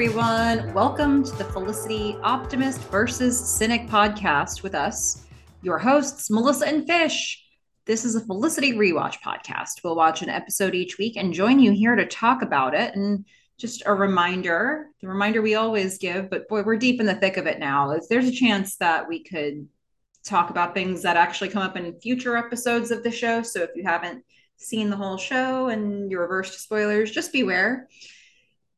everyone. Welcome to the Felicity Optimist versus Cynic podcast with us, your hosts, Melissa and Fish. This is a Felicity rewatch podcast. We'll watch an episode each week and join you here to talk about it. And just a reminder the reminder we always give, but boy, we're deep in the thick of it now. Is there's a chance that we could talk about things that actually come up in future episodes of the show. So if you haven't seen the whole show and you're averse to spoilers, just beware.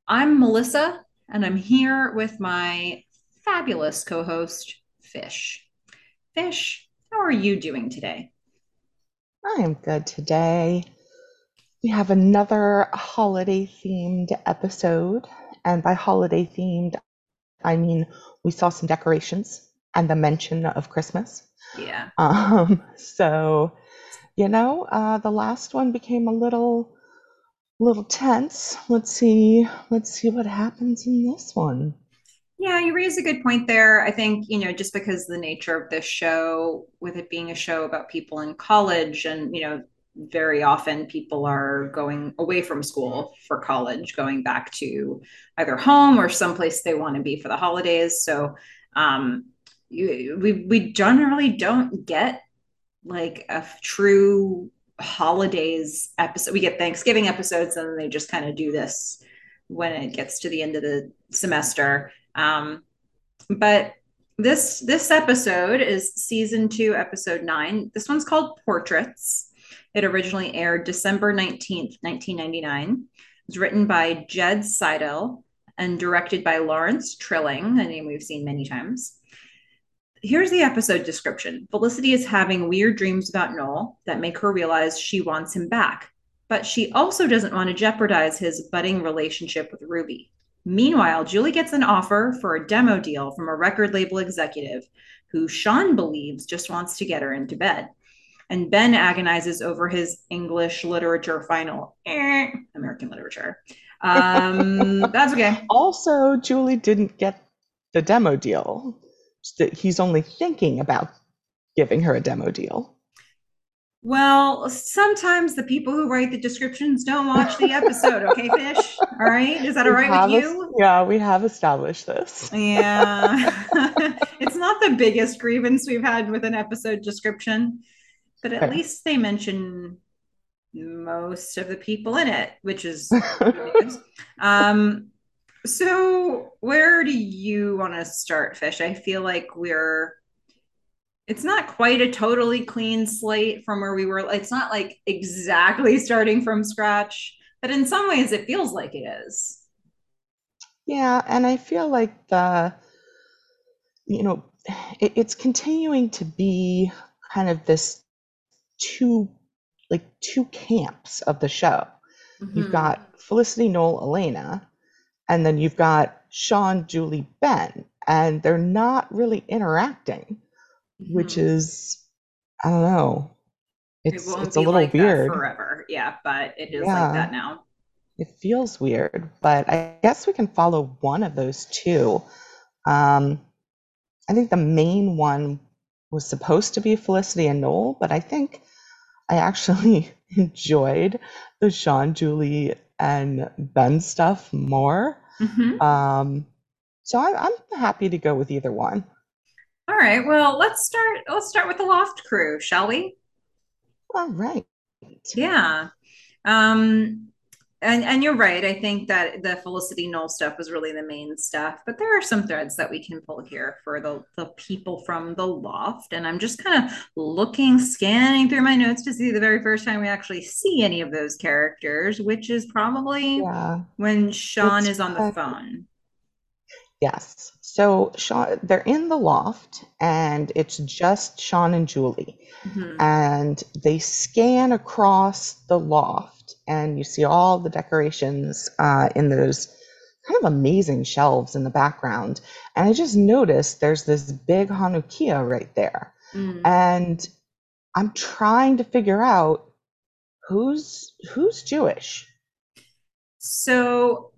I'm Melissa, and I'm here with my fabulous co host, Fish. Fish, how are you doing today? I am good today. We have another holiday themed episode. And by holiday themed, I mean we saw some decorations and the mention of Christmas. Yeah. Um, so, you know, uh, the last one became a little little tense. Let's see. Let's see what happens in this one. Yeah, you raise a good point there. I think, you know, just because the nature of this show, with it being a show about people in college, and, you know, very often people are going away from school for college, going back to either home or someplace they want to be for the holidays. So, um, we we generally don't get like a true holidays episode. We get Thanksgiving episodes, and they just kind of do this when it gets to the end of the semester. Um, but this this episode is season two, episode nine. This one's called Portraits. It originally aired December 19th, 1999. It was written by Jed Seidel and directed by Lawrence Trilling, a name we've seen many times. Here's the episode description Felicity is having weird dreams about Noel that make her realize she wants him back, but she also doesn't want to jeopardize his budding relationship with Ruby. Meanwhile, Julie gets an offer for a demo deal from a record label executive who Sean believes just wants to get her into bed. And Ben agonizes over his English literature final, eh, American literature. Um, that's okay. Also, Julie didn't get the demo deal that he's only thinking about giving her a demo deal. Well, sometimes the people who write the descriptions don't watch the episode. Okay, Fish. All right, is that all right with you? yeah, we have established this. Yeah, it's not the biggest grievance we've had with an episode description, but at least they mention most of the people in it, which is um, so, where do you want to start, Fish? I feel like we're it's not quite a totally clean slate from where we were. It's not like exactly starting from scratch, but in some ways it feels like it is. Yeah, and I feel like the you know, it, it's continuing to be kind of this two like two camps of the show. Mm-hmm. You've got Felicity, Noel, Elena, and then you've got Sean, Julie, Ben, and they're not really interacting, mm-hmm. which is I don't know. It's it it's a little like weird forever. Yeah, but it is yeah, like that now. It feels weird, but I guess we can follow one of those two. Um, I think the main one was supposed to be Felicity and Noel, but I think I actually enjoyed the Sean, Julie, and Ben stuff more. Mm-hmm. Um, so I, I'm happy to go with either one. All right. Well, let's start. Let's start with the Loft Crew, shall we? All right. Yeah. Um, and and you're right. I think that the Felicity Noel stuff was really the main stuff, but there are some threads that we can pull here for the the people from the loft. And I'm just kind of looking, scanning through my notes to see the very first time we actually see any of those characters, which is probably yeah. when Sean it's is on the phone. Yes. So Sean, they're in the loft, and it's just Sean and Julie, mm-hmm. and they scan across the loft and you see all the decorations uh, in those kind of amazing shelves in the background. And I just noticed there's this big Hanukkah right there. Mm. And I'm trying to figure out who's who's Jewish. So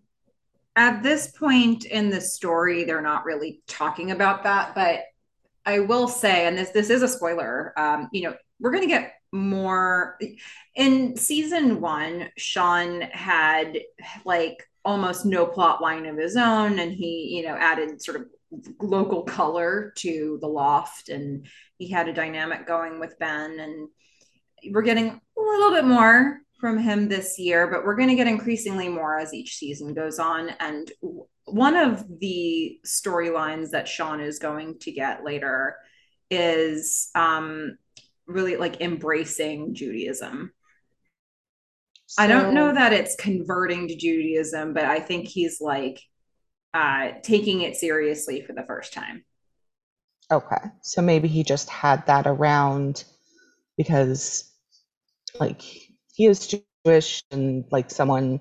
at this point in the story, they're not really talking about that, but I will say, and this this is a spoiler, um, you know, we're gonna get more in season one sean had like almost no plot line of his own and he you know added sort of local color to the loft and he had a dynamic going with ben and we're getting a little bit more from him this year but we're going to get increasingly more as each season goes on and one of the storylines that sean is going to get later is um really like embracing judaism so, I don't know that it's converting to Judaism, but I think he's like uh, taking it seriously for the first time. Okay. So maybe he just had that around because, like, he is Jewish and, like, someone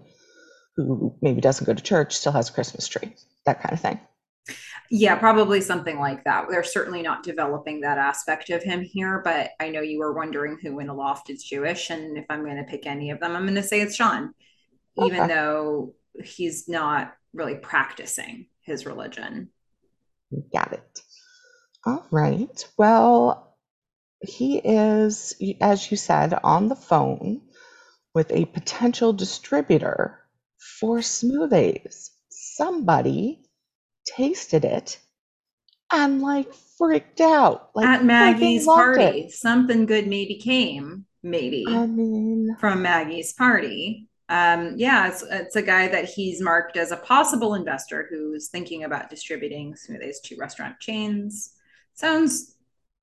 who maybe doesn't go to church still has a Christmas tree, that kind of thing. Yeah, probably something like that. They're certainly not developing that aspect of him here, but I know you were wondering who in Aloft is Jewish, and if I'm going to pick any of them, I'm going to say it's Sean, okay. even though he's not really practicing his religion. Got it. All right. Well, he is, as you said, on the phone with a potential distributor for Smoothaise. Somebody tasted it and like freaked out. Like at Maggie's party, it. something good maybe came, maybe. I mean, from Maggie's party. Um, yeah, it's, it's a guy that he's marked as a possible investor who's thinking about distributing Smoothaise to restaurant chains. Sounds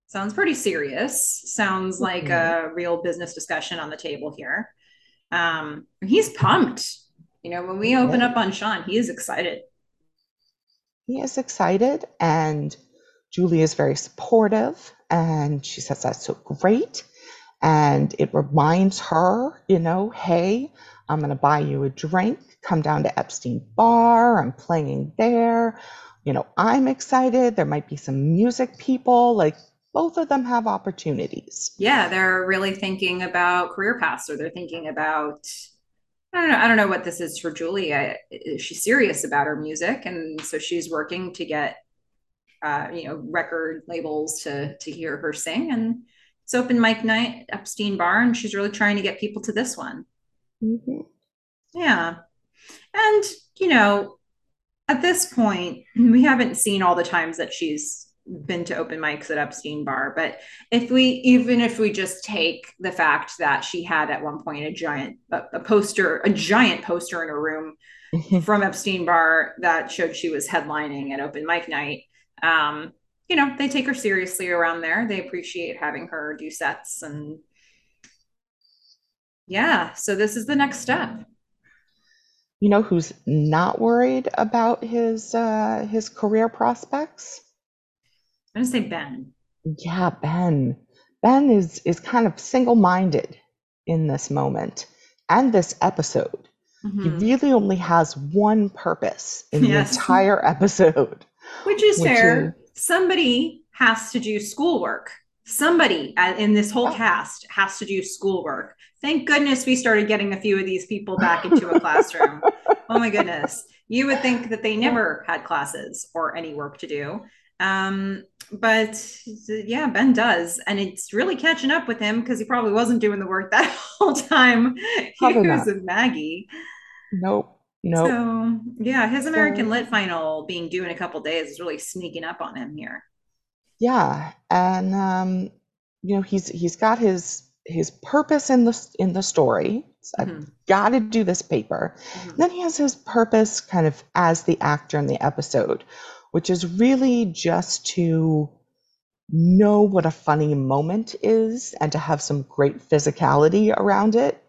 sounds pretty serious. Sounds mm-hmm. like a real business discussion on the table here. Um, he's pumped. You know, when we open yeah. up on Sean, he is excited he is excited and Julie is very supportive and she says that's so great. And it reminds her, you know, hey, I'm going to buy you a drink. Come down to Epstein Bar. I'm playing there. You know, I'm excited. There might be some music people. Like both of them have opportunities. Yeah, they're really thinking about career paths or they're thinking about I don't know. I don't know what this is for Julie. I, she's serious about her music, and so she's working to get, uh, you know, record labels to to hear her sing. And it's open mic night, Epstein Bar, and she's really trying to get people to this one. Mm-hmm. Yeah, and you know, at this point, we haven't seen all the times that she's been to open mics at Epstein Bar, but if we even if we just take the fact that she had at one point a giant a, a poster, a giant poster in her room from Epstein Bar that showed she was headlining at open mic night. Um, you know, they take her seriously around there. They appreciate having her do sets and yeah, so this is the next step. You know who's not worried about his uh his career prospects? I'm gonna say Ben. Yeah, Ben. Ben is is kind of single-minded in this moment and this episode. Mm-hmm. He really only has one purpose in yes. the entire episode. Which is which fair. Is... Somebody has to do schoolwork. Somebody in this whole cast has to do schoolwork. Thank goodness we started getting a few of these people back into a classroom. oh my goodness. You would think that they never had classes or any work to do. Um, but yeah, Ben does, and it's really catching up with him because he probably wasn't doing the work that whole time probably he was not. with Maggie. Nope. Nope. So yeah, his American so, Lit final being due in a couple days is really sneaking up on him here. Yeah, and um, you know he's he's got his his purpose in the in the story. So mm-hmm. I've got to do this paper. Mm-hmm. Then he has his purpose kind of as the actor in the episode, which is really just to know what a funny moment is and to have some great physicality around it.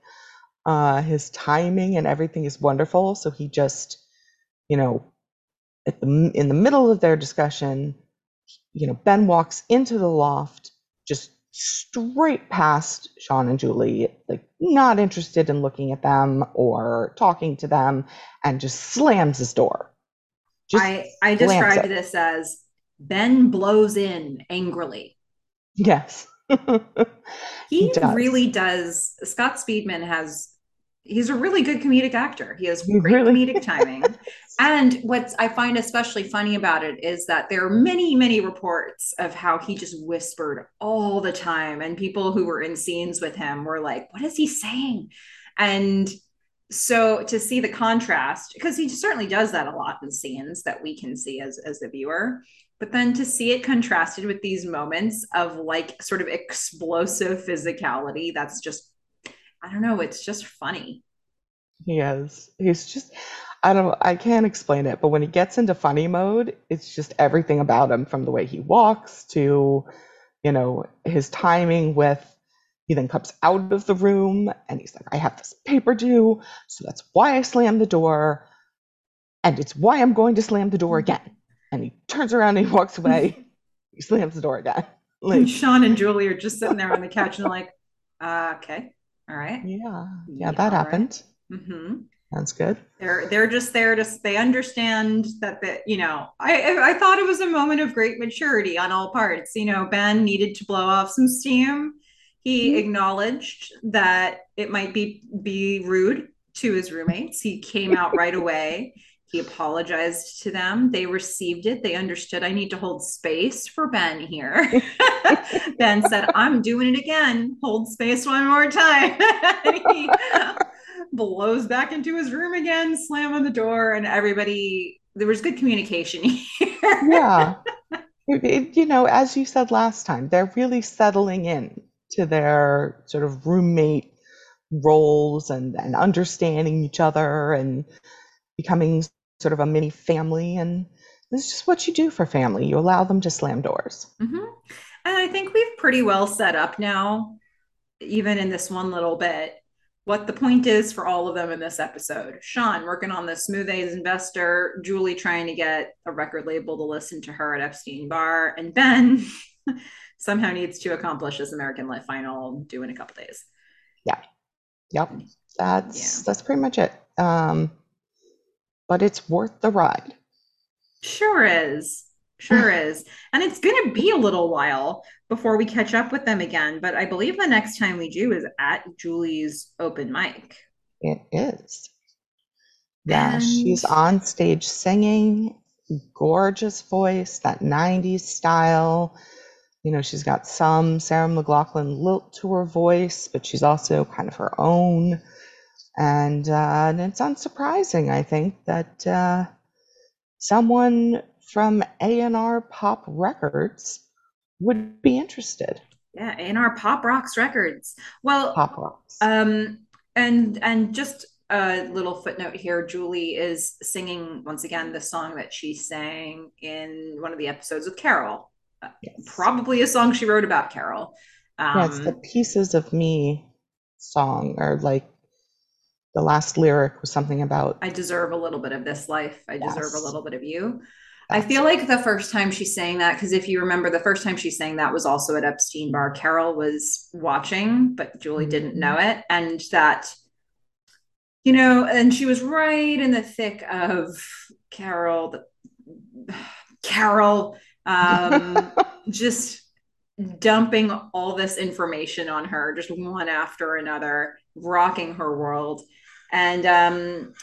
Uh, his timing and everything is wonderful. So he just, you know, at the in the middle of their discussion, you know, Ben walks into the loft, just straight past Sean and Julie, like not interested in looking at them or talking to them, and just slams his door. Just I I described this as Ben blows in angrily. Yes. he, he does. really does. Scott Speedman has he's a really good comedic actor. He has great really comedic timing. and what I find especially funny about it is that there are many, many reports of how he just whispered all the time. And people who were in scenes with him were like, what is he saying? And so to see the contrast, because he certainly does that a lot in scenes that we can see as as the viewer, but then to see it contrasted with these moments of like sort of explosive physicality, that's just I don't know, it's just funny. He is. He's just I don't I can't explain it, but when he gets into funny mode, it's just everything about him from the way he walks to, you know, his timing with he then comes out of the room and he's like, I have this paper due, so that's why I slammed the door. And it's why I'm going to slam the door again. And he turns around and he walks away. he slams the door again. Like, and Sean and Julie are just sitting there on the couch and they're like, uh, okay, all right. Yeah, yeah, that happened. Right. Mm-hmm. That's good. They're they're just there to they understand that that you know I I thought it was a moment of great maturity on all parts. You know, Ben needed to blow off some steam. He mm-hmm. acknowledged that it might be be rude to his roommates. He came out right away. He apologized to them. They received it. They understood I need to hold space for Ben here. ben said, I'm doing it again. Hold space one more time. he blows back into his room again, slam on the door, and everybody, there was good communication here. yeah. It, you know, as you said last time, they're really settling in to their sort of roommate roles and, and understanding each other and becoming sort of a mini family. And this is just what you do for family. You allow them to slam doors. Mm-hmm. And I think we've pretty well set up now, even in this one little bit, what the point is for all of them in this episode. Sean working on the Smoothaise investor, Julie trying to get a record label to listen to her at Epstein Bar, and Ben somehow needs to accomplish this American Lit final due in a couple days. Yeah. Yep. That's yeah. that's pretty much it. Um, but it's worth the ride. Sure is. Sure is. And it's going to be a little while before we catch up with them again. But I believe the next time we do is at Julie's open mic. It is. Yeah, and... she's on stage singing, gorgeous voice, that 90s style. You know, she's got some Sarah McLachlan lilt to her voice, but she's also kind of her own. And, uh, and it's unsurprising, I think, that uh, someone from A&R Pop Records would be interested. Yeah, A&R Pop Rocks Records. Well, Pop Rocks. Um, and and just a little footnote here Julie is singing once again the song that she sang in one of the episodes with Carol. Yes. Probably a song she wrote about Carol. Um, yeah, it's the Pieces of Me song, or like the last lyric was something about I deserve a little bit of this life. I yes. deserve a little bit of you. I feel like the first time she sang that, because if you remember, the first time she sang that was also at Epstein Bar. Carol was watching, but Julie didn't know mm-hmm. it. And that, you know, and she was right in the thick of Carol, the, Carol, um, just dumping all this information on her, just one after another, rocking her world. And um,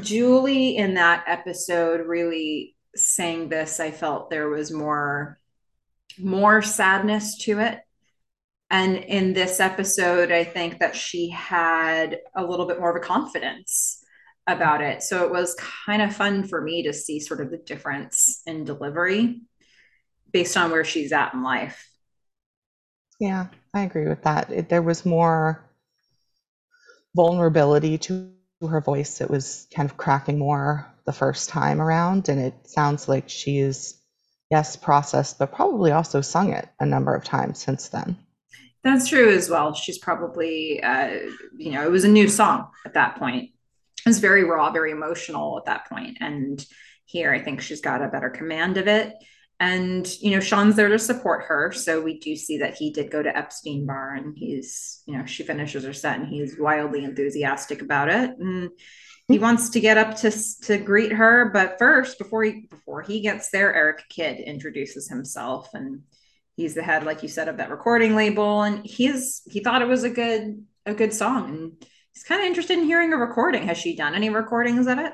Julie in that episode really saying this, I felt there was more more sadness to it. And in this episode, I think that she had a little bit more of a confidence about it. So it was kind of fun for me to see sort of the difference in delivery based on where she's at in life. Yeah, I agree with that. It, there was more vulnerability to her voice. It was kind of cracking more the first time around, and it sounds like she's yes processed, but probably also sung it a number of times since then. That's true as well. She's probably, uh, you know, it was a new song at that point. It was very raw, very emotional at that point, and here I think she's got a better command of it. And you know, Sean's there to support her, so we do see that he did go to Epstein Bar, and he's, you know, she finishes her set, and he's wildly enthusiastic about it, and he hmm. wants to get up to to greet her. But first before he before he gets there eric kidd introduces himself and he's the head like you said of that recording label. And he's he thought it was a good a good song. And he's kind of interested in hearing a recording. Has she done any recordings of it?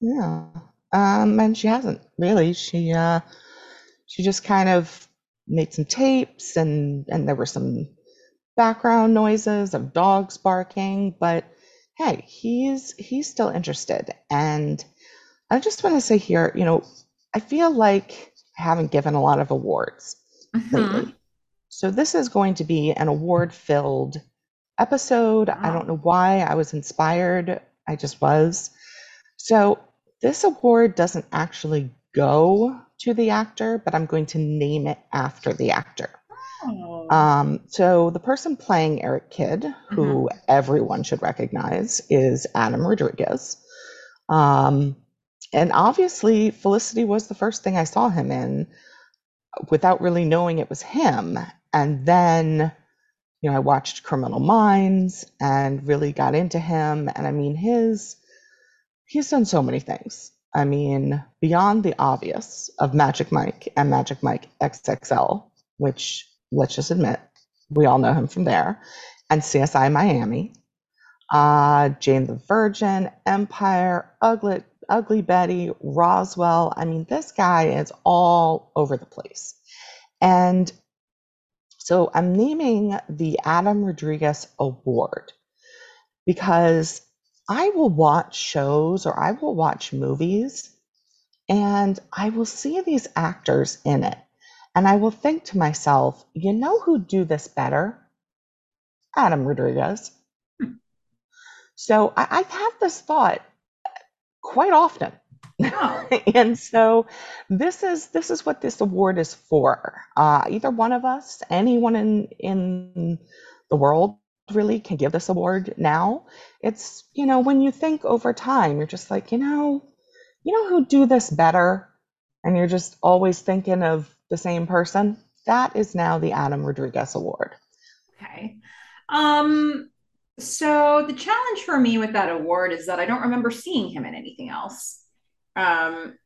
Yeah um and she hasn't really she uh she just kind of made some tapes and and there were some background noises of dogs barking but hey, he's he's still interested. And I just want to say here, you know, I feel like I haven't given a lot of awards mm-hmm. lately. So this is going to be an award filled episode. Wow. I don't know why I was inspired. I just was. So this award doesn't actually go to the actor, but I'm going to name it after the actor. Oh. Um, so the person playing Eric Kidd, who mm-hmm. everyone should recognize, is Adam Rodriguez. Um, and obviously, Felicity was the first thing I saw him in without really knowing it was him. And then, you know, I watched Criminal Minds and really got into him. And I mean, his he's done so many things. I mean, beyond the obvious of Magic Mike and Magic Mike XXL, which let's just admit we all know him from there, and CSI Miami, uh, Jane the Virgin, Empire, Ugly, Ugly Betty, Roswell. I mean, this guy is all over the place. And so I'm naming the Adam Rodriguez Award because I will watch shows or I will watch movies and I will see these actors in it. And I will think to myself, you know who do this better? Adam Rodriguez. Hmm. So I, I've had this thought quite often. And so this is this is what this award is for. Uh, either one of us, anyone in in the world really can give this award now. It's, you know, when you think over time, you're just like, you know, you know who do this better? And you're just always thinking of the same person. That is now the Adam Rodriguez Award. Okay. Um, so the challenge for me with that award is that I don't remember seeing him in anything else. Um,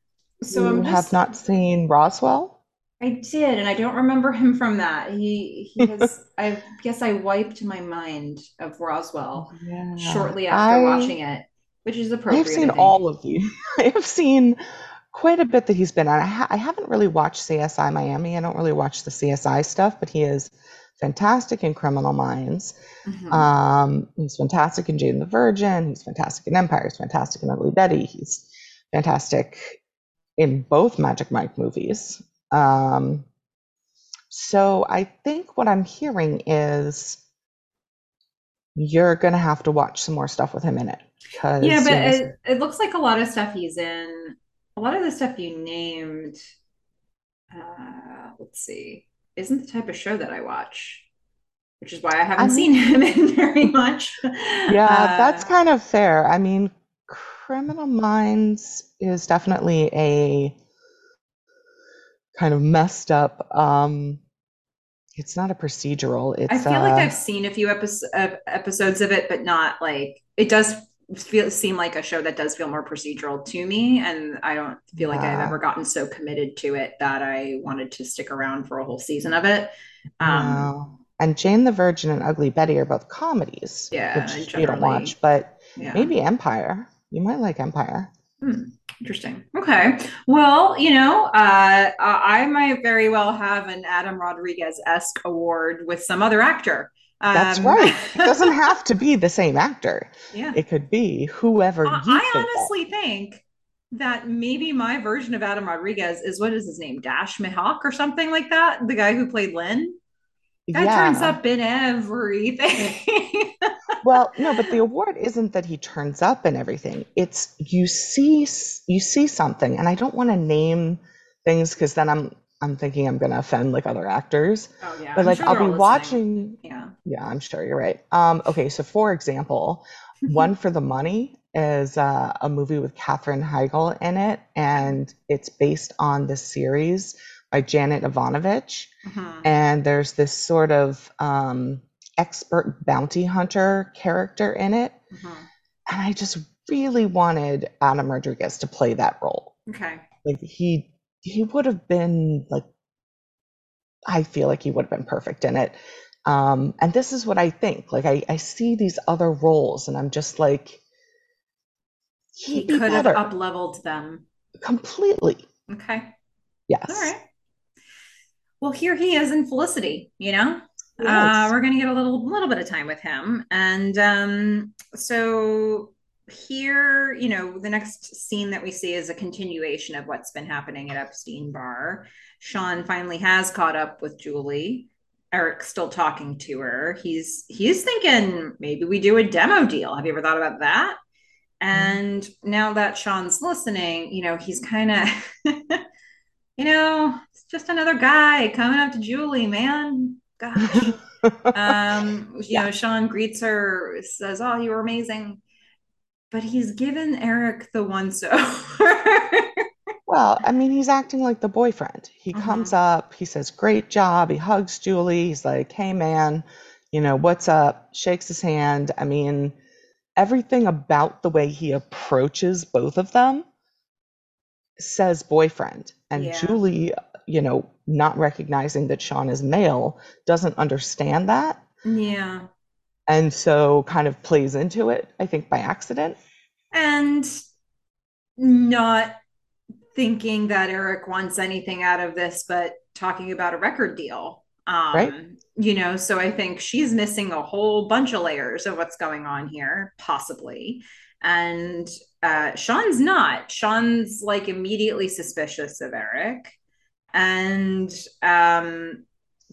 so you I'm just, have not seen Roswell. I did, and I don't remember him from that. He he has. I guess I wiped my mind of Roswell yeah. shortly after I, watching it, which is appropriate. I've seen all of you. I have seen quite a bit that he's been on. I, ha- I haven't really watched CSI Miami. I don't really watch the CSI stuff, but he is fantastic in Criminal Minds. Mm-hmm. Um, he's fantastic in Jane the Virgin. He's fantastic in Empire. He's fantastic in Ugly Betty. He's fantastic in both Magic Mike movies. Um, so I think what I'm hearing is you're going to have to watch some more stuff with him in it. Cause, yeah, but it, it looks like a lot of stuff he's in, a lot of the stuff you named, uh, let's see, isn't the type of show that I watch, which is why I haven't I mean, seen him in very much. Yeah, uh, that's kind of fair. I mean, Criminal Minds is definitely a kind of messed up. Um, it's not a procedural. It's, I feel uh, like I've seen a few episodes episodes of it, but not like it does feel seem like a show that does feel more procedural to me, and I don't feel yeah. like I've ever gotten so committed to it that I wanted to stick around for a whole season of it. Um, And Jane the Virgin and Ugly Betty are both comedies, yeah, which you don't watch, but yeah. maybe Empire. You might like Empire. Hmm. Interesting. Okay. Well, you know, uh, I might very well have an Adam Rodriguez esque award with some other actor. Um, That's right. It doesn't have to be the same actor. Yeah. It could be whoever. Uh, I think honestly of. think that maybe my version of Adam Rodriguez is what is his name? Dash Mihok or something like that. The guy who played Lynn. That yeah. turns up in everything. well, no, but the award isn't that he turns up in everything. It's you see you see something, and I don't want to name things because then I'm I'm thinking I'm gonna offend like other actors. Oh yeah. But like sure I'll be watching. Yeah. Yeah, I'm sure you're right. Um, okay, so for example, One for the Money is uh, a movie with Katherine Heigl in it, and it's based on the series by Janet Evanovich. Mm-hmm. And there's this sort of um, expert bounty hunter character in it. Mm-hmm. And I just really wanted Adam Rodriguez to play that role. Okay. Like he he would have been like I feel like he would have been perfect in it. Um, and this is what I think. Like I, I see these other roles and I'm just like he could have up leveled them. Completely. Okay. Yes. All right. Well, here he is in Felicity, you know? Uh, we're gonna get a little little bit of time with him, and um, so here, you know, the next scene that we see is a continuation of what's been happening at Epstein Bar. Sean finally has caught up with Julie. Eric's still talking to her. He's he's thinking maybe we do a demo deal. Have you ever thought about that? And now that Sean's listening, you know, he's kind of, you know, it's just another guy coming up to Julie, man. Gosh. um, you yeah. know, Sean greets her, says, Oh, you were amazing. But he's given Eric the once over. well, I mean, he's acting like the boyfriend. He uh-huh. comes up, he says, Great job. He hugs Julie. He's like, Hey, man, you know, what's up? Shakes his hand. I mean, everything about the way he approaches both of them says boyfriend. And yeah. Julie, you know, not recognizing that Sean is male, doesn't understand that. Yeah. And so kind of plays into it, I think, by accident. And not thinking that Eric wants anything out of this but talking about a record deal. Um, right. You know, so I think she's missing a whole bunch of layers of what's going on here, possibly. And uh, Sean's not. Sean's like immediately suspicious of Eric. And, um,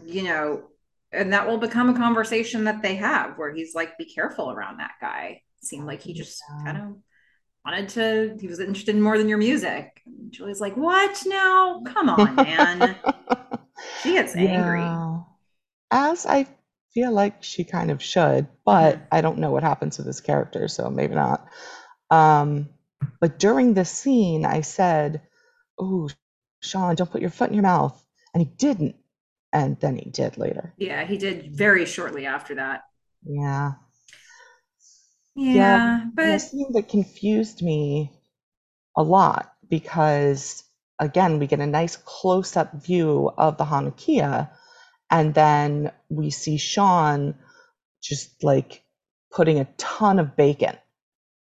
you know, and that will become a conversation that they have where he's like, be careful around that guy. It seemed like he just kind of wanted to, he was interested in more than your music. And Julie's like, what now? Come on, man. She gets angry. Yeah. As I feel like she kind of should, but. I don't know what happens to this character, so maybe not. Um, but during the scene, I said, "Oh, Sean, don't put your foot in your mouth," and he didn't, and then he did later. Yeah, he did very shortly after that. Yeah. Yeah, yeah but the scene that confused me a lot because again, we get a nice close up view of the Hanukkiah. And then we see Sean just like putting a ton of bacon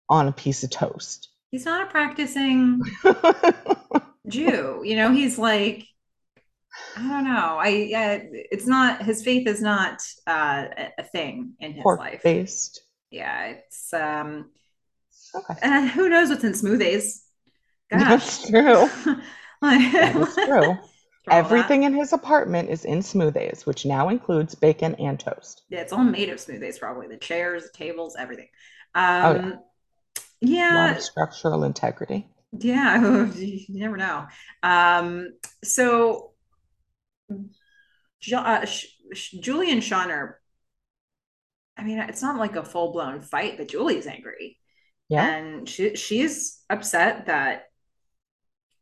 on a piece of toast. He's not a practicing Jew. You know, he's like, I don't know. I uh, it's not his faith is not uh, a thing in his Pork life. Based. Yeah, it's um. Okay. Uh, who knows what's in Smoothaise? Gosh. That's true. that is true. Everything in his apartment is in Smoothaise, which now includes bacon and toast. Yeah, it's all made of Smoothaise, probably the chairs, the tables, everything. Um, oh, yeah. Yeah. structural integrity. Yeah, you never know. Um, so, uh, Julie and Sean are. I mean, it's not like a full blown fight, but Julie's angry. Yeah, and she she's upset that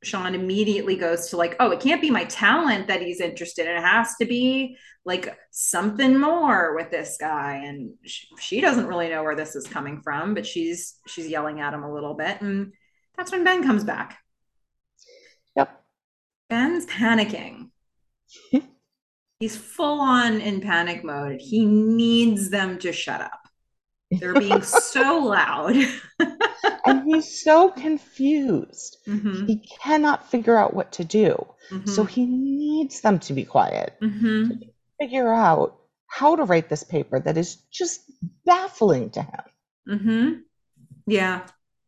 Sean immediately goes to like, oh, it can't be my talent that he's interested in. It has to be like something more with this guy. And she, she, doesn't really know where this is coming from, but she's she's yelling at him a little bit. And that's when Ben comes back. Yep. Ben's panicking. he's full on in panic mode. He needs them to shut up. They're being so loud. and he's so confused. Mm-hmm. He cannot figure out what to do. Mm-hmm. So he needs them to be quiet mm-hmm. to figure out how to write this paper that is just baffling to him. Mm-hmm. Yeah.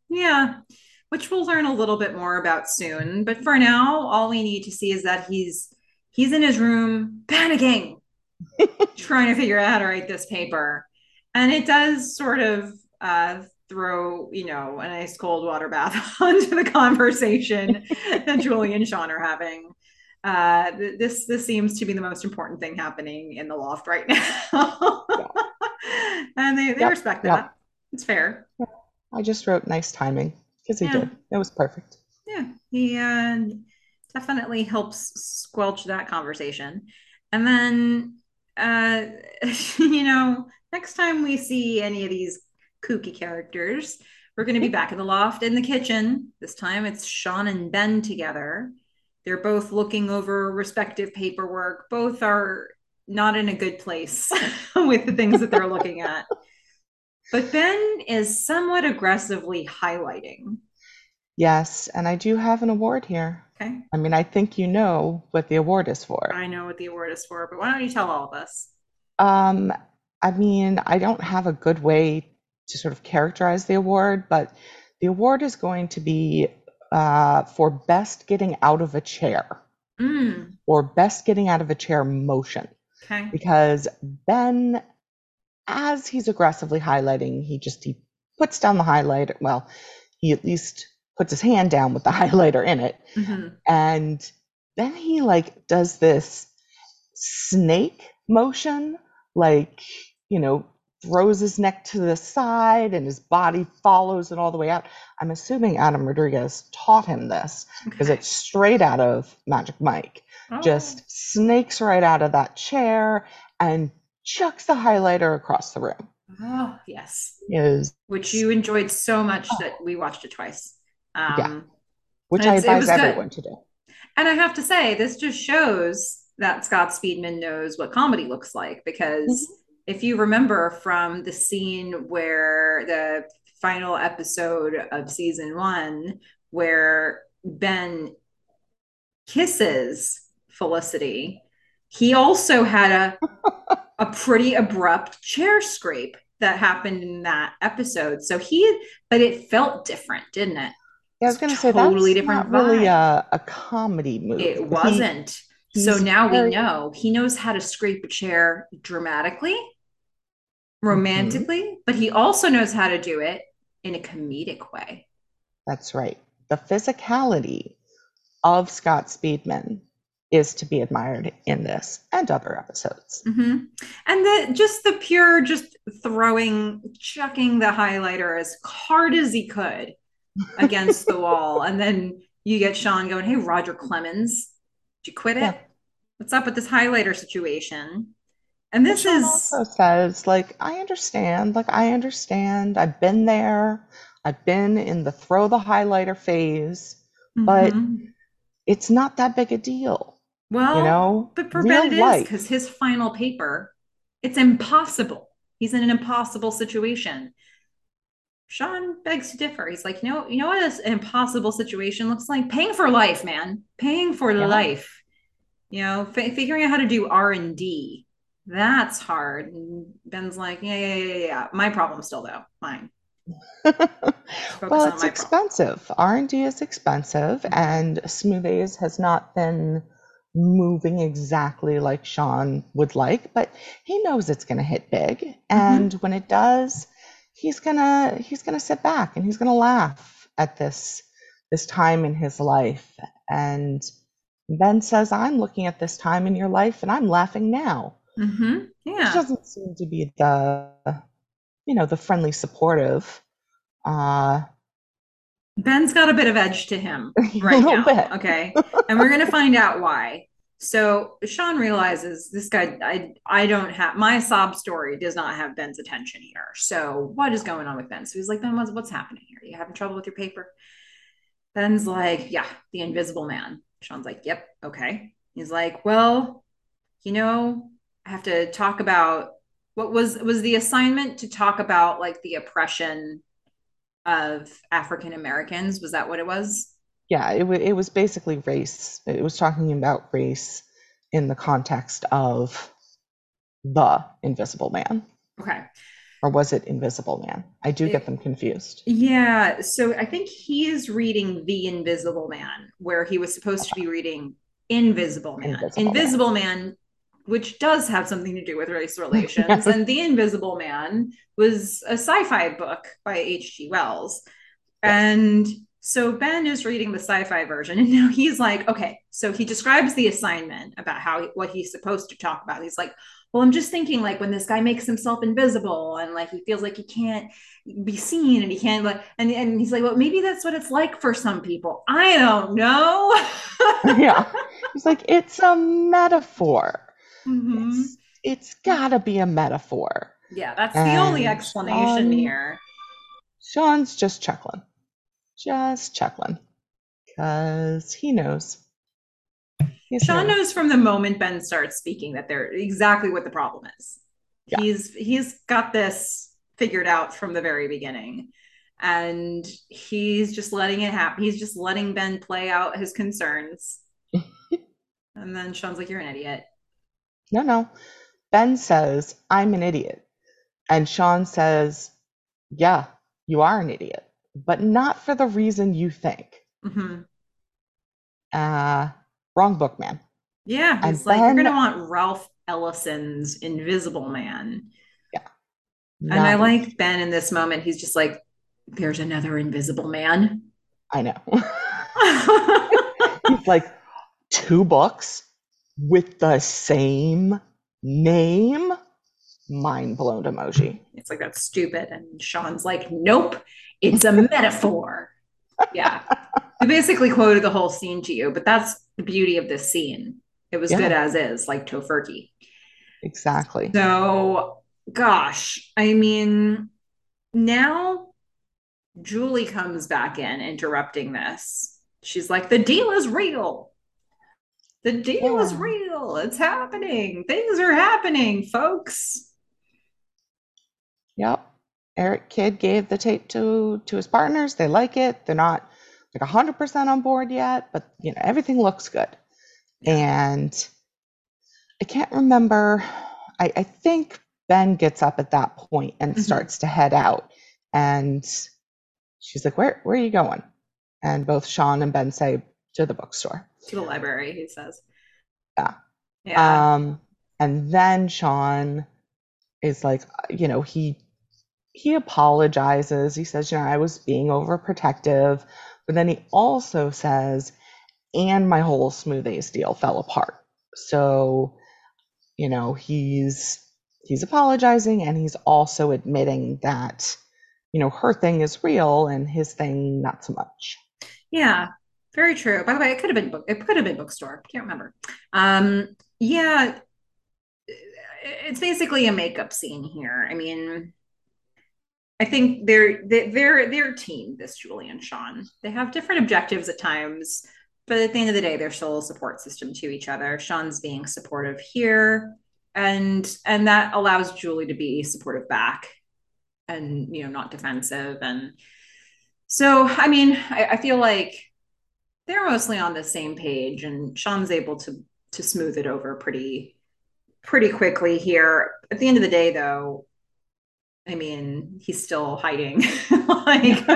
Yeah. Which we'll learn a little bit more about soon. But for now, all we need to see is that he's he's in his room panicking, trying to figure out how to write this paper. And it does sort of uh, throw, you know, a nice cold water bath onto the conversation that Julie and Sean are having. Uh, this this seems to be the most important thing happening in the loft right now, and they, they yep, respect that. Yep. It's fair. I just wrote nice timing because he yeah. did. It was perfect. Yeah, he uh, definitely helps squelch that conversation, and then uh, you know, next time we see any of these kooky characters. We're going to be back in the loft in the kitchen. This time it's Sean and Ben together. They're both looking over respective paperwork. Both are not in a good place with the things that they're looking at. But Ben is somewhat aggressively highlighting. Yes, and I do have an award here. Okay. I mean, I think you know what the award is for. I know what the award is for, but why don't you tell all of us? Um, I mean, I don't have a good way to sort of characterize the award, but the award is going to be uh, for best getting out of a chair Mm, or best getting out of a chair motion. okay. Because Ben, as he's aggressively highlighting, he just he puts down the highlighter. Well, he at least puts his hand down with the highlighter in it, hmm and then he like does this snake motion, like you know, throws his neck to the side and his body follows it all the way out. I'm assuming Adam Rodriguez taught him this because it's straight out of Magic Mike. Oh, Just snakes right out of that chair and chucks the highlighter across the room. oh, yes. Is Which you enjoyed so much that we watched it twice. Um, Yeah. which I advise was good. everyone to do. And I have to say, this just shows that Scott Speedman knows what comedy looks like because if you remember from the scene where the final episode of season one, where Ben kisses Felicity, he also had a a pretty abrupt chair scrape that happened in that episode. So he, but it felt different, didn't it? Yeah, I was going to say totally different not really a, a comedy movie. It wasn't. so now very- we know he knows how to scrape a chair dramatically, romantically, but he also knows how to do it in a comedic way. That's right. The physicality of Scott Speedman is to be admired in this and other episodes. Mhm. And the just the pure, just throwing, chucking the highlighter as hard as he could against the wall, and then you get Sean going, "Hey, Roger Clemens, did you quit it? Yeah. What's up with this highlighter situation?" And this Sean is also says, like, I understand, like, I understand. I've been there. I've been in the throw the highlighter phase. but- Mhm. It's not that big a deal, well, you know? But for Ben, it is because his final paper, it's impossible. He's in an impossible situation. Sean begs to differ. He's like, you know, you know what this- an impossible situation looks like? Paying for life, man. Paying for Yeah. life. You know, fi figuring out how to do R and D. That's hard. And Ben's like, yeah, yeah, yeah, yeah. My problem still though. Mine. Well, it's expensive. R&D is expensive, and Smoothaise has not been moving exactly like Sean would like, but he knows it's going to hit big, Mm-hmm. and when it does, he's gonna he's gonna sit back and he's gonna laugh at this this time in his life. And Ben says, "I'm looking at this time in your life, and I'm laughing now." Hmm Which Yeah. doesn't seem to be the you know the friendly, supportive. Uh, Ben's got a bit of edge to him right now. bit. Okay. And we're going to find out why. So Sean realizes this guy, I, I don't have my sob story does not have Ben's attention here. So what is going on with Ben? So he's like, Ben, what's, what's happening here? You having trouble with your paper? Ben's like, yeah, the invisible man. Sean's like, yep. Okay. He's like, well, you know, I have to talk about what was, was the assignment to talk about like the oppression of African Americans. Was that what it was? Yeah, it, wa it was basically race. It was talking about race in the context of the Invisible Man. Okay. Or was it Invisible Man? I do It- get them confused. Yeah. So I think he is reading The Invisible Man, where he was supposed to be reading Invisible Man. Invisible Man. Invisible Man, which does have something to do with race relations. Yes. And The Invisible Man was a sci fi book by H.G. Wells. And so Ben is reading the sci-fi version, and now he's like, okay. So he describes the assignment about how what he's supposed to talk about. He's like, well, I'm just thinking like when this guy makes himself invisible and like he feels like he can't be seen and he can't like, and and he's like, well, maybe that's what it's like for some people. I don't know. yeah. He's like, it's a metaphor. Mhm. It's, it's gotta be a metaphor. Yeah, that's the only explanation Sean- here. Sean's just chuckling. Just chuckling. Because he knows. Sean knows. knows from the moment Ben starts speaking that they're exactly what the problem is. Yeah. He's he's got this figured out from the very beginning. And he's just letting it happen. He's just letting Ben play out his concerns. and then Sean's like, You're an idiot. No, no. Ben says, I'm an idiot. And Sean says, Yeah, you are an idiot, but not for the reason you think. Mm-hmm. Uh, wrong book, man. Yeah, he's and like, Ben, you're going to want Ralph Ellison's Invisible Man. Yeah. And I like Ben in this moment. He's just like, there's another Invisible Man. I know. he's like, two books with the same name? Mind blown emoji. It's like, that's stupid. And Sean's like, nope, it's a metaphor. yeah. I basically quoted the whole scene to you, but that's the beauty of this scene. It was yeah. good as is, like Tofurky. Exactly. So, gosh, I mean, now Julie comes back in interrupting this. She's like, the deal is real. The deal yeah. is real. It's happening. Things are happening, folks. Yep. Eric Kidd gave the tape to to his partners. They like it. They're not like 100% on board yet, but you know, everything looks good. And I can't remember. I, I think Ben gets up at that point and mm-hmm. starts to head out. And she's like, Where where are you going? And both Sean and Ben say, To the bookstore to the library, he says. Yeah. Yeah. Um, and then Sean is like, you know, he he apologizes. He says, you know, I was being overprotective, but then he also says, and my whole Smoothaise deal fell apart. So, you know, he's he's apologizing and he's also admitting that, you know, her thing is real and his thing not so much. Yeah. Very true. By the way, it could have been book. It could have been bookstore. Can't remember. Um, yeah, it's basically a makeup scene here. I mean, I think they're they're they're team. This Julie and Sean. They have different objectives at times, but at the end of the day, they're still a support system to each other. Sean's being supportive here, and and that allows Julie to be supportive back, and you know, not defensive. And so, I mean, I, I feel like they're mostly on the same page and Sean's able to to smooth it over pretty pretty quickly here. At the end of the day though, I mean, he's still hiding like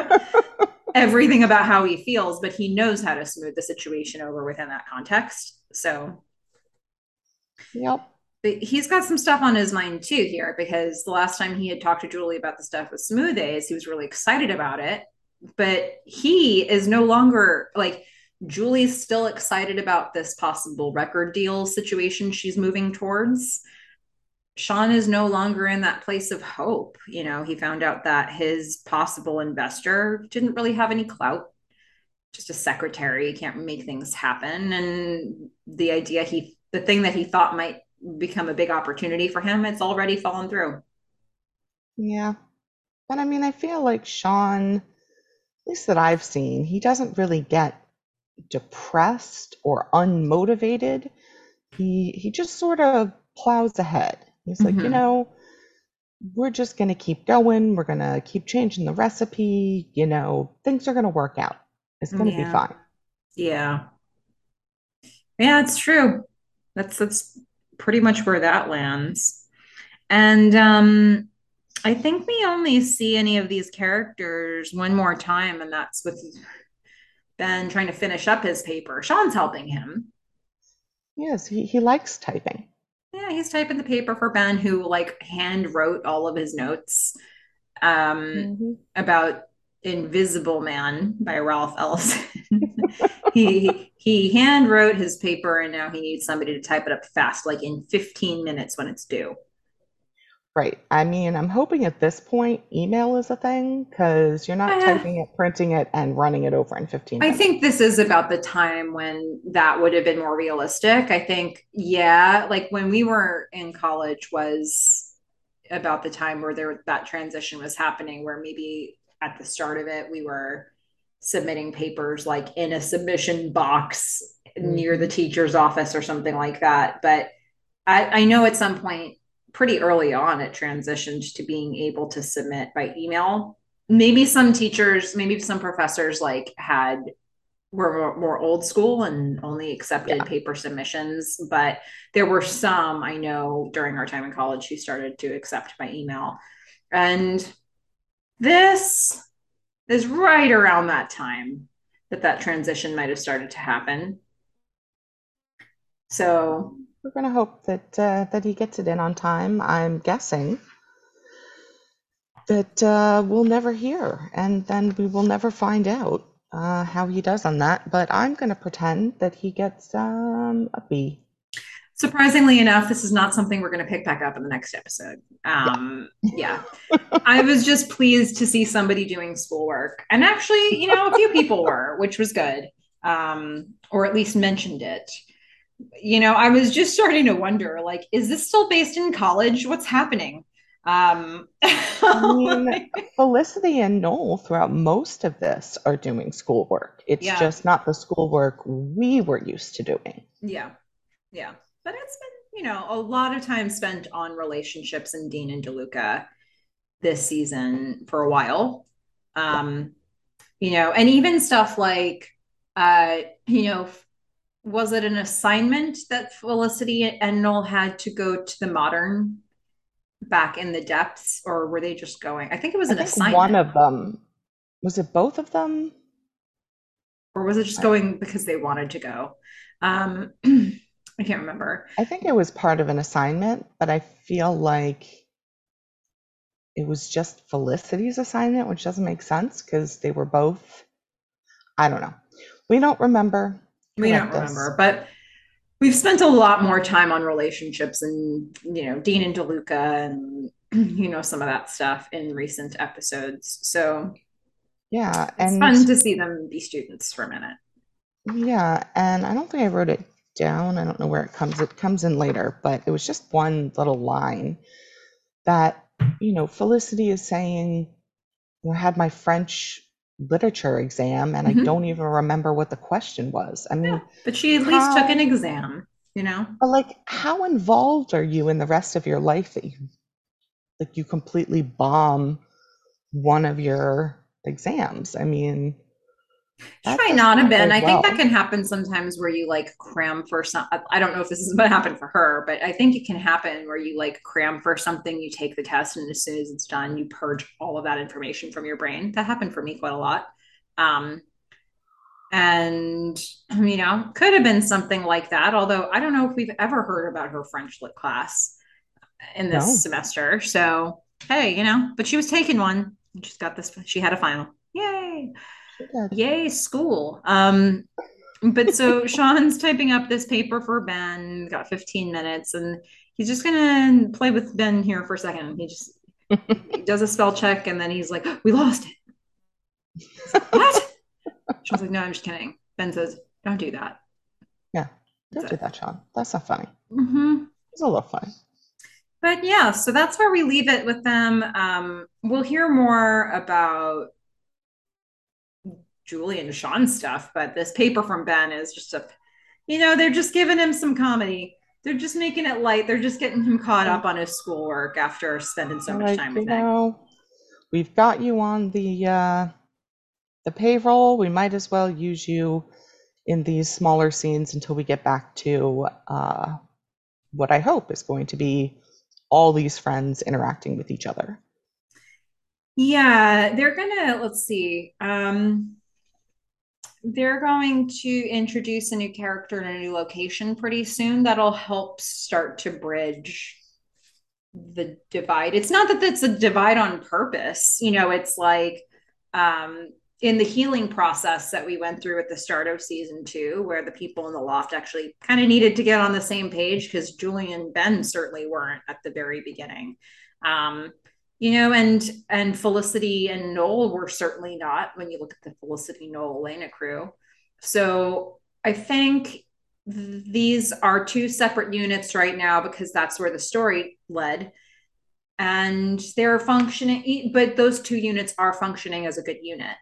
everything about how he feels, but he knows how to smooth the situation over within that context. So Yep. But he's got some stuff on his mind too here because the last time he had talked to Julie about the stuff with Smoothaise, he was really excited about it. But he is no longer like Julie's still excited about this possible record deal situation she's moving towards. Sean is no longer in that place of hope. You know, he found out that his possible investor didn't really have any clout, just a secretary, can't make things happen. And the idea he, the thing that he thought might become a big opportunity for him, it's already fallen through. Yeah. But I mean, I feel like Sean, at least that I've seen, he doesn't really get depressed or unmotivated. He he just sort of plows ahead. He's like, you mm-hmm. know, we're just going to keep going. We're going to keep changing the recipe. You know, things are going to work out. It's going to be fine. Yeah. Yeah, it's true. That's that's pretty much where that lands. And um I think we only see any of these characters one more time, and that's with Ben trying to finish up his paper. Sean's helping him. Yes, he, he likes typing. Yeah, he's typing the paper for Ben, who like hand wrote all of his notes um, mm-hmm. about Invisible Man by Ralph Ellison. he he hand wrote his paper, and now he needs somebody to type it up fast, like in 15 minutes when it's due. Right. I mean, I'm hoping at this point email is a thing because you're not uh, typing it, printing it, and running it over in 15 minutes. I think this is about the time when that would have been more realistic. I think, yeah, like when we were in college was about the time where there that transition was happening, where maybe at the start of it we were submitting papers like in a submission box mm-hmm. near the teacher's office or something like that. But I, I know at some point pretty early on it transitioned to being able to submit by email maybe some teachers maybe some professors like had were more, old school and only accepted yeah. paper submissions. But there were some I know during our time in college who started to accept by email. And this is right around that time that that transition might have started to happen. So we're going to hope that uh, that he gets it in on time. I'm guessing that uh, we'll never hear, and then we will never find out uh, how he does on that. But I'm going to pretend that he gets um, a B. Surprisingly enough, this is not something we're going to pick back up in the next episode. Um, yeah. yeah. I was just pleased to see somebody doing schoolwork. And actually, you know, a few people were, which was good, um, or at least mentioned it. You know, I was just starting to wonder like, is this still based in college? What's happening? Um, I mean, Felicity and Noel throughout most of this are doing schoolwork. It's yeah. just not the schoolwork we were used to doing. Yeah. Yeah but it's been, you know, a lot of time spent on relationships and Dean and DeLuca this season for a while. Um, you know, and even stuff like, uh, you know, was it an assignment that Felicity and Noel had to go to the modern back in the depths, or were they just going? I think it was an assignment. One of them was it both of them, or was it just going because they wanted to go? Um, I can't remember. I think it was part of an assignment, but I feel like it was just Felicity's assignment, which doesn't make sense because they were both. I don't know. We don't remember. We don't remember, but we've spent a lot more time on relationships and you know Dean and DeLuca and you know some of that stuff in recent episodes. So yeah, and it's fun to see them be students for a minute. Yeah, and I don't think I wrote it down. I don't know where it comes. It comes in later, but it was just one little line that, you know, Felicity is saying, I had my French literature exam and mm-hmm. I don't even remember what the question was. I mean, yeah, but she at how, least took an exam, you know? But like, how involved are you in the rest of your life that you, like, you completely bomb one of your exams? I mean, that might not have been. I well. think that can happen sometimes where you like cram for some. I don't know if this is what happened for her, but I think it can happen where you like cram for something, you take the test, and as soon as it's done, you purge all of that information from your brain. That happened for me quite a lot. Um, and you know, could have been something like that. Although I don't know if we've ever heard about her French lit class in this no. semester. So hey, you know, but she was taking one. She's got this. She had a final. Yay! Yay, school. Um, but so Sean's typing up this paper for Ben, got 15 minutes, and he's just gonna play with Ben here for a second. He just he does a spell check and then he's like, We lost it. Like, what? Sean's like, No, I'm just kidding. Ben says, Don't do that. Yeah. Don't so, do that, Sean. That's not funny. Mm-hmm. It's a little funny. But yeah, so that's where we leave it with them. Um, we'll hear more about Julie and Sean stuff, but this paper from Ben is just a, you know, they're just giving him some comedy. They're just making it light. They're just getting him caught up on his schoolwork after spending so much like, time with you know, We've got you on the uh, the payroll. We might as well use you in these smaller scenes until we get back to uh, what I hope is going to be all these friends interacting with each other. Yeah, they're gonna. Let's see. Um, they're going to introduce a new character in a new location pretty soon that'll help start to bridge the divide. It's not that it's a divide on purpose you know it's like um in the healing process that we went through at the start of season two where the people in the loft actually kind of needed to get on the same page because julie and ben certainly weren't at the very beginning. Um you know and and felicity and noel were certainly not when you look at the felicity noel elena crew. So i think th- these are two separate units right now because that's where the story led. And they're functioning but those two units are functioning as a good unit.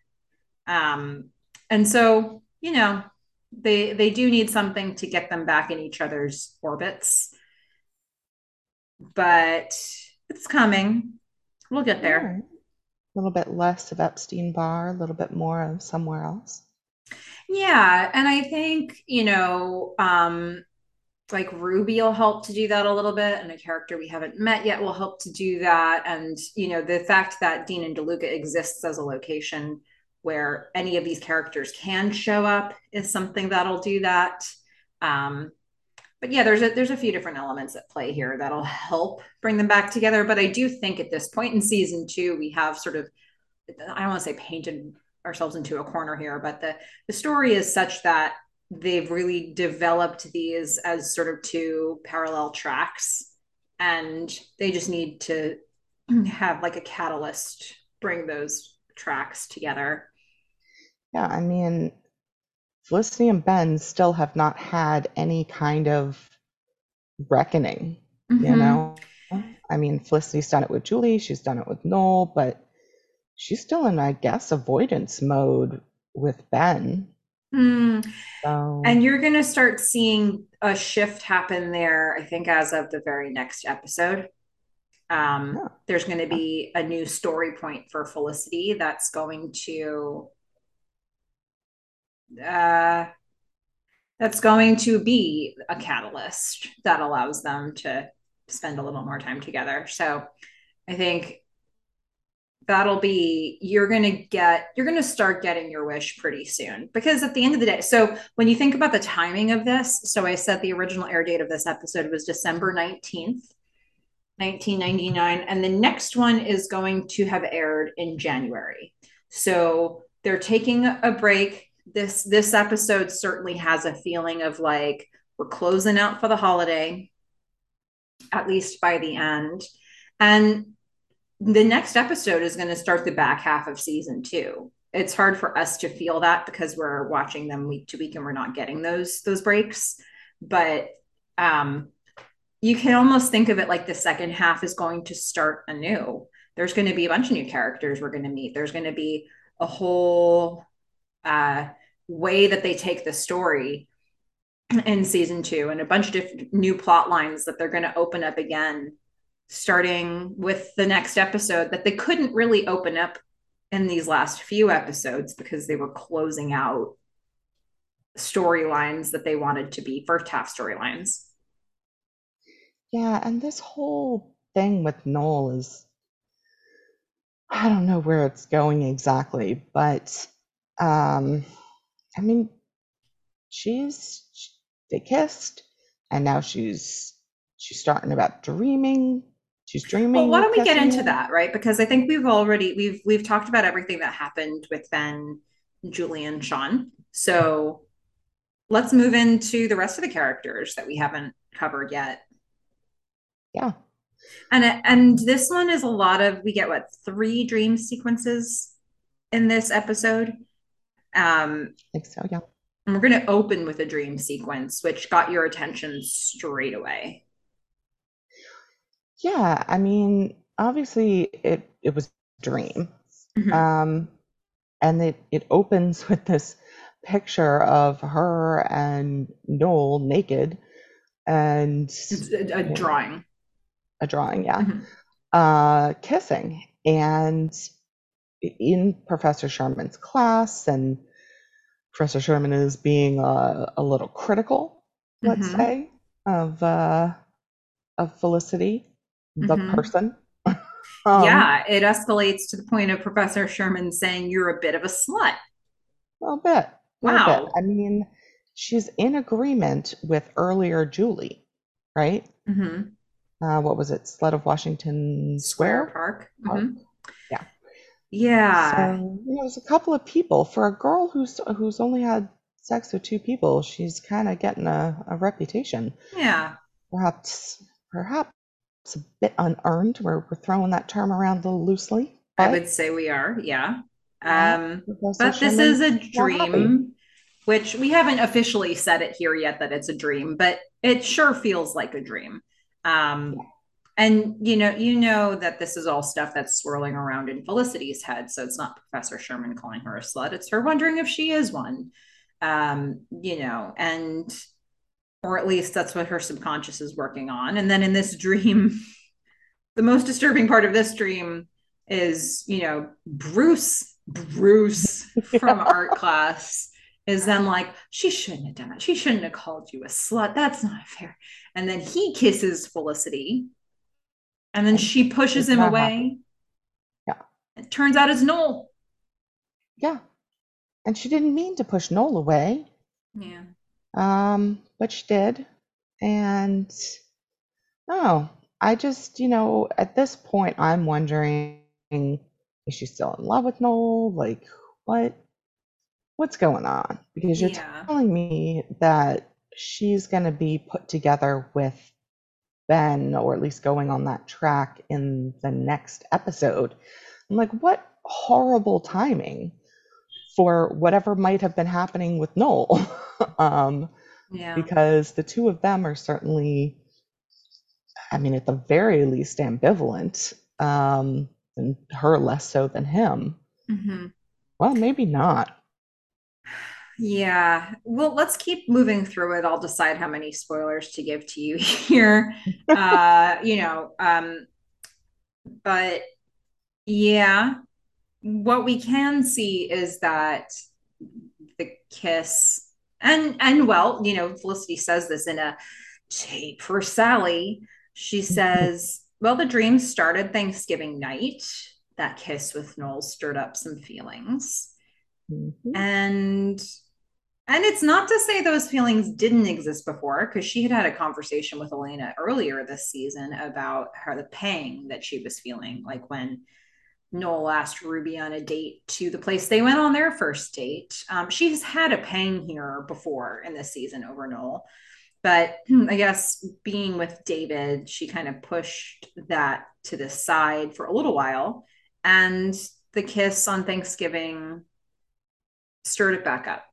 Um and so you know they they do need something to get them back in each other's orbits. But it's coming We'll get there. A little bit less of Epstein Bar, a little bit more of somewhere else. Yeah, and I think, you know, um like Ruby will help to do that a little bit, and a character we haven't met yet will help to do that. And you know, the fact that Dean and DeLuca exists as a location where any of these characters can show up is something that'll do that. Um, but yeah, there's a there's a few different elements at play here that'll help bring them back together. But I do think at this point in season two, we have sort of I don't want to say painted ourselves into a corner here, but the the story is such that they've really developed these as sort of two parallel tracks and they just need to have like a catalyst bring those tracks together yeah i mean felicity and ben still have not had any kind of reckoning mm-hmm. you know i mean felicity's done it with julie she's done it with noel but she's still in i guess avoidance mode with ben Mm. So. And you're going to start seeing a shift happen there, I think, as of the very next episode. Um, yeah. There's going to be a new story point for Felicity that's going to. Uh, that's going to be a catalyst that allows them to spend a little more time together. So I think that'll be you're going to get you're going to start getting your wish pretty soon because at the end of the day so when you think about the timing of this so i said the original air date of this episode was december 19th 1999 and the next one is going to have aired in january so they're taking a break this this episode certainly has a feeling of like we're closing out for the holiday at least by the end and the next episode is going to start the back half of season two. It's hard for us to feel that because we're watching them week to week and we're not getting those those breaks. But um, you can almost think of it like the second half is going to start anew. There's going to be a bunch of new characters we're going to meet. There's going to be a whole uh, way that they take the story in season two and a bunch of new plot lines that they're going to open up again starting with the next episode that they couldn't really open up in these last few episodes because they were closing out storylines that they wanted to be first half storylines. Yeah, and this whole thing with Noel is I don't know where it's going exactly, but um I mean she's they kissed and now she's she's starting about dreaming she's dreaming. Well, why don't we get into that, right? Because I think we've already we've we've talked about everything that happened with Ben, Julie, and Sean. So let's move into the rest of the characters that we haven't covered yet. Yeah. And and this one is a lot of we get what three dream sequences in this episode. Um I think so, yeah. And we're going to open with a dream sequence, which got your attention straight away. Yeah, I mean, obviously it it was a dream. Mm-hmm. Um, and it it opens with this picture of her and Noel naked and a, a drawing. A drawing, yeah. Mm-hmm. Uh, kissing and in Professor Sherman's class and Professor Sherman is being a, a little critical, let's mm-hmm. say, of uh, of Felicity the mm-hmm. person. um, yeah, it escalates to the point of Professor Sherman saying you're a bit of a slut. A little bit. Wow. Little bit. I mean, she's in agreement with earlier Julie, right? Mm-hmm. Uh, what was it? Slut of Washington Square, Square Park. Park. Yeah. So, you know, there's a couple of people for a girl who's who's only had sex with two people. She's kind of getting a, a reputation. Yeah. Perhaps, perhaps it's a bit unearned. We're, we're throwing that term around a little loosely. I would say we are, yeah. Um, but this is a dream, which we haven't officially said it here yet that it's a dream, but it sure feels like a dream. Um, yeah. And you know, you know that this is all stuff that's swirling around in Felicity's head. So it's not Professor Sherman calling her a slut; it's her wondering if she is one. Um, you know, and or at least that's what her subconscious is working on. And then in this dream, the most disturbing part of this dream is, you know, Bruce, Bruce from art class is then like, she shouldn't have done that. She shouldn't have called you a slut. That's not fair. And then he kisses Felicity. And then she pushes him away. Yeah. It turns out it's Noel. Yeah. And she didn't mean to push Noel away. Yeah. Um, but she did. And oh, I just, you know, at this point I'm wondering is she still in love with Noel? Like what what's going on? Because you're Yeah. telling me that she's going to be put together with Ben, or at least going on that track in the next episode. I'm like, what horrible timing for whatever might have been happening with Noel. um, Yeah. because the two of them are certainly, I mean, at the very least, ambivalent, um, and her less so than him. hmm Well, maybe not. Yeah. Well, let's keep moving through it. I'll decide how many spoilers to give to you here. uh, you know, um, but yeah, what we can see is that the kiss and and well, you know, Felicity says this in a tape for Sally. She says, "Well, the dream started Thanksgiving night. That kiss with Noel stirred up some feelings." Mhm. And and it's not to say those feelings didn't exist before, because she had had a conversation with Elena earlier this season about her the pang that she was feeling, like when Noel asked Ruby on a date to the place they went on their first date. Um, she's had a pang here before in this season over Noel, but I guess being with David, she kind of pushed that to the side for a little while, and the kiss on Thanksgiving stirred it back up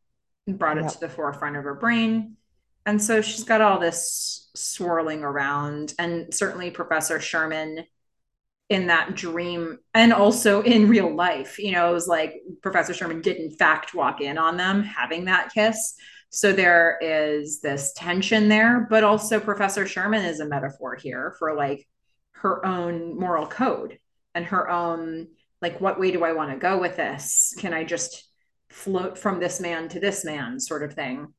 brought it Yep. to the forefront of her brain. And so she's got all this swirling around, and certainly Professor Sherman in that dream and also in real life, you know, it was like Professor Sherman did in fact walk in on them having that kiss. So there is this tension there, but also Professor Sherman is a metaphor here for like her own moral code and her own like what way do I want to go with this? Can I just float from this man to this man sort of thing?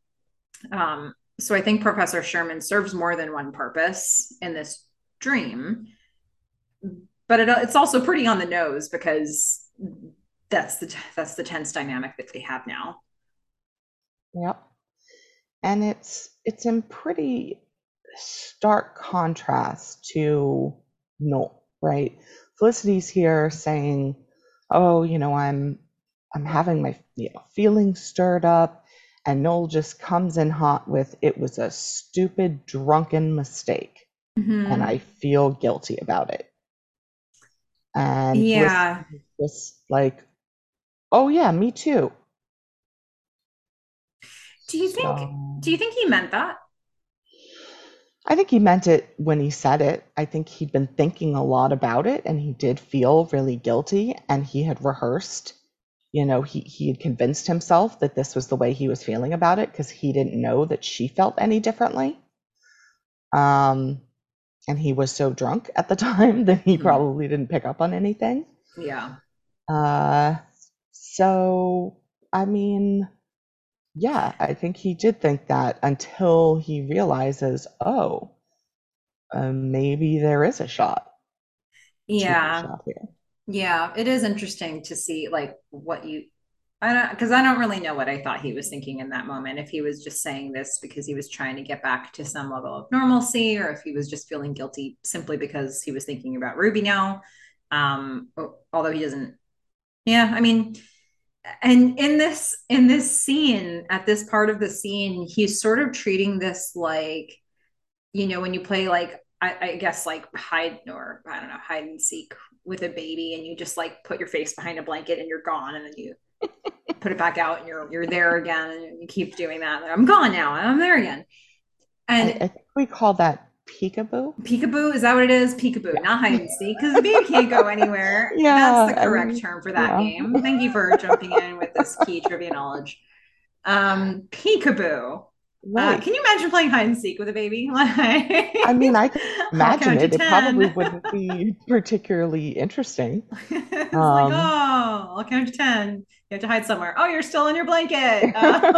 Um, so I think Professor Sherman serves more than one purpose in this dream, but it, it's also pretty on the nose because that's the that's the tense dynamic that they have now. Yep. And it's it's in pretty stark contrast to Noel, right? Felicity's here saying, "Oh, you know, I'm I'm having my you know, feelings stirred up," and Noel just comes in hot with, "It was a stupid, drunken mistake, Mm-hmm. and I feel guilty about it." And yeah, just like, "Oh yeah, me too." do you think So do you think he meant that? I think he meant it when he said it. I think he'd been thinking a lot about it and he did feel really guilty and he had rehearsed. You know, he, he had convinced himself that this was the way he was feeling about it because he didn't know that she felt any differently. Um, and he was so drunk at the time that he Mhm. probably didn't pick up on anything. Yeah, Uh, so, I mean, yeah, I think he did think that until he realizes, oh, uh, maybe there is a shot, yeah, shot here. Yeah. It is interesting to see like what you. I don't because I don't really know what I thought he was thinking in that moment. If he was just saying this because he was trying to get back to some level of normalcy, or if he was just feeling guilty simply because he was thinking about Ruby now. Um, although he doesn't. Yeah, I mean, and in this in this scene at this part of the scene he's sort of treating this like you know when you play like I, I guess like hide or i don't know hide and seek with a baby and you just like put your face behind a blanket and you're gone and then you put it back out and you're you're there again and you keep doing that. I'm gone now and i'm there again. And I think we call that peekaboo. peekaboo? Is that what it is? Peekaboo not hide and seek because the baby can't go anywhere. Yeah, that's the I correct mean, term for that yeah. game thank you for jumping in with this key trivia knowledge. Um peekaboo Right. Uh, can you imagine playing hide and seek with a baby? I mean, I can imagine it. It probably wouldn't be particularly interesting. it's um, like, oh, I'll count to 10. You have to hide somewhere. Oh, you're still in your blanket. Uh,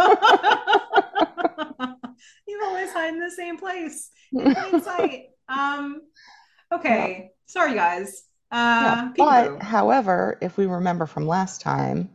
you always hide in the same place in. Um, okay. Yeah. Sorry, guys. Uh, yeah. But, however, if we remember from last time,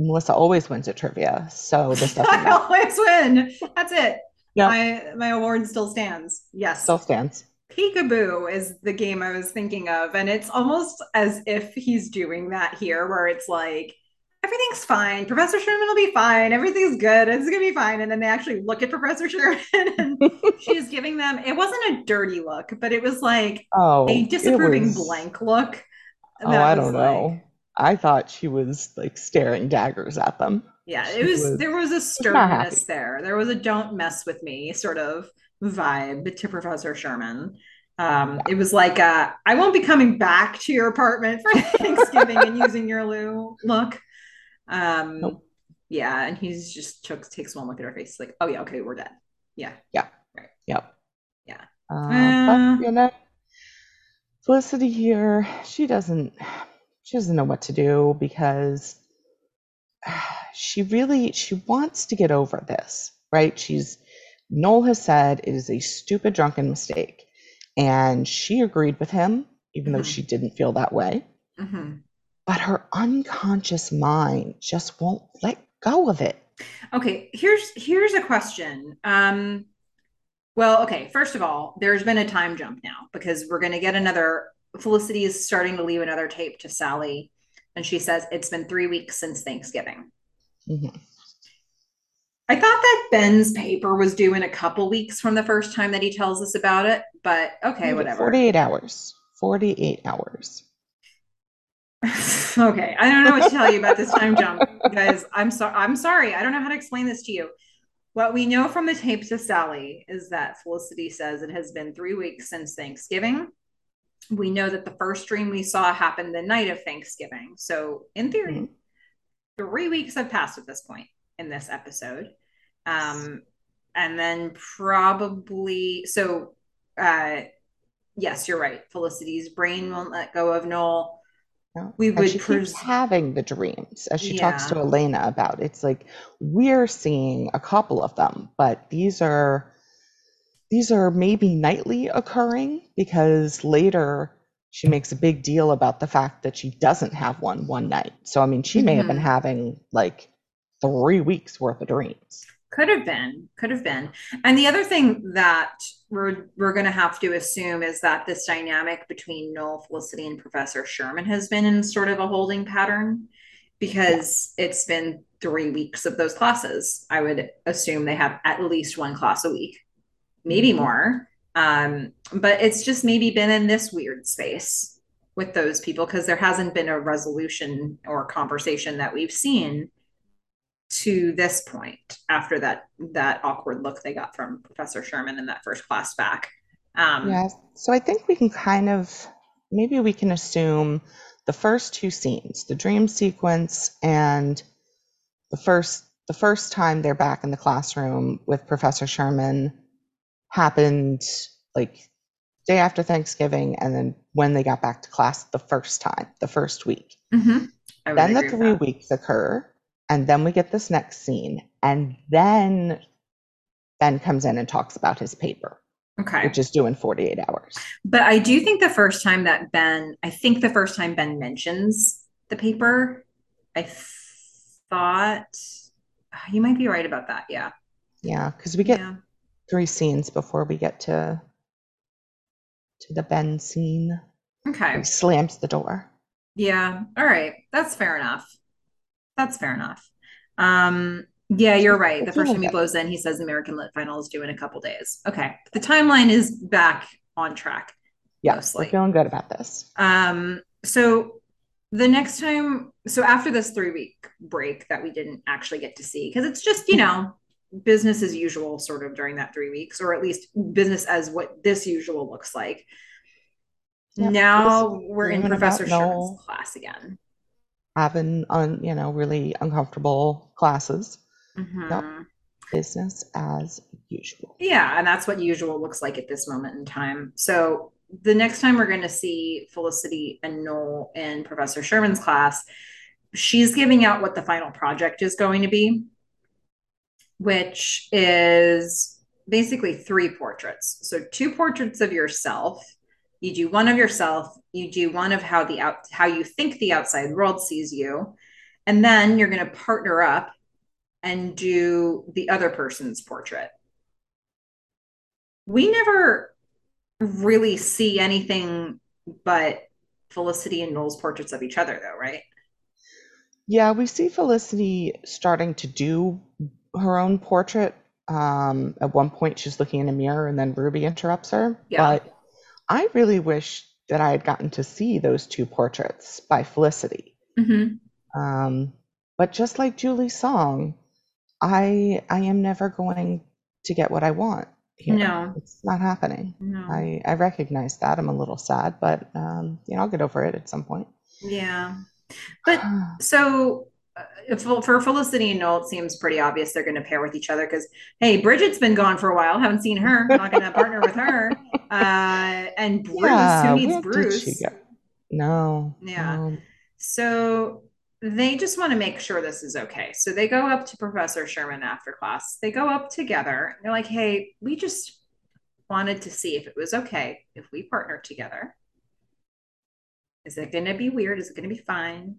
Melissa always wins at trivia, so this doesn't. I always win. That's it. Yeah, my my award still stands. Yes, still stands. Peekaboo is the game I was thinking of, and it's almost as if he's doing that here, where it's like everything's fine. Professor Sherman will be fine. Everything's good. It's gonna be fine. And then they actually look at Professor Sherman, and she's giving them. It wasn't a dirty look, but it was like oh, a disapproving was... blank look. Oh, I don't like, know. I thought she was like staring daggers at them. Yeah, it was, was there was a sternness there. There was a don't mess with me sort of vibe to Professor Sherman. Um, yeah. It was like, uh, I won't be coming back to your apartment for Thanksgiving and using your loo look. Um, nope. Yeah, and he's just took, takes one look at her face, like, oh yeah, okay, we're dead. Yeah. Yeah. Right. Yep. Yeah. Uh, uh, but, you know, Felicity here, she doesn't she doesn't know what to do because she really she wants to get over this right? She's noel has said it is a stupid drunken mistake. And she agreed with him even mm-hmm. though she didn't feel that way. Mm-hmm. but her unconscious mind just won't let go of it. Okay here's here's a question. Um well okay first of all there's been a time jump now because we're going to get another Felicity is starting to leave another tape to Sally, and she says it's been three weeks since Thanksgiving. Mm-hmm. I thought that Ben's paper was due in a couple weeks from the first time that he tells us about it, but okay, whatever. 48 hours. 48 hours. okay, I don't know what to tell you about this time jump, guys. I'm sorry. I'm sorry. I don't know how to explain this to you. What we know from the tapes to Sally is that Felicity says it has been three weeks since Thanksgiving we know that the first dream we saw happened the night of Thanksgiving. So, in theory, mm-hmm. three weeks have passed at this point in this episode. Um, and then probably, so, uh, yes, you're right. Felicity's brain won't let go of Noel. No. We would she pres- keeps having the dreams as she yeah. talks to Elena about. It's like we're seeing a couple of them, but these are these are maybe nightly occurring because later she makes a big deal about the fact that she doesn't have one one night. So, I mean, she may mm-hmm. have been mm-hmm. having like three weeks worth of dreams. Could have been, could have been. And the other thing that we're we're going to have to assume is that this dynamic between Noel Felicity and Professor Sherman has been in sort of a holding pattern because yeah. it's been three weeks of those classes. I would assume they have at least one class a week maybe mm-hmm. more. Um, but it's just maybe been in this weird space with those people because there hasn't been a resolution or conversation that we've seen to this point after that that awkward look they got from Professor Sherman in that first class back. Um, yeah, so I think we can kind of maybe we can assume the first two scenes, the dream sequence and the first the first time they're back in the classroom with Professor Sherman happened like day after Thanksgiving, and then when they got back to class the first time, the first week. Mm-hmm. Then the three weeks occur, and then we get this next scene, and then Ben comes in and talks about his paper. Okay. Which is due in 48 hours. But I do think the first time that Ben, I think the first time Ben mentions the paper, I thought you might be right about that. Yeah. Yeah. Cause we get yeah three scenes before we get to to the Ben scene. Okay. He slams the door. Yeah. All right. That's fair enough. That's fair enough. Um, yeah, you're right. The first time he blows in, he says the American Lit Final is due in a couple days. Okay. The timeline is back on track. Yeah, mostly. we're feeling good about this. Um, so the next time, so after this three week break that we didn't actually get to see, because it's just, you know, business as usual sort of during that three weeks or at least business as what this usual looks like yep. now we're in professor sherman's class again having on you know really uncomfortable classes mm-hmm. yep. business as usual. Yeah, and that's what usual looks like at this moment in time. So the next time we're going to see Felicity and Noel in Professor Sherman's class, she's giving out what the final project is going to be, which is basically three portraits. So two portraits of yourself. You do one of yourself, you do one of how the out how you think the outside world sees you, and then you're going to partner up and do the other person's portrait. We never really see anything but Felicity and Noel's portraits of each other, though, right? Yeah, we see Felicity starting to do her own portrait. Um, at one point, she's looking in a mirror, and then Ruby interrupts her. Yeah. But I really wish that I had gotten to see those two portraits by Felicity. Mm-hmm. Um, but just like Julie's song, I I am never going to get what I want here. No. It's not happening. No. I, I recognize that. I'm a little sad, but um, you know, I'll get over it at some point. Yeah. But so for for Felicity and Noel, it seems pretty obvious they're going to pair with each other because, hey, Bridget's been gone for a while. Haven't seen her. Not going to partner with her. Uh, and Bruce, yeah, who needs Bruce? No. Yeah. no. So they just want to make sure this is okay. So they go up to Professor Sherman after class. They go up together. They're like, hey, we just wanted to see if it was okay if we partner together. Is it going to be weird? Is it going to be fine?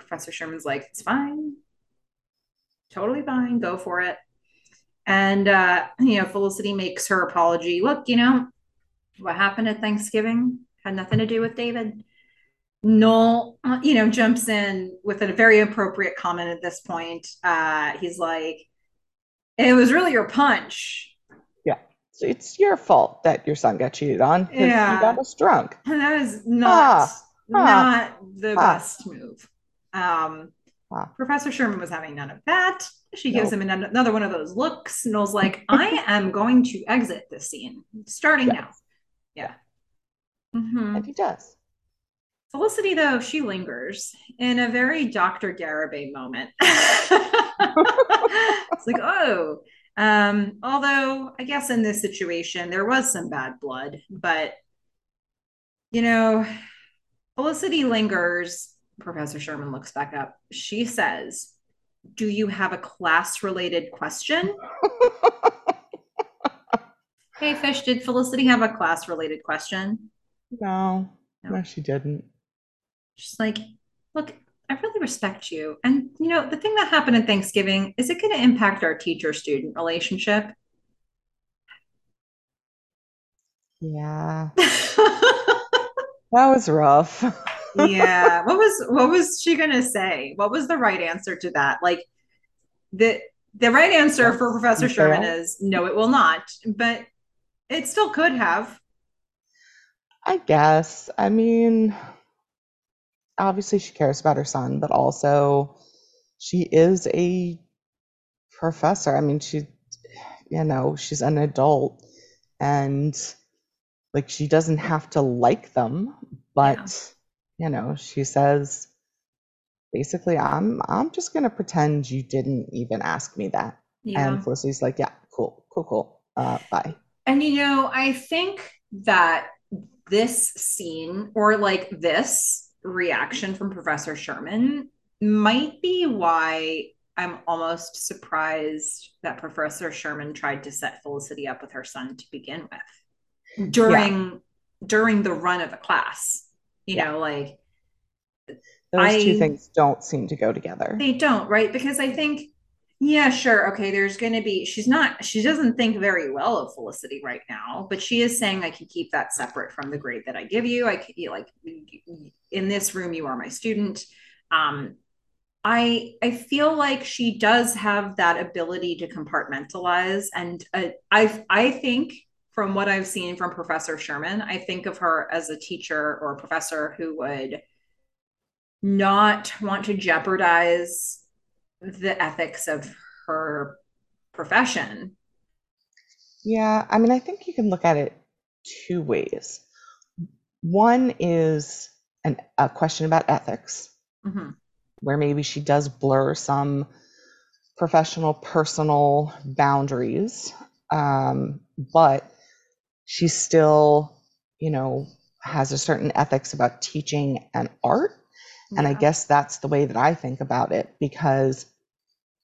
Professor Sherman's like, it's fine. Totally fine. Go for it. And, uh, you know, Felicity makes her apology. Look, you know, what happened at Thanksgiving had nothing to do with David. Noel, uh, you know, jumps in with a very appropriate comment at this point. Uh, he's like, it was really your punch. Yeah. So it's your fault that your son got cheated on. Yeah. You got us drunk. And that is not Ah, not the ah. best move. Um, Ah. Professor Sherman was having none of that. She gives him an- another one of those looks. Noel's like, I am going to exit this scene starting Yes. now. Yeah. Mm-hmm. And he does. Felicity, though, she lingers in a very Dr. Garibay moment. it's like, oh, um, although I guess in this situation there was some bad blood, but you know, Felicity lingers. Professor Sherman looks back up. She says, Do you have a class related question? hey, Fish, did Felicity have a class related question? No, No. no, she didn't. She's like, look, I really respect you. And, you know, the thing that happened at Thanksgiving, is it going to impact our teacher student relationship? Yeah, yeah. that was rough. What was what was she going to say? What was the right answer to that? Like the the right answer for Professor Sherman is no, it will not, but it still could have. I guess. I mean, obviously she cares about her son, but also she is a professor. I mean, she, you know, she's an adult and like she doesn't have to like them, but you know, she says basically, I'm I'm just gonna pretend you didn't even ask me that. Yeah. And Felicity's like, yeah, cool, cool, cool. Uh, bye. And you know, I think that this scene or like this reaction from Professor Sherman might be why I'm almost surprised that Professor Sherman tried to set Felicity up with her son to begin with during during the run of the class. You Yeah. know, like Those two things don't seem to go together. they don't, right? Because I think, yeah, sure, okay, there's going to be, she's not, she doesn't think very well of Felicity right now, but she is saying, I can keep that separate from the grade that I give you. I can, like, in this room, you are my student. Um, I I feel like she does have that ability to compartmentalize, and uh, I I think from what I've seen from Professor Sherman, I think of her as a teacher or a professor who would not want to jeopardize the ethics of her profession. Yeah, I mean, I think you can look at it two ways. One is an, a question about ethics, Mhm. where maybe she does blur some professional, personal boundaries. Um, but she still, you know, has a certain ethics about teaching and art. And I guess that's the way that I think about it because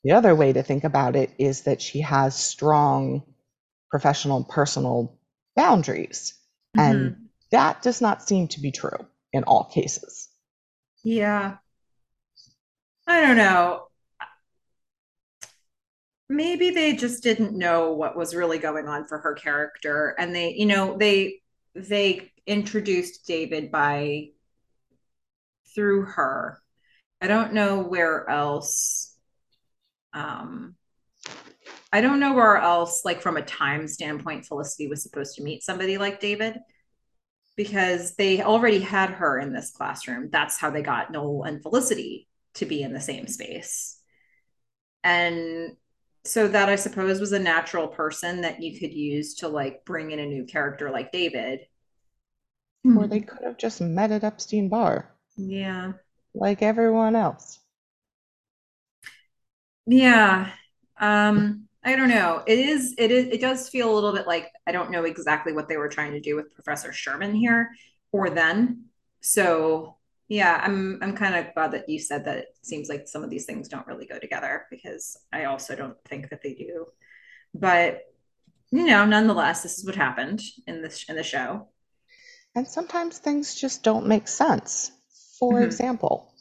the other way to think about it is that she has strong professional personal boundaries. Mm-hmm. And that does not seem to be true in all cases. Yeah. I don't know. Maybe they just didn't know what was really going on for her character and they, you know, they they introduced David by through her. I don't know where else um I don't know where else like from a time standpoint Felicity was supposed to meet somebody like David because they already had her in this classroom. That's how they got Noel and Felicity to be in the same space. And so that I suppose was a natural person that you could use to like bring in a new character like David. Or they could have just met at Epstein Bar. Yeah. Like everyone else. Yeah. Um I don't know. It is it is it does feel a little bit like I don't know exactly what they were trying to do with Professor Sherman here or then. So yeah, I'm I'm kind of glad that you said that it seems like some of these things don't really go together because I also don't think that they do. But you know, nonetheless, this is what happened in this in the show. And sometimes things just don't make sense. For mm-hmm. example,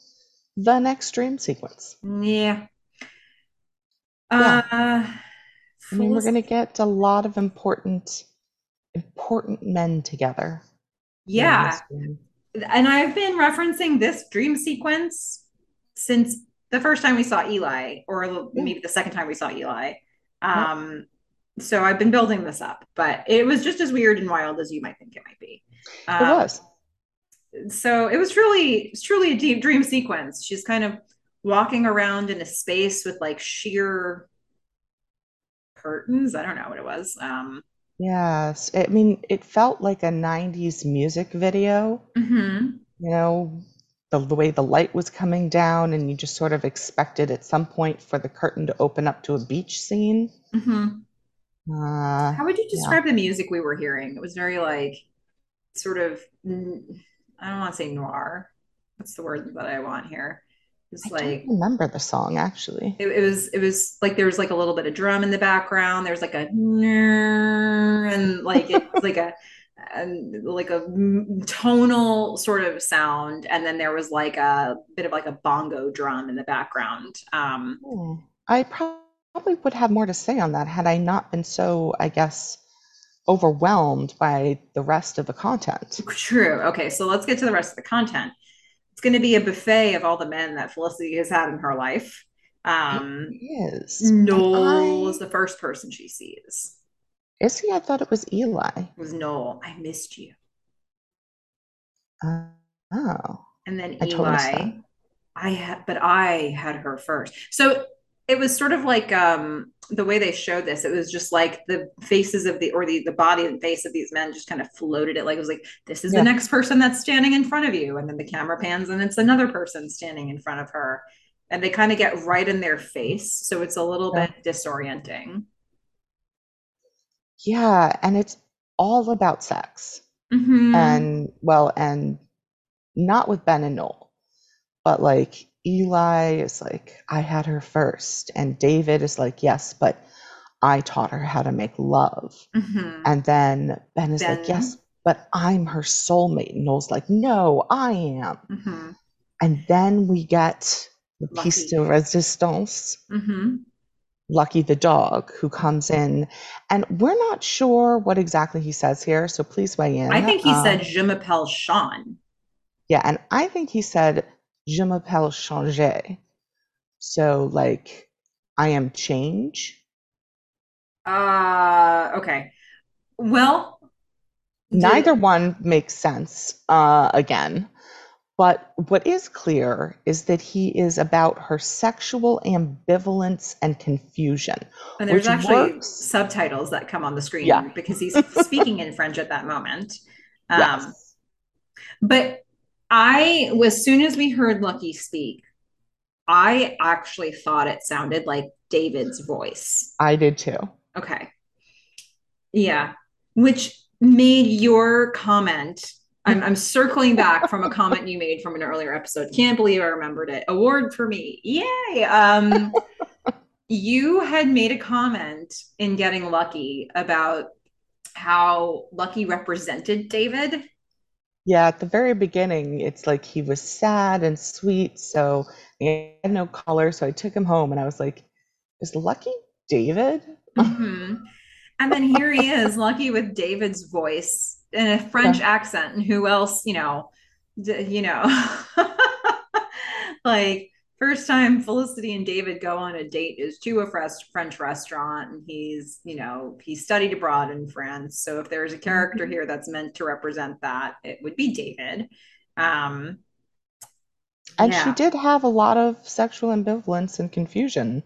the next dream sequence. Yeah. yeah. Uh I mean, we're going to get a lot of important, important men together. Yeah. And I've been referencing this dream sequence since the first time we saw Eli, or maybe the second time we saw Eli. Um. So I've been building this up, but it was just as weird and wild as you might think it might be. Um, it was. So it was truly, it's truly a deep dream sequence. She's kind of walking around in a space with like sheer curtains. I don't know what it was. Um, yes, I mean, it felt like a '90s music video. Mm-hmm. You know, the, the way the light was coming down, and you just sort of expected at some point for the curtain to open up to a beach scene. Mm-hmm. Uh, How would you describe yeah. the music we were hearing? It was very like sort of I don't want to say noir. What's the word that I want here? It's I like don't remember the song actually. It, it, was it was like there was like a little bit of drum in the background. There's like a and like it's like a and like a tonal sort of sound, and then there was like a bit of like a bongo drum in the background. Um. I probably would have more to say on that had I not been so, I guess, overwhelmed by the rest of the content. True. Okay, so let's get to the rest of the content it's going to be a buffet of all the men that Felicity has had in her life. Um, is. Noel I... is the first person she sees. Is he? I thought it was Eli. It was Noel. I missed you. Uh, oh. And then I Eli. I had, but I had her first. So it was sort of like um the way they showed this it was just like the faces of the or the the body and face of these men just kind of floated it like it was like this is yeah. the next person that's standing in front of you and then the camera pans and it's another person standing in front of her and they kind of get right in their face so it's a little yeah. bit disorienting yeah and it's all about sex mm-hmm. and well and not with ben and noel but like Eli is like, I had her first. And David is like, yes, but I taught her how to make love. Mm-hmm. And then Ben is ben. like, yes, but I'm her soulmate. And Noel's like, no, I am. Mm-hmm. And then we get the Lucky. piece de resistance. Mm-hmm. Lucky the dog who comes in, and we're not sure what exactly he says here, so please weigh in. I think he um, said Je m'appelle Sean. Yeah, and I think he said je m'appelle changer. So like I am change. Uh okay. Well, neither did... one makes sense uh again. But what is clear is that he is about her sexual ambivalence and confusion. And there's actually works... subtitles that come on the screen yeah. because he's speaking in French at that moment. Um, yes. But I, as soon as we heard Lucky speak, I actually thought it sounded like David's voice. I did too. Okay. Yeah. Which made your comment. I'm, I'm circling back from a comment you made from an earlier episode. Can't believe I remembered it. Award for me. Yay. Um, you had made a comment in Getting Lucky about how Lucky represented David. Yeah, at the very beginning, it's like he was sad and sweet, so he had no color. So I took him home and I was like, is Lucky David? Mm-hmm. And then here he is, Lucky with David's voice in a French yeah. accent. And who else, you know, d- you know, like first time Felicity and David go on a date is to a French restaurant, and he's, you know, he studied abroad in France. So if there's a character mm-hmm. here that's meant to represent that, it would be David. Um, and yeah. she did have a lot of sexual ambivalence and confusion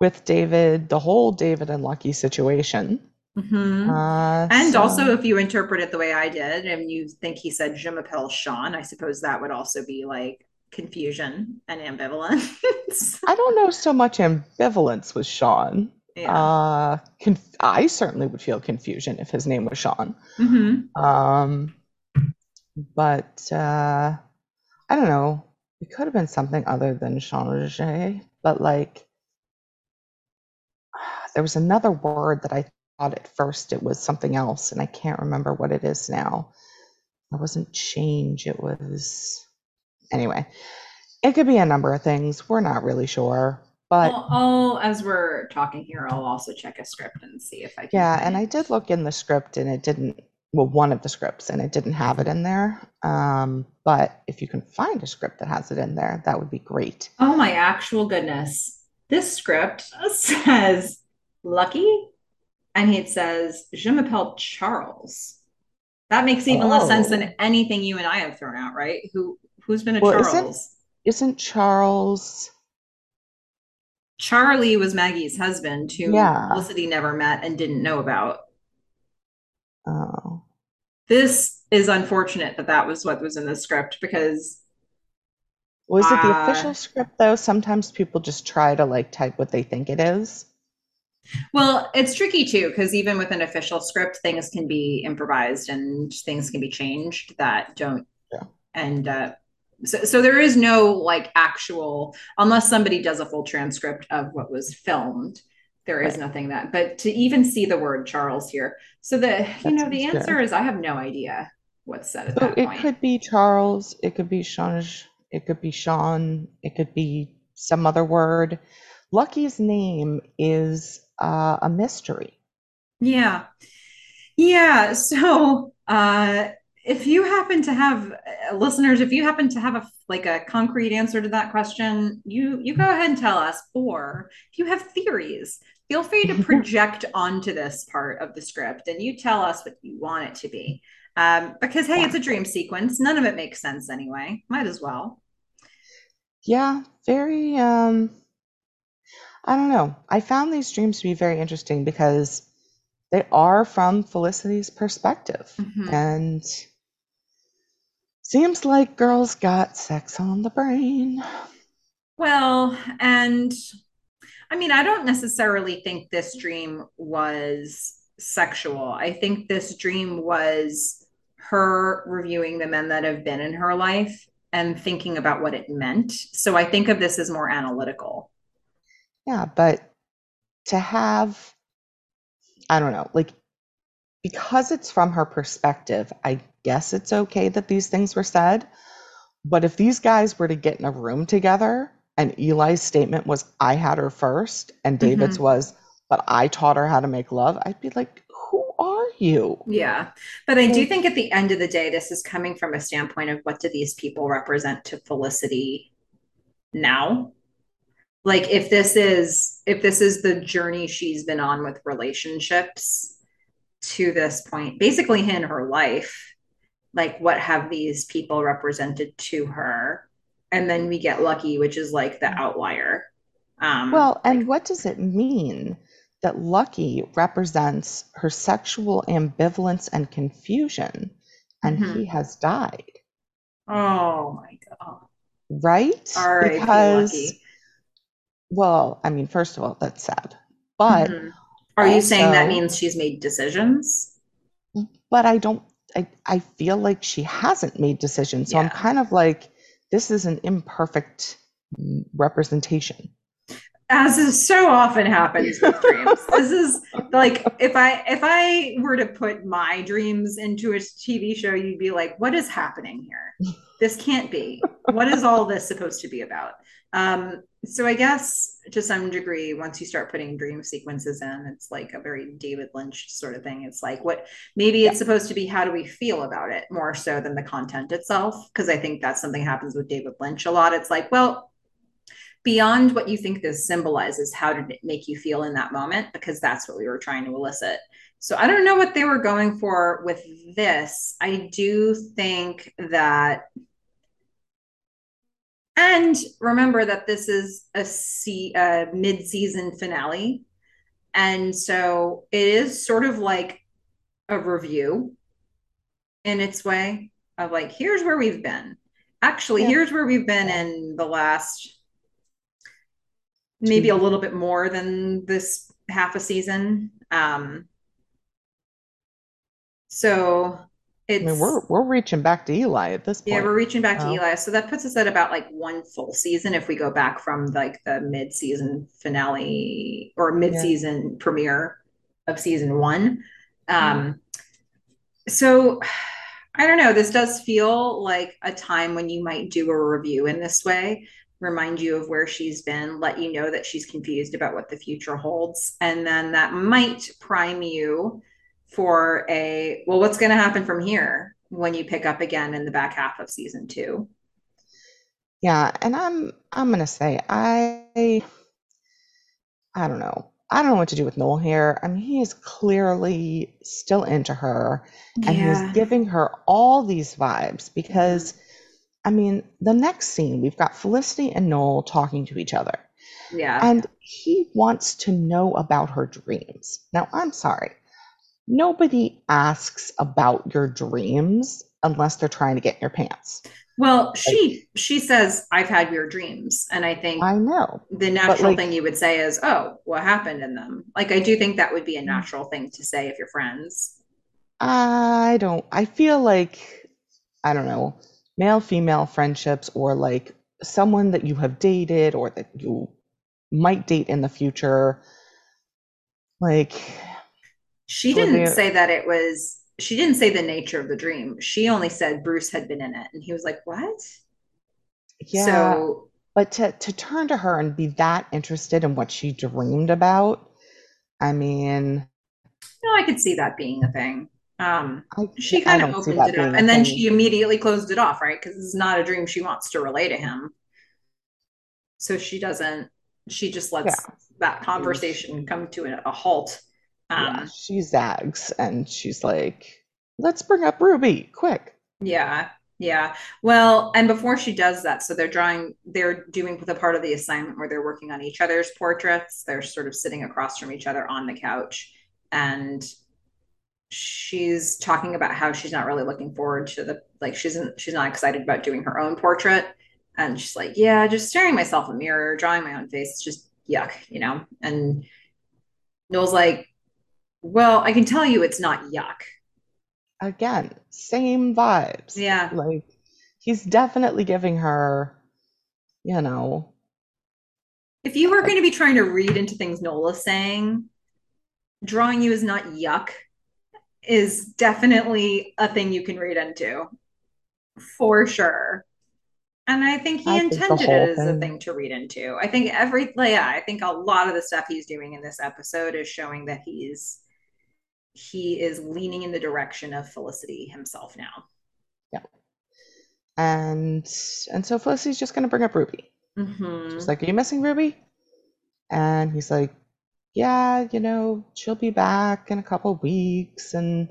with David, the whole David and Lucky situation. Mm-hmm. Uh, and so... also, if you interpret it the way I did, and you think he said "je m'appelle Sean," I suppose that would also be like confusion and ambivalence. I don't know so much ambivalence with Sean. Yeah. Uh, conf- I certainly would feel confusion if his name was Sean. Mm-hmm. Um, but uh, I don't know. It could have been something other than Sean but like there was another word that I thought at first it was something else, and I can't remember what it is now. It wasn't change, it was anyway. It could be a number of things. We're not really sure. But I'll, as we're talking here, I'll also check a script and see if I can. Yeah, and I did look in the script and it didn't well, one of the scripts and it didn't have it in there. Um, but if you can find a script that has it in there, that would be great. Oh my actual goodness. This script says Lucky and it says Je m'appelle Charles. That makes even oh. less sense than oh. anything you and I have thrown out, right? Who who's been a well, Charles? Isn't, isn't Charles Charlie was Maggie's husband, who yeah. Felicity never met and didn't know about. Oh. This is unfortunate that that was what was in the script because. Was uh, it the official script though? Sometimes people just try to like type what they think it is. Well, it's tricky too because even with an official script, things can be improvised and things can be changed that don't. Yeah. And uh, so, so there is no like actual unless somebody does a full transcript of what was filmed. There is right. nothing that, but to even see the word Charles here, so the you know the answer good. is I have no idea what's said at so that it point. could be Charles, it could be Sean, it could be Sean, it could be some other word. Lucky's name is uh, a mystery. Yeah. Yeah. So uh, if you happen to have uh, listeners, if you happen to have a like a concrete answer to that question, you you go ahead and tell us. Or if you have theories, feel free to project onto this part of the script and you tell us what you want it to be. Um, because hey, it's a dream sequence. None of it makes sense anyway. Might as well. Yeah, very um I don't know. I found these dreams to be very interesting because they are from Felicity's perspective. Mm-hmm. And seems like girls got sex on the brain. Well, and I mean, I don't necessarily think this dream was sexual. I think this dream was her reviewing the men that have been in her life and thinking about what it meant. So I think of this as more analytical. Yeah, but to have, I don't know, like, because it's from her perspective, I guess it's okay that these things were said. But if these guys were to get in a room together and Eli's statement was, I had her first, and David's mm-hmm. was, but I taught her how to make love, I'd be like, who are you? Yeah. But I do think at the end of the day, this is coming from a standpoint of what do these people represent to Felicity now? like if this is if this is the journey she's been on with relationships to this point basically in her life like what have these people represented to her and then we get lucky which is like the outlier um well and like, what does it mean that lucky represents her sexual ambivalence and confusion and mm-hmm. he has died oh my god right because lucky well, I mean, first of all, that's sad. But Mhm. Are you saying that means she's made decisions? but I don't, I, I feel like she hasn't made decisions. So I'm kind of like, this is an imperfect representation. As is so often happens with dreams. This is like if I if I were to put my dreams into a TV show, you'd be like, what is happening here? This can't be. What is all this supposed to be about? Um, so I guess to some degree, once you start putting dream sequences in, it's like a very David Lynch sort of thing. It's like what maybe Yeah. it's supposed to be how do we feel about it more so than the content itself? Because I think that's something happens with David Lynch a lot. It's like, well, beyond what you think this symbolizes, how did it make you feel in that moment? Because that's what we were trying to elicit. So I don't know what they were going for with this. I do think that, and remember that this is a, se- a mid-season finale, and so it is sort of like a review in its way of like, here's where we've been. Actually, Yeah. here's where we've been in the last maybe a little bit more than this half a season. Um, so I mean, we're we're reaching back to Eli at this point. yeah, we're reaching back to Oh, Eli. So that puts us at about like one full season if we go back from like the mid-season finale or mid-season premiere of season one. Um, so I don't know. This does feel like a time when you might do a review in this way, remind you of where she's been, let you know that she's confused about what the future holds. And then that might prime you for a, well, what's going to happen from here when you pick up again in the back half of season two? Yeah, and I'm I'm gonna say I I don't know. I don't know what to do with Noel here. I mean, he is clearly still into her, and Yeah. giving her all these vibes because, I mean, the next scene, we've got Felicity and Noel talking to each other, Yeah. and he wants to know about her dreams. Now, I'm sorry. Nobody asks about your dreams unless they're trying to get in your pants. Well, Like, she she says I've had weird dreams, and I think I know, the natural like, thing you would say is, "Oh, what happened in them?" Like I do think that would be a natural thing to say if you're friends. I don't, I feel like, I don't know, male female friendships or like someone that you have dated or that you might date in the future, like She didn't the, say that it was she didn't say the nature of the dream. She only said Bruce had been in it, and he was like, "What?" yeah, So, but to to turn to her and be that interested in what she dreamed about, I mean, no, I could see that being a thing. Um, I she kind of opened it up, and then thing. she immediately closed it off, right? Because it's not a dream she wants to relay to him. So she doesn't. She just Yeah, lets that conversation come to a, a halt. Yeah, Um, she zags and she's like, let's bring up Ruby, quick. Yeah, yeah. Well, and before she does that, so they're drawing, they're doing the part of the assignment where they're working on each other's portraits. They're sort of sitting across from each other on the couch, and she's talking about how she's not really looking forward to the like she's not she's not excited about doing her own portrait. And she's like, yeah, just staring myself in the mirror, drawing my own face, it's just yuck, you know? And Noel's like, well, I can tell you it's not yuck. Again, same vibes. Yeah. Like he's definitely giving her, you know, If you were going to be trying to read into things Nola's saying, drawing you is not yuck is definitely a thing you can read into for sure. And I think he I intended whole it as a thing. thing to read into. I think every, yeah, I think a lot of the stuff he's doing in this episode is showing that he's he is leaning in the direction of Felicity himself now. Yeah. And and so Felicity's just gonna bring up Ruby. Mm-hmm. She's like, Are you missing Ruby? And he's like, Yeah, you know, she'll be back in a couple weeks and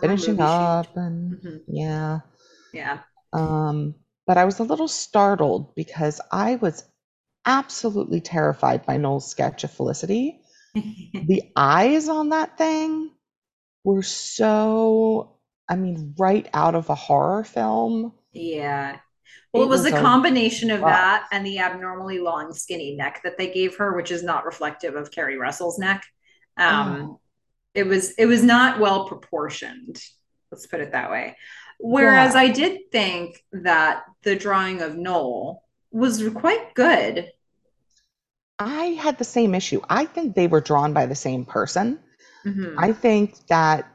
finishing movie shoot. up and Mm-hmm. yeah. Yeah. Um, but I was a little startled because I was absolutely terrified by Noel's sketch of Felicity. The eyes on that thing were so, I mean, right out of a horror film. yeah. Well, it, it was, was, a combination of that and the abnormally long, skinny neck that they gave her, which is not reflective of Keri Russell's neck. Um, oh. It was it was not well proportioned. Let's put it that way. Whereas yeah. I did think that the drawing of Noel was quite good. I had the same issue. I think they were drawn by the same person. Mm-hmm. I think that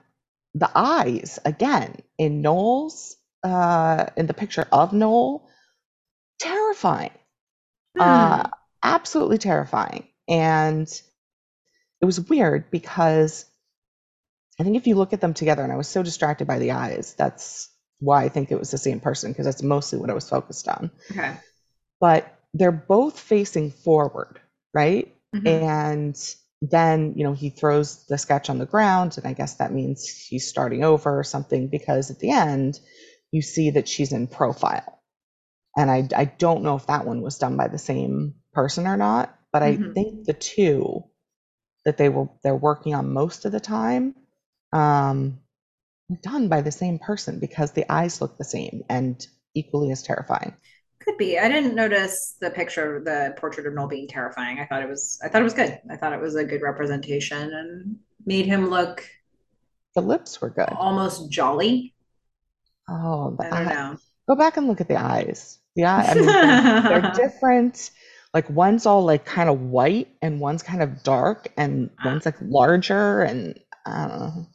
the eyes, again, in Noel's, uh, in the picture of Noel, terrifying. Hmm. Uh, absolutely terrifying. And it was weird because I think if you look at them together, and I was so distracted by the eyes, that's why I think it was the same person, because that's mostly what I was focused on. Okay. But they're both facing forward, right? Mm-hmm. And then, you know, he throws the sketch on the ground, and I guess that means he's starting over or something, because at the end, you see that she's in profile. And I, I don't know if that one was done by the same person or not, but mm-hmm. I think the two that they were they're working on most of the time um, done by the same person because the eyes look the same and equally as terrifying. Could be. I didn't notice the picture of the portrait of Noel being terrifying. I thought it was I thought it was good. I thought it was a good representation and made him look the lips were good. Almost jolly. Oh, I don't eye, know. Go back and look at the eyes. The eye, I mean, they're, they're different. Like one's all like kind of white and one's kind of dark and ah. one's like larger and I don't know.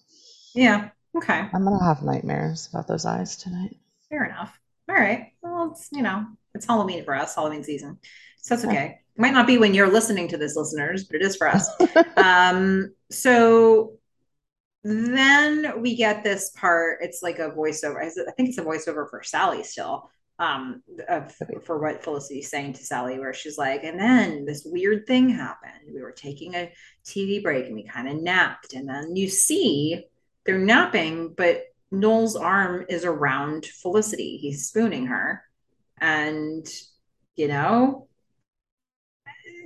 Yeah. Okay. I'm gonna have nightmares about those eyes tonight. Fair enough. All right. Well, it's you know, it's Halloween for us, Halloween season. So that's okay. It might not be when you're listening to this, listeners, but it is for us. um, so then we get this part. It's like a voiceover. I think it's a voiceover for Sally still, um, of, for what Felicity's saying to Sally, where she's like, and then this weird thing happened. We were taking a TV break and we kind of napped. And then you see they're napping, but Noel's arm is around Felicity. He's spooning her. And, you know,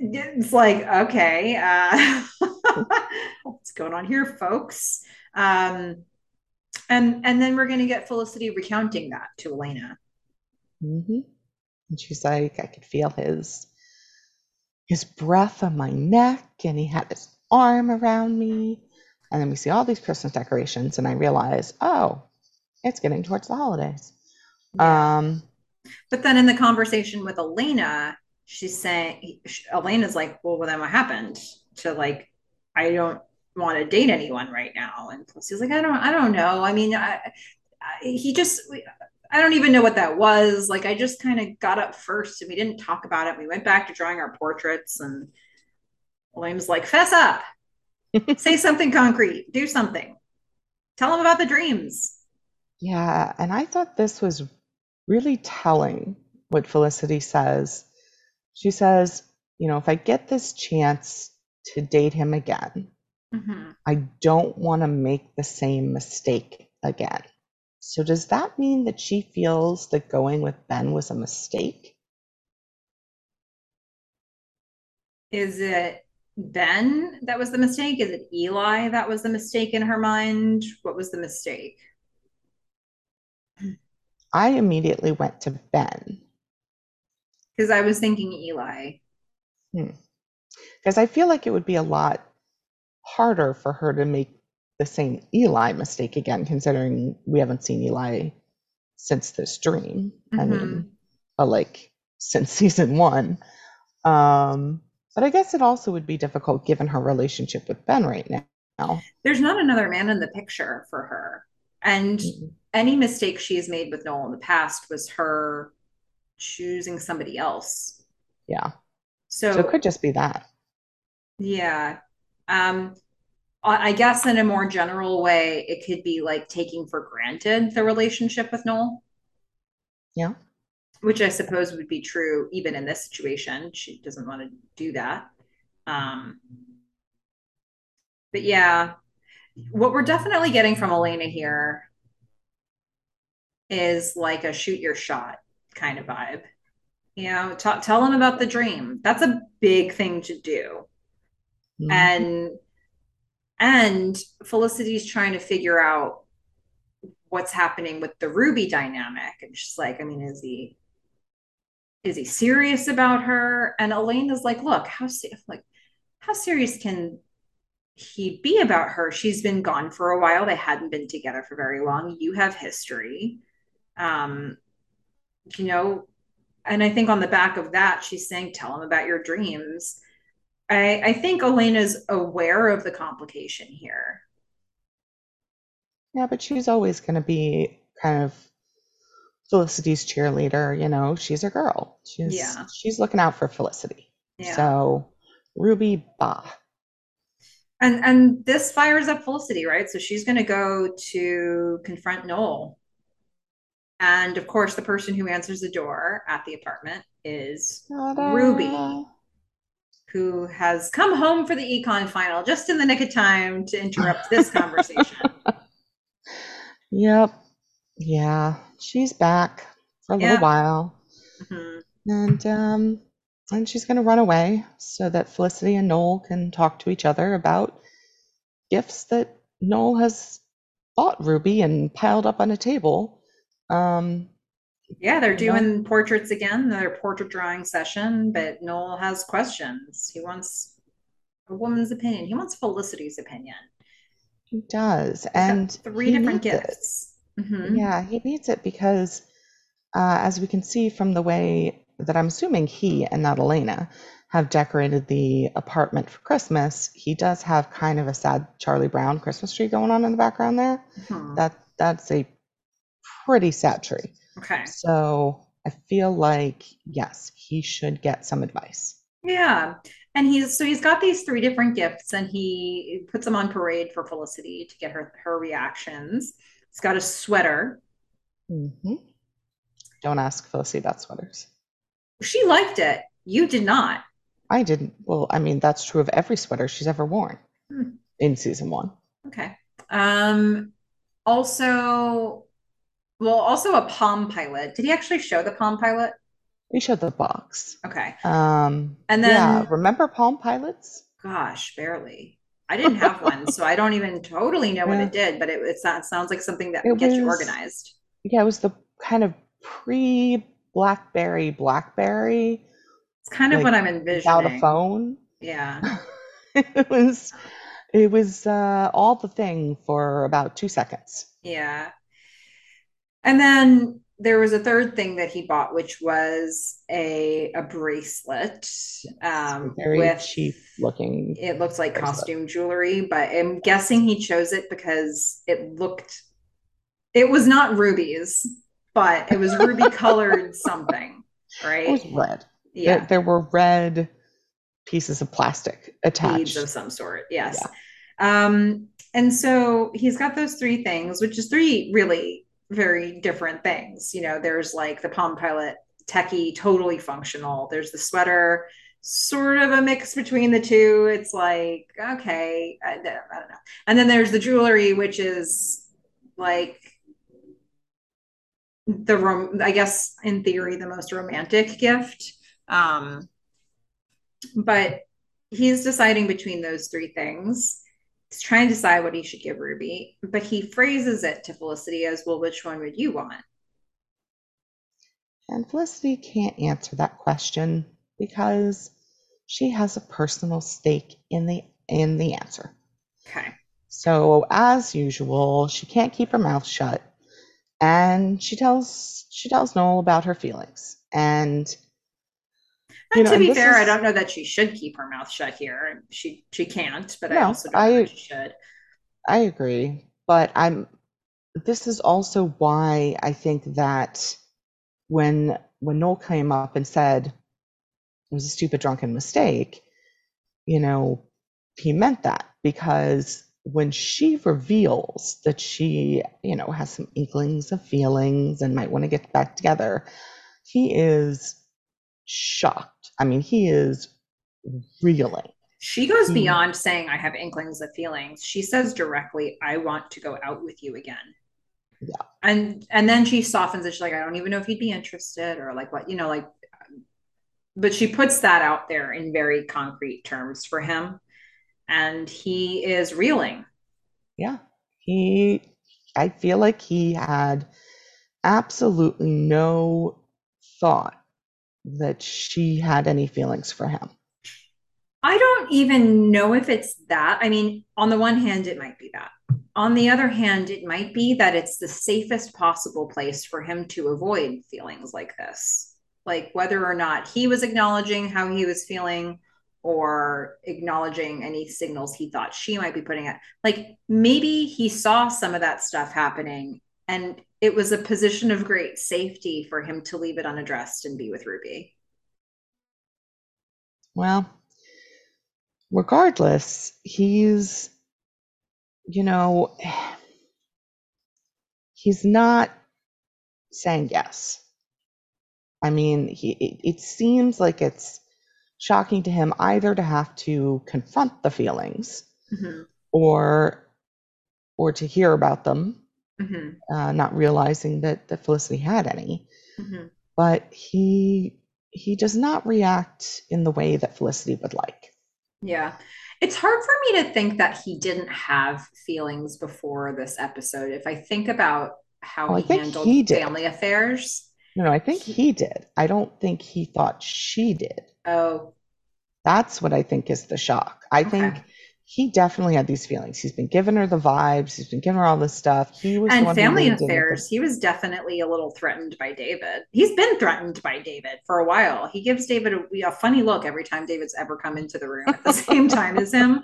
it's like, okay, uh, what's going on here, folks? Um, and and then we're going to get Felicity recounting that to Elena. Mm-hmm. And she's like, I could feel his his breath on my neck, and he had his arm around me. And then we see all these Christmas decorations, and I realize, oh, it's getting towards the holidays. Yeah. Um, but then in the conversation with Elena, she's saying, Elena's like, well, well, then what happened to like, I don't want to date anyone right now. And he's like, I don't, I don't know. I mean, I, I, he just, I don't even know what that was. Like, I just kind of got up first and we didn't talk about it. We went back to drawing our portraits and William's like, fess up, say something concrete, do something, tell him about the dreams. Yeah. And I thought this was really telling what Felicity says. She says, you know, if I get this chance to date him again, mm-hmm. I don't want to make the same mistake again. So, does that mean that she feels that going with Ben was a mistake? Is it Ben that was the mistake? Is it Eli that was the mistake in her mind? What was the mistake? I immediately went to Ben. Because I was thinking Eli. Because hmm. I feel like it would be a lot harder for her to make the same Eli mistake again, considering we haven't seen Eli since this dream. Mm-hmm. I mean, but like since season one. Um, but I guess it also would be difficult given her relationship with Ben right now. There's not another man in the picture for her. And mm-hmm. any mistake she has made with Noel in the past was her choosing somebody else. Yeah. So, so it could just be that. Yeah. Um, I guess in a more general way, it could be like taking for granted the relationship with Noel. Yeah. Which I suppose would be true even in this situation. She doesn't want to do that. Um, but yeah, what we're definitely getting from Elena here is like a shoot your shot kind of vibe. You know, t- tell them about the dream. That's a big thing to do. Mm-hmm. And and Felicity's trying to figure out what's happening with the Ruby dynamic. And she's like, I mean, is he is he serious about her? And Elena's like, look, how like how serious can he be about her? She's been gone for a while. They hadn't been together for very long. You have history. Um, you know, and I think on the back of that, she's saying, tell him about your dreams. I, I think Elena's aware of the complication here. Yeah, but she's always going to be kind of Felicity's cheerleader, you know, she's a girl. She's Yeah. she's looking out for Felicity. Yeah. So Ruby bah. And and this fires up Felicity, right? So she's going to go to confront Noel. And of course, the person who answers the door at the apartment is Ta-da. Ruby, who has come home for the econ final just in the nick of time to interrupt this conversation. Yep. Yeah, she's back for a little while. Mhm. And um and she's going to run away so that Felicity and Noel can talk to each other about gifts that Noel has bought Ruby and piled up on a table. Um Yeah, they're you know, doing portraits again, their portrait drawing session, but Noel has questions. He wants a woman's opinion. He wants Felicity's opinion. he does. He's And three different gifts. hmm Yeah, he needs it because uh, as we can see from the way that I'm assuming he and not Elena have decorated the apartment for Christmas, he does have kind of a sad Charlie Brown Christmas tree going on in the background there. Hmm. That that's a pretty sad tree. Okay. So I feel like yes, he should get some advice. Yeah. And he's so he's got these three different gifts and he puts them on parade for Felicity to get her her reactions. He's got a sweater. hmm Don't ask Felicity about sweaters. She liked it. You did not. I didn't. Well, I mean, that's true of every sweater she's ever worn Hmm. in season one. Okay. Um also well, also a Palm Pilot. Did he actually show the Palm Pilot? We showed the box. Okay. Um, And yeah, then remember Palm Pilots? gosh, barely. I didn't have one, so I don't even totally know what it did, but it, it sounds like something that It gets you organized. yeah, it was the kind of pre-BlackBerry BlackBerry, Blackberry. It's kind of like what I'm envisioning. without a phone. Yeah. It was it was uh, all the thing for about two seconds. Yeah. And then there was a third thing that he bought, which was a a bracelet um, very with cheap looking it looks like bracelet. costume jewelry, but I'm guessing he chose it because it looked it was not rubies, but it was ruby colored something, It right? was red. There, Yeah, there were red pieces of plastic beads attached. of some sort. Yes. Yeah. Um, and so he's got those three things, which is three really very different things. You know, there's like the Palm Pilot techie, totally functional. There's the sweater, sort of a mix between the two. It's like, okay, I, I don't know. And then there's the jewelry, which is like the rom I guess in theory the most romantic gift. Um, but he's deciding between those three things. He's trying to decide what he should give Ruby, but he phrases it to Felicity as, well, which one would you want? And Felicity can't answer that question because she has a personal stake in the in the answer. Okay. So as usual, she can't keep her mouth shut and she tells she tells Noel about her feelings. And you know, to be fair, I don't know that she should keep her mouth shut here. She she can't, but I also don't know I she should. I agree, but I'm this is also why I think that when when Noel came up and said it was a stupid drunken mistake, you know, he meant that because when she reveals that she, you know, has some inklings of feelings and might want to get back together, he is shocked. I mean, he is reeling. She goes He, beyond saying, I have inklings of feelings. She says directly, I want to go out with you again. yeah, And and then she softens it. She's like, I don't even know if he'd be interested or like what, you know, like um, but she puts that out there in very concrete terms for him. And he is reeling. yeah, he, I feel like he had absolutely no thought that she had any feelings for him. I don't even know if it's that. I mean, on the one hand, it might be that. On the other hand, it might be that it's the safest possible place for him to avoid feelings like this. Like whether or not he was acknowledging how he was feeling or acknowledging any signals he thought she might be putting out. Like maybe he saw some of that stuff happening and it was a position of great safety for him to leave it unaddressed and be with Ruby. Well, regardless, he's, you know, he's not saying yes. I mean, he it, it seems like it's shocking to him either to have to confront the feelings mm-hmm. or or to hear about them, mm-hmm. uh, not realizing that that Felicity had any. Mm-hmm. But he he does not react in the way that Felicity would like. Yeah. It's hard for me to think that he didn't have feelings before this episode. If I think about how he handled he family affairs. No, no, I think he did. I don't think he thought she did. Oh. That's what I think is the shock. I okay. think he definitely had these feelings. He's been giving her the vibes. He's been giving her all this stuff. He was and family affairs. He was definitely a little threatened by David. He's been threatened by David for a while. He gives David a, a funny look every time David's ever come into the room at the same time as him.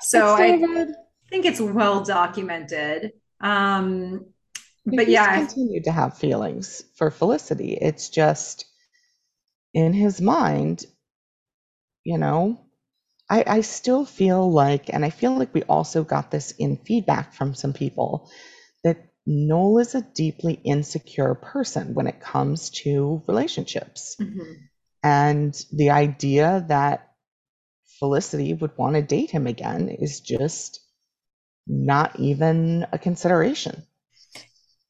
So I think it's well documented. Um, but he's yeah, continued to have feelings for Felicity. It's just in his mind, you know, I, I still feel like, and I feel like we also got this in feedback from some people, that Noel is a deeply insecure person when it comes to relationships. Mm-hmm. And the idea that Felicity would want to date him again is just not even a consideration.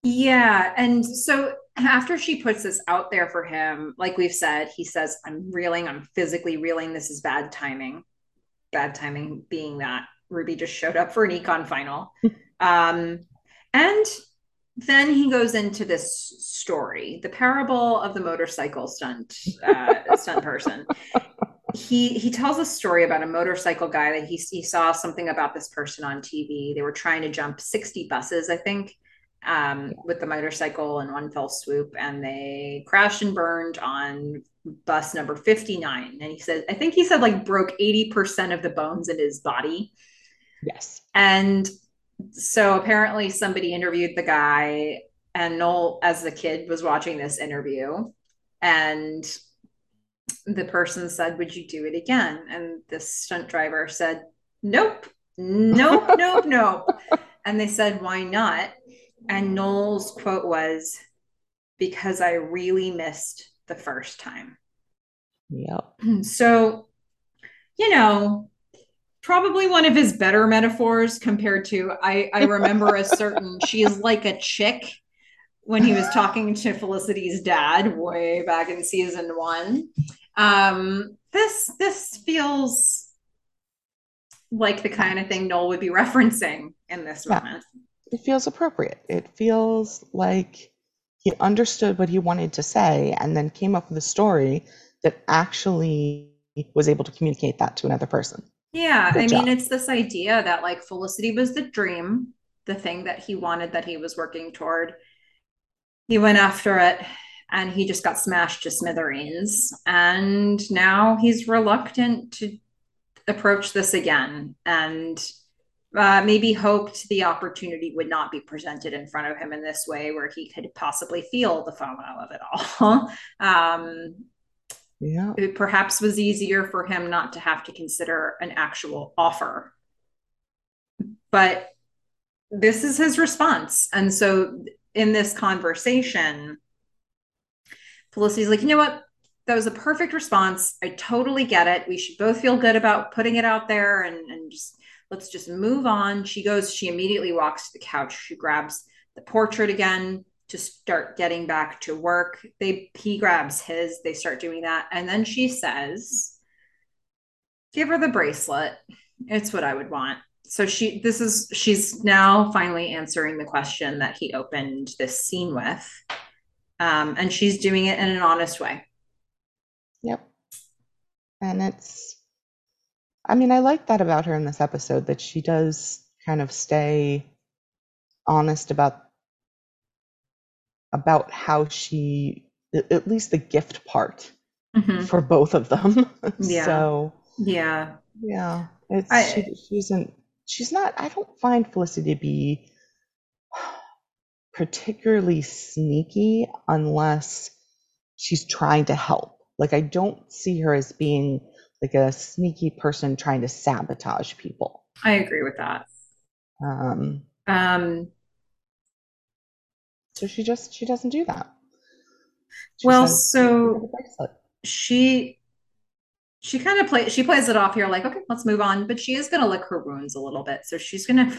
Yeah. And so after she puts this out there for him, like we've said, he says, I'm reeling, I'm physically reeling. This is bad timing bad timing being that Ruby just showed up for an econ final. um, and then he goes into this story, the parable of the motorcycle stunt uh, stunt person. He he tells a story about a motorcycle guy that he he saw something about this person on TV. They were trying to jump sixty buses, I think, um, with the motorcycle in one fell swoop, and they crashed and burned on bus number 59 and he said i think he said like broke 80% of the bones in his body. Yes. And so apparently somebody interviewed the guy and noel as the kid was watching this interview. And the person said would you do it again? And the stunt driver said nope. Nope nope nope. And they said why not and noel's quote was because i really missed the first time. Yep. So, you know, probably one of his better metaphors compared to I I remember a certain she is like a chick when he was talking to Felicity's dad way back in season 1. Um this this feels like the kind of thing Noel would be referencing in this yeah. moment. It feels appropriate. It feels like he understood what he wanted to say and then came up with a story that actually was able to communicate that to another person. Yeah, Good I job. mean, it's this idea that like Felicity was the dream, the thing that he wanted that he was working toward. He went after it and he just got smashed to smithereens. And now he's reluctant to approach this again. And uh, maybe hoped the opportunity would not be presented in front of him in this way where he could possibly feel the FOMO of it all. um, yeah. It perhaps was easier for him not to have to consider an actual offer. But this is his response. And so in this conversation, Felicity's like, you know what? That was a perfect response. I totally get it. We should both feel good about putting it out there and, and just let's just move on. She goes, she immediately walks to the couch. She grabs the portrait again to start getting back to work. They he grabs his, they start doing that. And then she says, give her the bracelet. It's what I would want. So she this is she's now finally answering the question that he opened this scene with. Um, and she's doing it in an honest way. Yep. And it's, I mean, I like that about her in this episode that she does kind of stay honest about about how she at least the gift part Mhm. for both of them. Yeah. so Yeah. yeah, it's I- she, she isn't she's not. I don't find Felicity to be particularly sneaky unless she's trying to help. Like I don't see her as being like a sneaky person trying to sabotage people. I agree with that. Um, Um, so she just she doesn't do that. She Well, says, so- "Give me the bracelet." she she kind of play she plays it off here like okay let's move on but she is going to lick her wounds a little bit so she's going to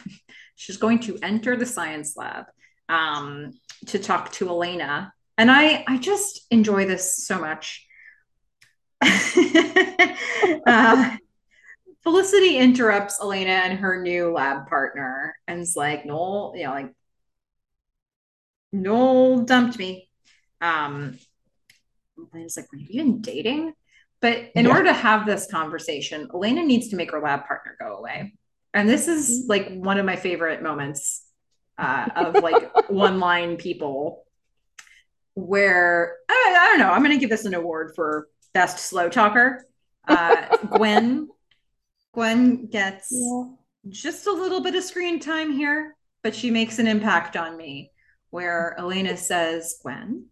she's going to enter the science lab um to talk to elena and i i just enjoy this so much uh, felicity interrupts elena and her new lab partner and is like noel you know like noel dumped me um Elena's like, were you even dating? But in Yeah. order to have this conversation, Elena needs to make her lab partner go away. And this is like one of my favorite moments uh, of like one line people where I, I don't know, I'm going to give this an award for best slow talker. Uh, Gwen, Gwen gets Yeah. just a little bit of screen time here, but she makes an impact on me where Elena says, Gwen,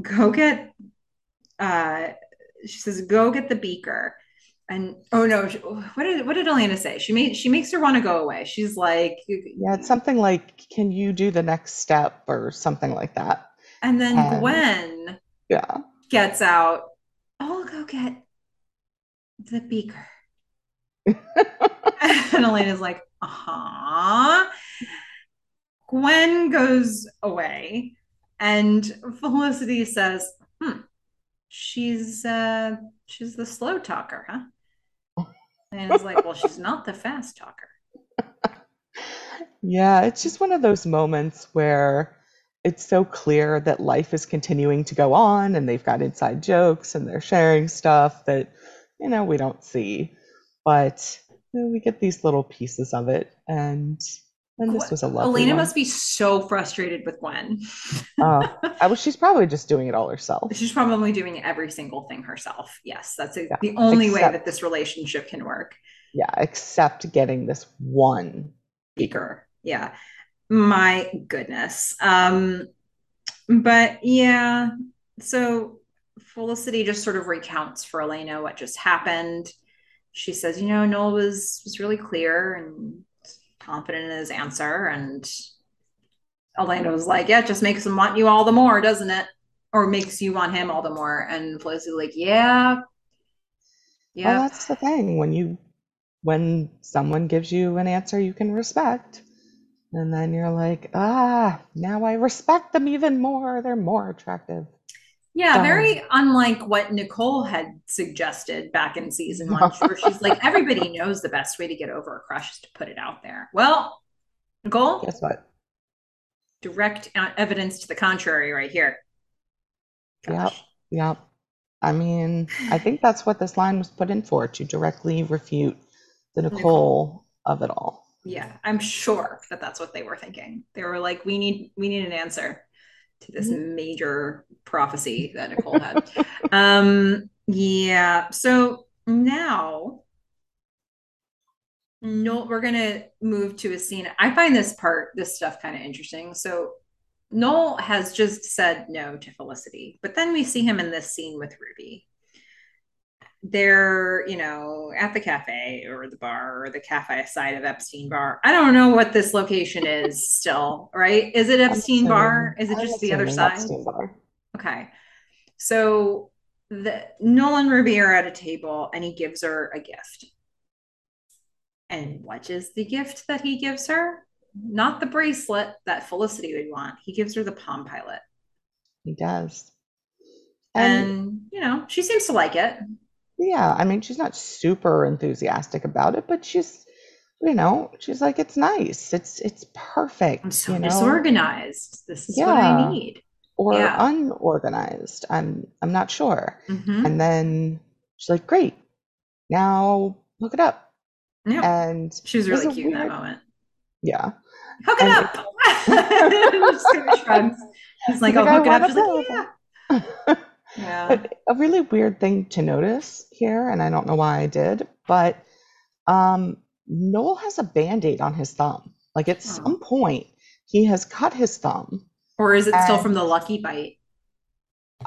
go get, uh, she says, go get the beaker. And oh no, she- what did what did Elena say? She made she makes her want to go away. She's like, Yeah, it's something like, "Can you do the next step?" or something like that. and then Um, Gwen Yeah. Gets out. I'll go get the beaker. and Elena's like, uh huh. Gwen goes away, and Felicity says, hmm, she's uh she's the slow talker, huh? And it's like, well, she's not the fast talker. Yeah, it's just one of those moments where it's so clear that life is continuing to go on and they've got inside jokes and they're sharing stuff that, you know, we don't see. But you know, we get these little pieces of it and and this was a lovely Elena one. must be so frustrated with Gwen. Uh, I was, she's probably just doing it all herself. She's probably doing every single thing herself. Yes, that's a, Yeah, the only way that this relationship can work. Yeah, except getting this one speaker. Yeah. My goodness. Um, but yeah, so Felicity just sort of recounts for Elena what just happened. She says, you know, Noel was was really clear and confident in his answer, and Elena was like, "Yeah, it just makes him want you all the more, doesn't it? Or makes you want him all the more." And Felicity's like, "Yeah, Well, yeah, that's the thing. When you when someone gives you an answer you can respect, and then you're like, ah, now I respect them even more. They're more attractive. Yeah, Done. very unlike what Nicole had suggested back in season one, where she's like, everybody knows the best way to get over a crush is to put it out there. Well, Nicole, Guess what? direct evidence to the contrary right here. Gosh. Yep. I mean, I think that's what this line was put in for, to directly refute the Nicole, Nicole. of it all. Yeah, I'm sure that that's what they were thinking. They were like, we need we need an answer to this major prophecy that Nicole had. um, yeah. So now, no, we're gonna move to a scene. I find this part, this stuff, kind of interesting. So Noel has just said no to Felicity, but then we see him in this scene with Ruby. They're, you know, at the cafe or the bar or the cafe side of Epstein Bar. I don't know what this location is still, right? Is it Epstein Bar? Is it just the other side? Epstein Bar. Okay. So the Nolan are at a table and he gives her a gift. And what is the gift that he gives her? Not the bracelet that Felicity would want. He gives her the Palm Pilot. He does. And And, you know, she seems to like it. Yeah, I mean, she's not super enthusiastic about it, but she's, you know, she's like, it's nice. It's it's perfect. I'm so you know? disorganized. This is what I need. or Yeah. unorganized. I'm I'm not sure. hmm And then she's like, great, now look it up. Yeah. And She was really cute in that moment. yeah. Hook it And up. Just kind of shrugs. He's like, oh, like, I hook it up. She's like, yeah. Yeah. But a really weird thing to notice here, and I don't know why I did, but um, Noel has a band-aid on his thumb. Like at Oh. some point, he has cut his thumb. Or is it still from the lucky bite?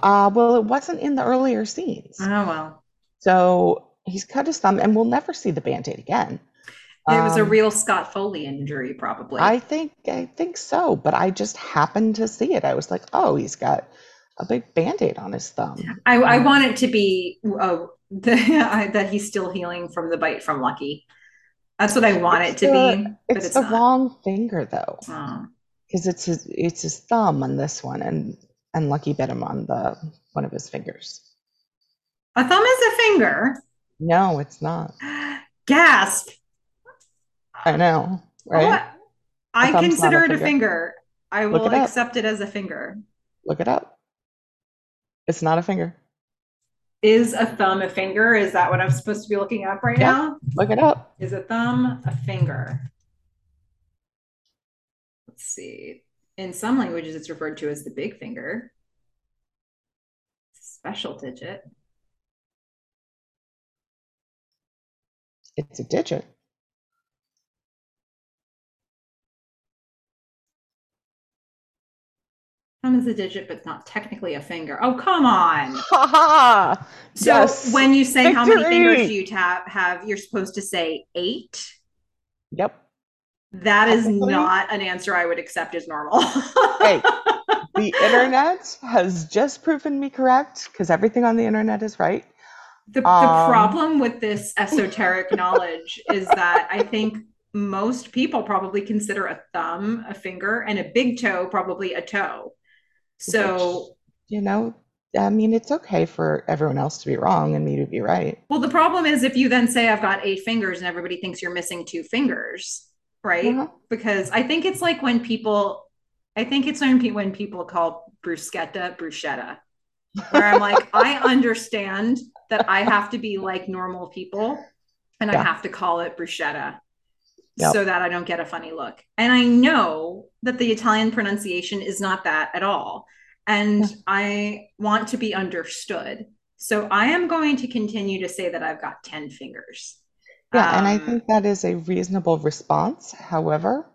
uh, well, it wasn't in the earlier scenes. Oh, well. So he's cut his thumb, and we'll never see the band-aid again. It was a Um, real Scott Foley injury, probably. I think I think so, but I just happened to see it. I was like, oh, he's got a big band-aid on his thumb. I, I want it to be uh, the, I, that he's still healing from the bite from Lucky. That's what I want it to the be, but it's it's the not. wrong finger though, Oh. because it's his it's his thumb on this one, and and Lucky bit him on the one of his fingers. A thumb is a finger. No, it's not. Gasp. I know, Oh, right? I, I consider it a finger. finger. I will it accept it as a finger. Look it up. It's not a finger. Is a thumb a finger? Is that what I'm supposed to be looking up right Yeah. now? Look it up. Is a thumb a finger? Let's see. In some languages, it's referred to as the big finger. Special digit. It's a digit. Thumb is a digit, but not technically a finger. Oh, come on. Ha ha! So Yes. when you say how many fingers do you tap have, you're supposed to say eight. Yep. That is not an answer I would accept as normal. Hey, the internet has just proven me correct because everything on the internet is right. The, the Um, problem with this esoteric knowledge is that I think most people probably consider a thumb a finger and a big toe probably a toe. So, You know, I mean, it's okay for everyone else to be wrong and me to be right. well, the problem is if you then say I've got eight fingers and everybody thinks you're missing two fingers, right? Uh-huh. Because I think it's like when people, I think it's when, pe- when people call bruschetta bruschetta, where I'm like, I understand that I have to be like normal people and I have to call it bruschetta Yep. so that I don't get a funny look. And I know that the Italian pronunciation is not that at all. And Yeah. I want to be understood. So I am going to continue to say that I've got 10 fingers. Yeah, and I Um, think that is a reasonable response. However,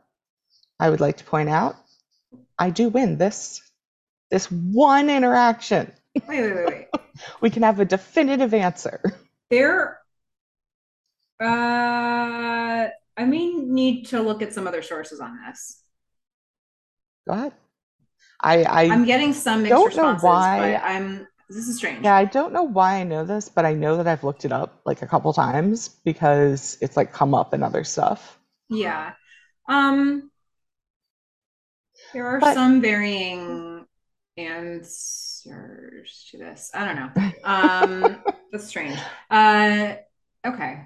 I would like to point out I do win this this one interaction. wait, wait, wait, wait. We can have a definitive answer. There, uh, I may need to look at some other sources on this. Go ahead. I I I'm getting some mixed don't know why- I'm this is strange. yeah, I don't know why I know this, but I know that I've looked it up like a couple times because it's like come up in other stuff. Yeah. Um, there are But- some varying answers to this. I don't know. Um, that's strange. Uh, okay.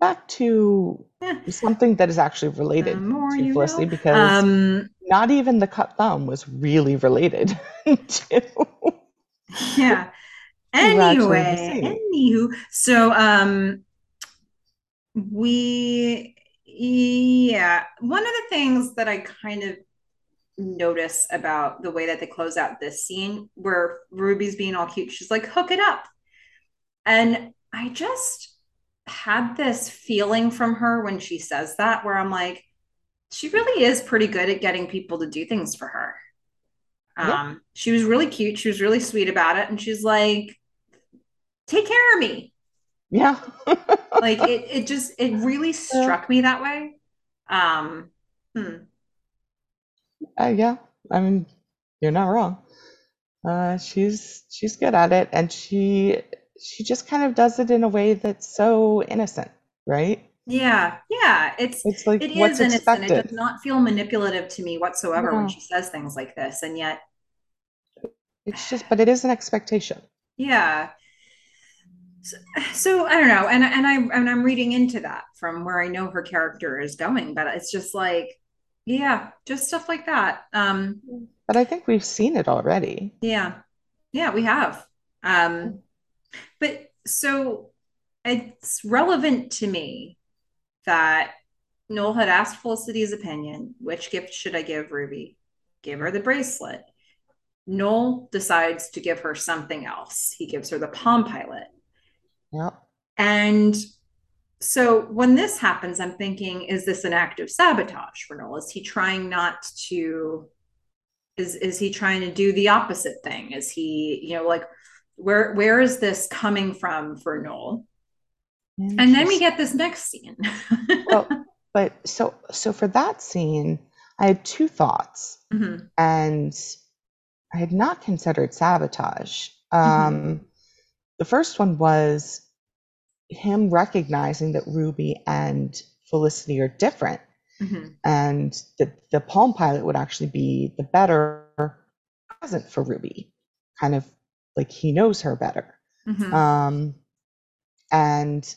Back to something that is actually related more to Felicity know. because Um, not even the cut thumb was really related to yeah. Anyway, anywho, so um, we yeah, one of the things that I kind of notice about the way that they close out this scene where Ruby's being all cute, she's like, hook it up. And I just had this feeling from her when she says that, where I'm like, she really is pretty good at getting people to do things for her. Um, she was really cute. She was really sweet about it. And she's like, take care of me. yeah. Like it, it just, it really struck me that way. Um, hmm. Uh, yeah, I mean, you're not wrong. Uh, she's she's good at it, and she she just kind of does it in a way that's so innocent, right? Yeah, yeah. It's It's like it is innocent. It does not feel manipulative to me whatsoever when she says things like this. And yet, It's just, but it is an expectation. yeah. So, so I don't know, and and I and I'm reading into that from where I know her character is going, but it's just like Yeah, just stuff like that. Um, But I think we've seen it already. yeah, yeah, we have. Um, but so it's relevant to me that Noel had asked Felicity's opinion. Which gift should I give Ruby? Give her the bracelet. Noel decides to give her something else. He gives her the Palm Pilot. Yep. And so when this happens, I'm thinking, is this an act of sabotage for Noel? Is he trying not to is is he trying to do the opposite thing? Is he, you know, like where where is this coming from for Noel? And then we get this next scene. well, but so so for that scene, I had two thoughts, mm-hmm. and I had not considered sabotage. Um, mm-hmm. The first one was him recognizing that Ruby and Felicity are different, mm-hmm. and that the Palm Pilot would actually be the better present for Ruby, kind of like he knows her better. Mm-hmm. Um, and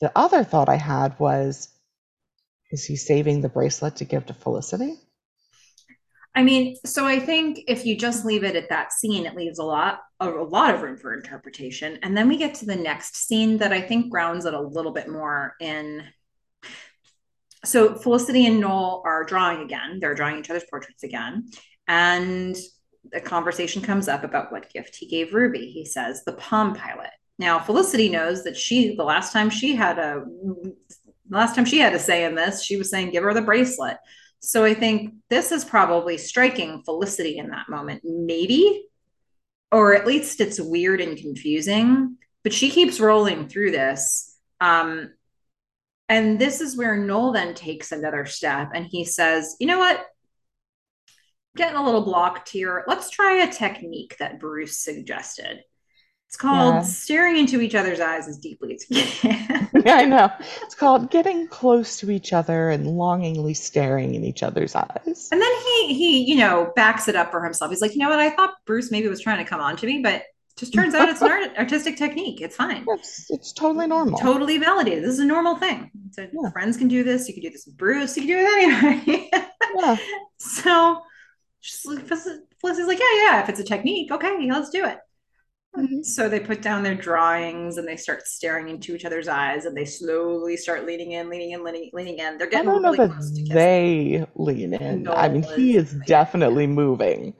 the other thought I had was, is he saving the bracelet to give to Felicity? I mean, so I think if you just leave it at that scene, it leaves a lot a, a, lot of room for interpretation. And then we get to the next scene that I think grounds it a little bit more in. So Felicity and Noel are drawing again. They're drawing each other's portraits again. And a conversation comes up about what gift he gave Ruby. He says the Palm Pilot. Now Felicity knows that she the last time she had a last time she had a say in this, she was saying give her the bracelet. So I think this is probably striking Felicity in that moment, maybe, or at least it's weird and confusing. But she keeps rolling through this. Um, and this is where Noel then takes another step and he says, you know what? Getting a little blocked here. Let's try a technique that Bruce suggested. It's called yeah. staring into each other's eyes as deeply as you can. yeah, I know. It's called getting close to each other and longingly staring in each other's eyes. And then he he, you know, backs it up for himself. He's like, you know what? I thought Bruce maybe was trying to come on to me, but just turns out it's an art- artistic technique. It's fine. It's, it's totally normal. Totally validated. This is a normal thing. So yeah. friends can do this. You can do this with Bruce. You can do it anyway. yeah. So just Felicity's like, yeah, yeah. If it's a technique, okay, let's do it. Mm-hmm. So they put down their drawings and they start staring into each other's eyes and they slowly start leaning in, leaning in, leaning, leaning in. They're getting I don't really know that they lean in. I mean, he is definitely moving.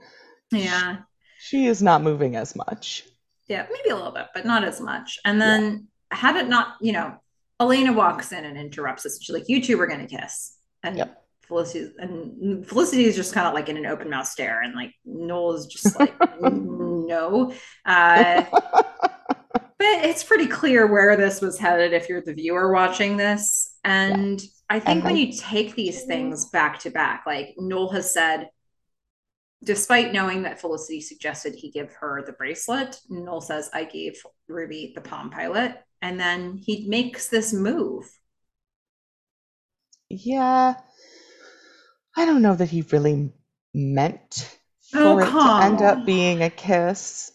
Yeah. She is not moving as much. Yeah, maybe a little bit, but not as much. And then yeah. had it not, you know, Elena walks in and interrupts us. She's like, "You two are going to kiss," and yep. Felicity and Felicity is just kind of like in an open mouth stare, and like Noel is just like, no. Uh, but it's pretty clear where this was headed if you're the viewer watching this. And yeah. I think and when you take these things back to back, like Noel has said, despite knowing that Felicity suggested he give her the bracelet, Noel says, I gave Ruby the Palm Pilot. And then he makes this move. Yeah. I don't know that he really meant oh, for oh, it to end up being a kiss.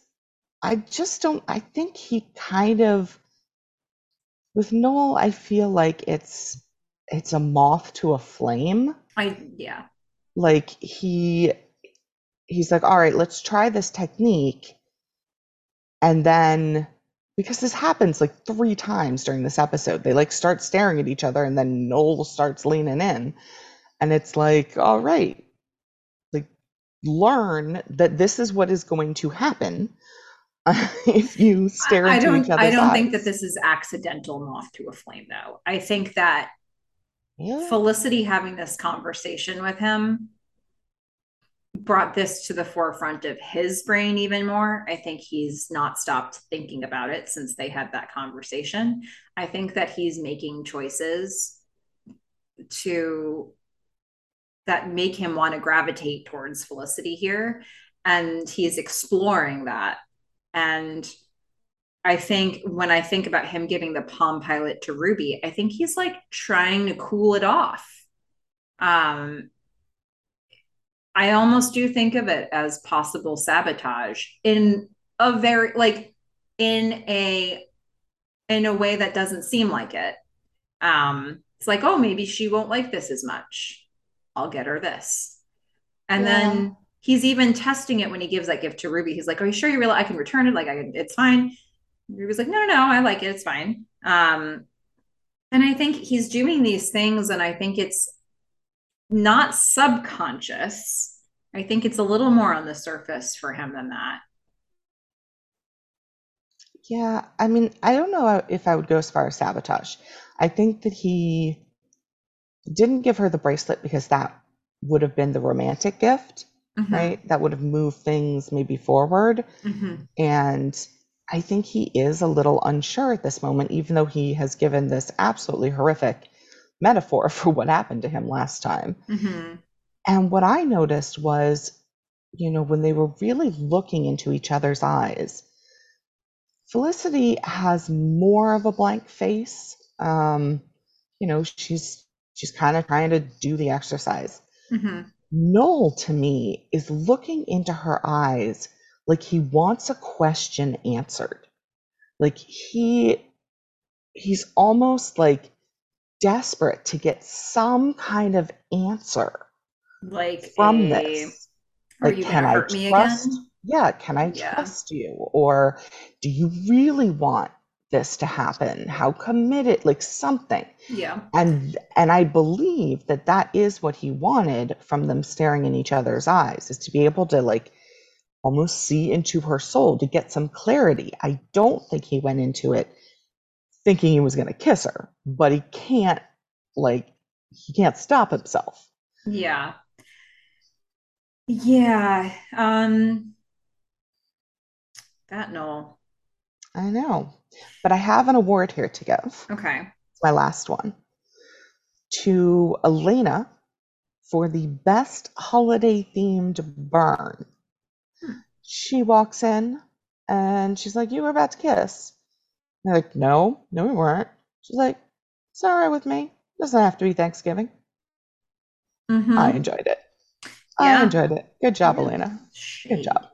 I just don't I think he kind of with Noel, I feel like it's it's a moth to a flame. I yeah. Like he he's like, all right, let's try this technique. And then because this happens like three times during this episode, they like start staring at each other and then Noel starts leaning in. And it's like, all right, like learn that this is what is going to happen if you stare I, into I each other's I don't eyes. think that this is accidental moth to a flame, though. I think that yeah. Felicity having this conversation with him brought this to the forefront of his brain even more. I think he's not stopped thinking about it since they had that conversation. I think that he's making choices to that make him want to gravitate towards Felicity here. And he's exploring that. And I think when I think about him giving the Palm Pilot to Ruby, I think he's like trying to cool it off. Um, I almost do think of it as possible sabotage in a very like in a in a way that doesn't seem like it. Um, it's like, oh, maybe she won't like this as much I'll get her this. And yeah. then he's even testing it when he gives that gift to Ruby. He's like, Are you sure you really I can return it? Like I it's fine. Ruby's like, No, no, no, I like it, it's fine. Um, and I think he's doing these things, and I think it's not subconscious. I think it's a little more on the surface for him than that. Yeah, I mean, I don't know if I would go as far as sabotage. I think that he didn't give her the bracelet because that would have been the romantic gift, mm-hmm. right? That would have moved things maybe forward. Mm-hmm. And I think he is a little unsure at this moment, even though he has given this absolutely horrific metaphor for what happened to him last time. Mm-hmm. And what I noticed was, you know, when they were really looking into each other's eyes, Felicity has more of a blank face. Um, you know, she's she's kind of trying to do the exercise. Mm-hmm. Noel, to me, is looking into her eyes like he wants a question answered. Like he he's almost like desperate to get some kind of answer like from a, this. Like, can I trust? Yeah, can I yeah. trust you? Or do you really want this to happen? How committed? Like something. Yeah. And and I believe that that is what he wanted from them staring in each other's eyes, is to be able to like almost see into her soul to get some clarity. I don't think he went into it thinking he was going to kiss her, but he can't like he can't stop himself. Yeah. Yeah. Um that no. I know. But I have an award here to give. Okay. It's my last one. To Elena for the best holiday themed burn. Hmm. She walks in and she's like, You were about to kiss. They're like, no, no, we weren't. She's like, it's all right with me. Doesn't have to be Thanksgiving. Mm-hmm. I enjoyed it. Yeah. I enjoyed it. Good job, yeah. Elena. Good job.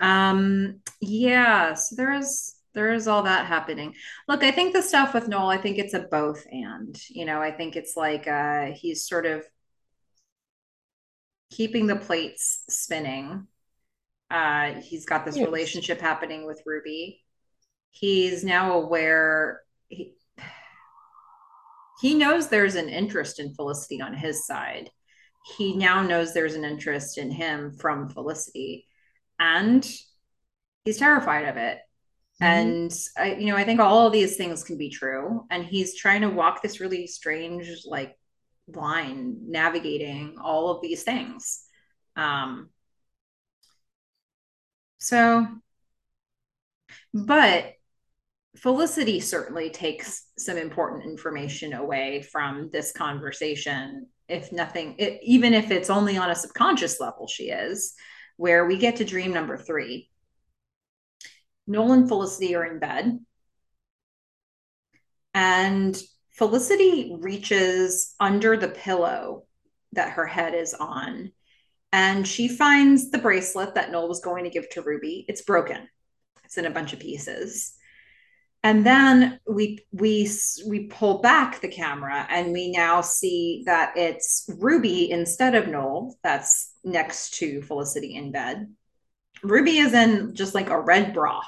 Um, yeah, so there is there is all that happening. Look, I think the stuff with Noel, I think it's a both and. You know, I think it's like uh he's sort of keeping the plates spinning. Uh he's got this yes. relationship happening with Ruby he's now aware he, he knows there's an interest in Felicity on his side. He now knows there's an interest in him from Felicity, and he's terrified of it. Mm-hmm. And I, you know, I think all these things can be true. And he's trying to walk this really strange, like, line, navigating all of these things. Um, so, but Felicity certainly takes some important information away from this conversation. If nothing, it, even if it's only on a subconscious level, she is, where we get to dream number three. Noel and Felicity are in bed, and Felicity reaches under the pillow that her head is on, and she finds the bracelet that Noel was going to give to Ruby. It's broken, it's in a bunch of pieces. And then we we we pull back the camera and we now see that it's ruby instead of noel that's next to felicity in bed. Ruby is in just like a red bra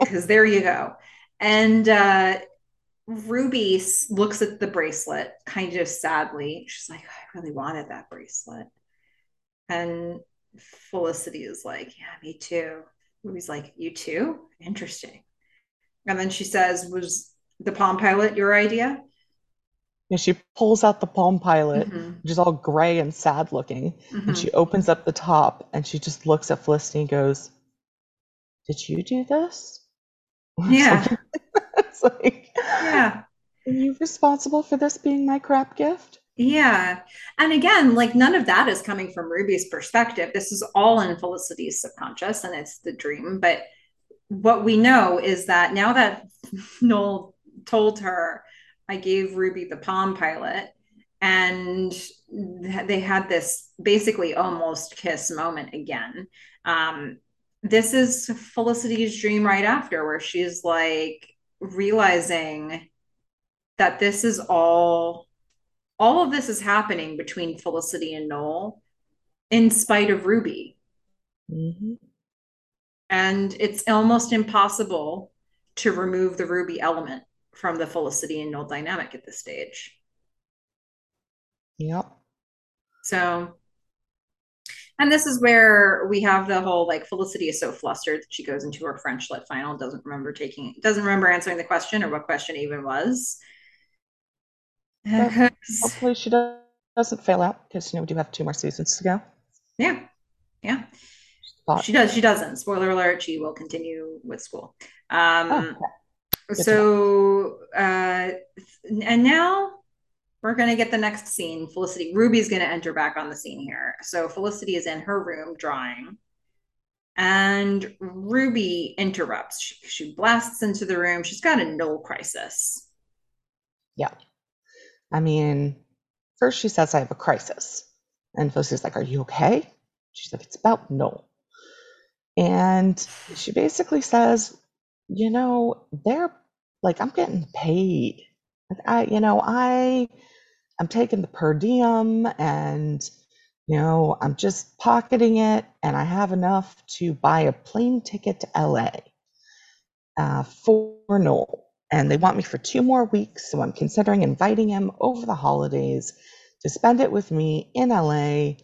because there you go and uh ruby looks at the bracelet kind of sadly she's like i really wanted that bracelet and felicity is like yeah me too Ruby's like, You too? Interesting. And then she says, Was the Palm Pilot your idea? Yeah, she pulls out the Palm Pilot, mm-hmm. which is all gray and sad looking, mm-hmm. and she opens up the top and she just looks at Felicity and goes, Did you do this? Yeah. it's like, yeah. Are you responsible for this being my crap gift? Yeah. And again, like none of that is coming from Ruby's perspective. This is all in Felicity's subconscious and it's the dream. But what we know is that now that Noel told her, I gave Ruby the Palm Pilot, and they had this basically almost kiss moment again. Um, this is Felicity's dream right after, where she's like realizing that this is all all of this is happening between Felicity and Noel in spite of Ruby. Mm-hmm. And it's almost impossible to remove the Ruby element from the Felicity and Noel dynamic at this stage. Yep. So, and this is where we have the whole like Felicity is so flustered that she goes into her French lit final, doesn't remember taking, doesn't remember answering the question or what question even was. hopefully she doesn't fail out because you know we do have two more seasons to go. Yeah, yeah. She does. She doesn't. Spoiler alert. She will continue with school. Um, oh, okay. So, uh, and now we're going to get the next scene. Felicity, Ruby's going to enter back on the scene here. So Felicity is in her room drawing, and Ruby interrupts. She, she blasts into the room. She's got a Noel crisis. Yeah. I mean, first she says, I have a crisis. And Felicity's like, Are you okay? She's like, It's about Noel. And she basically says, You know, they're like, I'm getting paid. I, you know, I, I'm taking the per diem and, you know, I'm just pocketing it and I have enough to buy a plane ticket to LA uh, for Noel and they want me for two more weeks. So I'm considering inviting him over the holidays to spend it with me in LA.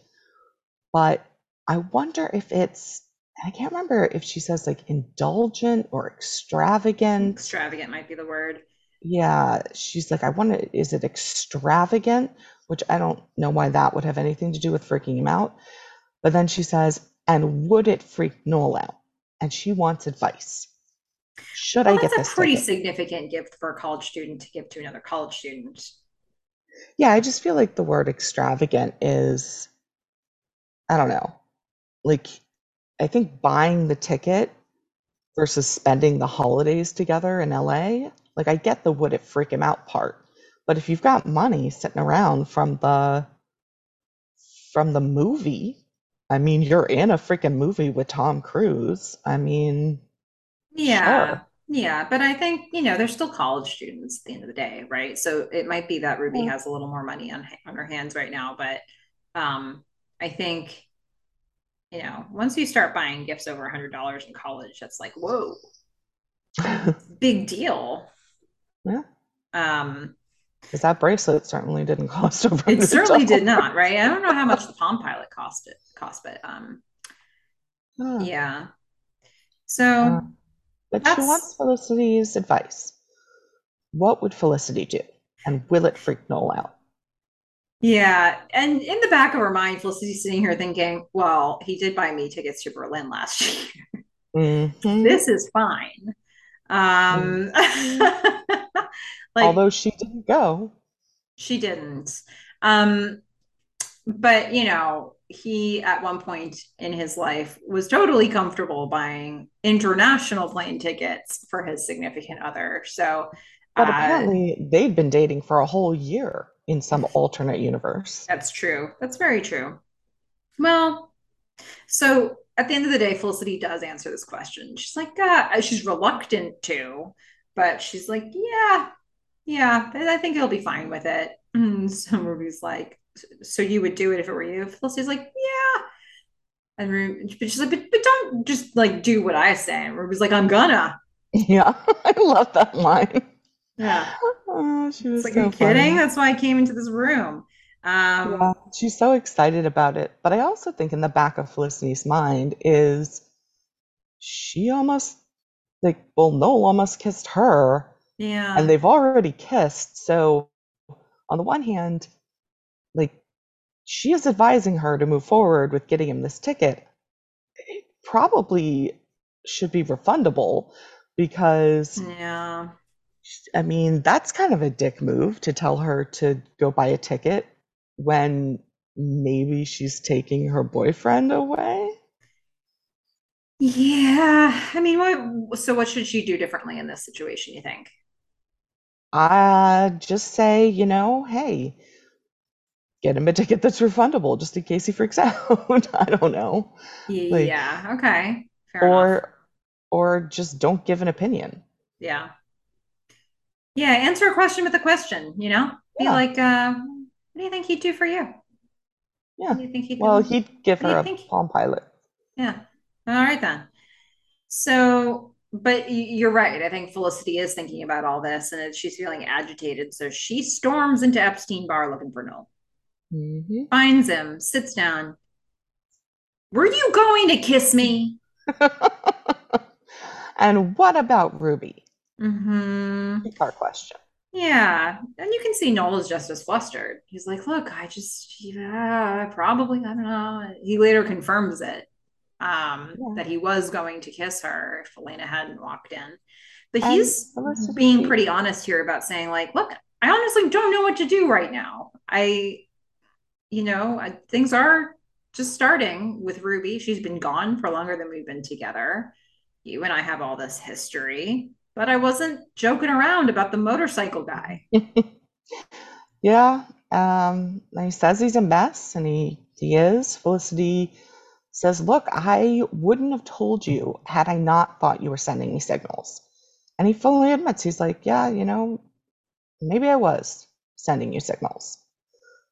But I wonder if it's, I can't remember if she says like indulgent or extravagant. Extravagant might be the word. Yeah. She's like, I wonder, is it extravagant? Which I don't know why that would have anything to do with freaking him out. But then she says, and would it freak Noel out? And she wants advice. Should well, I get this? That's a pretty ticket? significant gift for a college student to give to another college student. Yeah, I just feel like the word extravagant is, I don't know, like I think buying the ticket versus spending the holidays together in LA. Like I get the would it freak him out part, but if you've got money sitting around from the from the movie, I mean, you're in a freaking movie with Tom Cruise. I mean, yeah. Sure. Yeah, but I think you know they're still college students at the end of the day, right? So it might be that Ruby has a little more money on on her hands right now, but um, I think you know once you start buying gifts over a hundred dollars in college, that's like whoa, big deal. Yeah. Um, because that bracelet certainly didn't cost over. It certainly did not, right? I don't know how much the Palm Pilot cost it cost, but um, yeah. So. Uh but That's... she wants Felicity's advice. What would Felicity do? And will it freak Noel out? Yeah. And in the back of her mind, Felicity's sitting here thinking, well, he did buy me tickets to Berlin last year. Mm-hmm. this is fine. Um, like, Although she didn't go. She didn't. Um, but, you know, he at one point in his life was totally comfortable buying international plane tickets for his significant other. So, but uh, apparently they'd been dating for a whole year in some alternate universe. That's true. That's very true. Well, so at the end of the day, Felicity does answer this question. She's like, uh, she's reluctant to, but she's like, yeah, yeah, I think he'll be fine with it. And so Ruby's like, so you would do it if it were you? Felicity's like, yeah. And but she's like, but, but don't just like do what I say. And Ruby's like, I'm gonna. Yeah, I love that line. Yeah. Oh, she was it's like, so are you funny. kidding? That's why I came into this room. Um, yeah, she's so excited about it. But I also think in the back of Felicity's mind is she almost like well, Noel almost kissed her. Yeah. And they've already kissed. So on the one hand, like she is advising her to move forward with getting him this ticket it probably should be refundable because yeah i mean that's kind of a dick move to tell her to go buy a ticket when maybe she's taking her boyfriend away yeah i mean what so what should she do differently in this situation you think uh just say you know hey get him a ticket that's refundable just in case he freaks out. I don't know. Like, yeah. Okay. Fair or enough. or just don't give an opinion. Yeah. Yeah. Answer a question with a question. You know, be like, uh, What do you think he'd do for you? Yeah. do you think he'd well, he'd give her a think? Palm Pilot. Yeah. All right then. So, but you're right. I think Felicity is thinking about all this and she's feeling agitated. So she storms into Epstein Bar looking for Noel. Mm-hmm. Finds him, sits down. Were you going to kiss me? and what about Ruby? Mm-hmm. Our question. Yeah. And you can see Noel is just as flustered. He's like, look, I just, yeah, probably, I don't know. He later confirms it um, yeah. that he was going to kiss her if Elena hadn't walked in. But and he's being pretty honest here about saying, like, look, I honestly don't know what to do right now. I, you know, things are just starting with Ruby. She's been gone for longer than we've been together. You and I have all this history, but I wasn't joking around about the motorcycle guy. yeah. Um, he says he's a mess and he, he is. Felicity says, Look, I wouldn't have told you had I not thought you were sending me signals. And he fully admits, he's like, Yeah, you know, maybe I was sending you signals.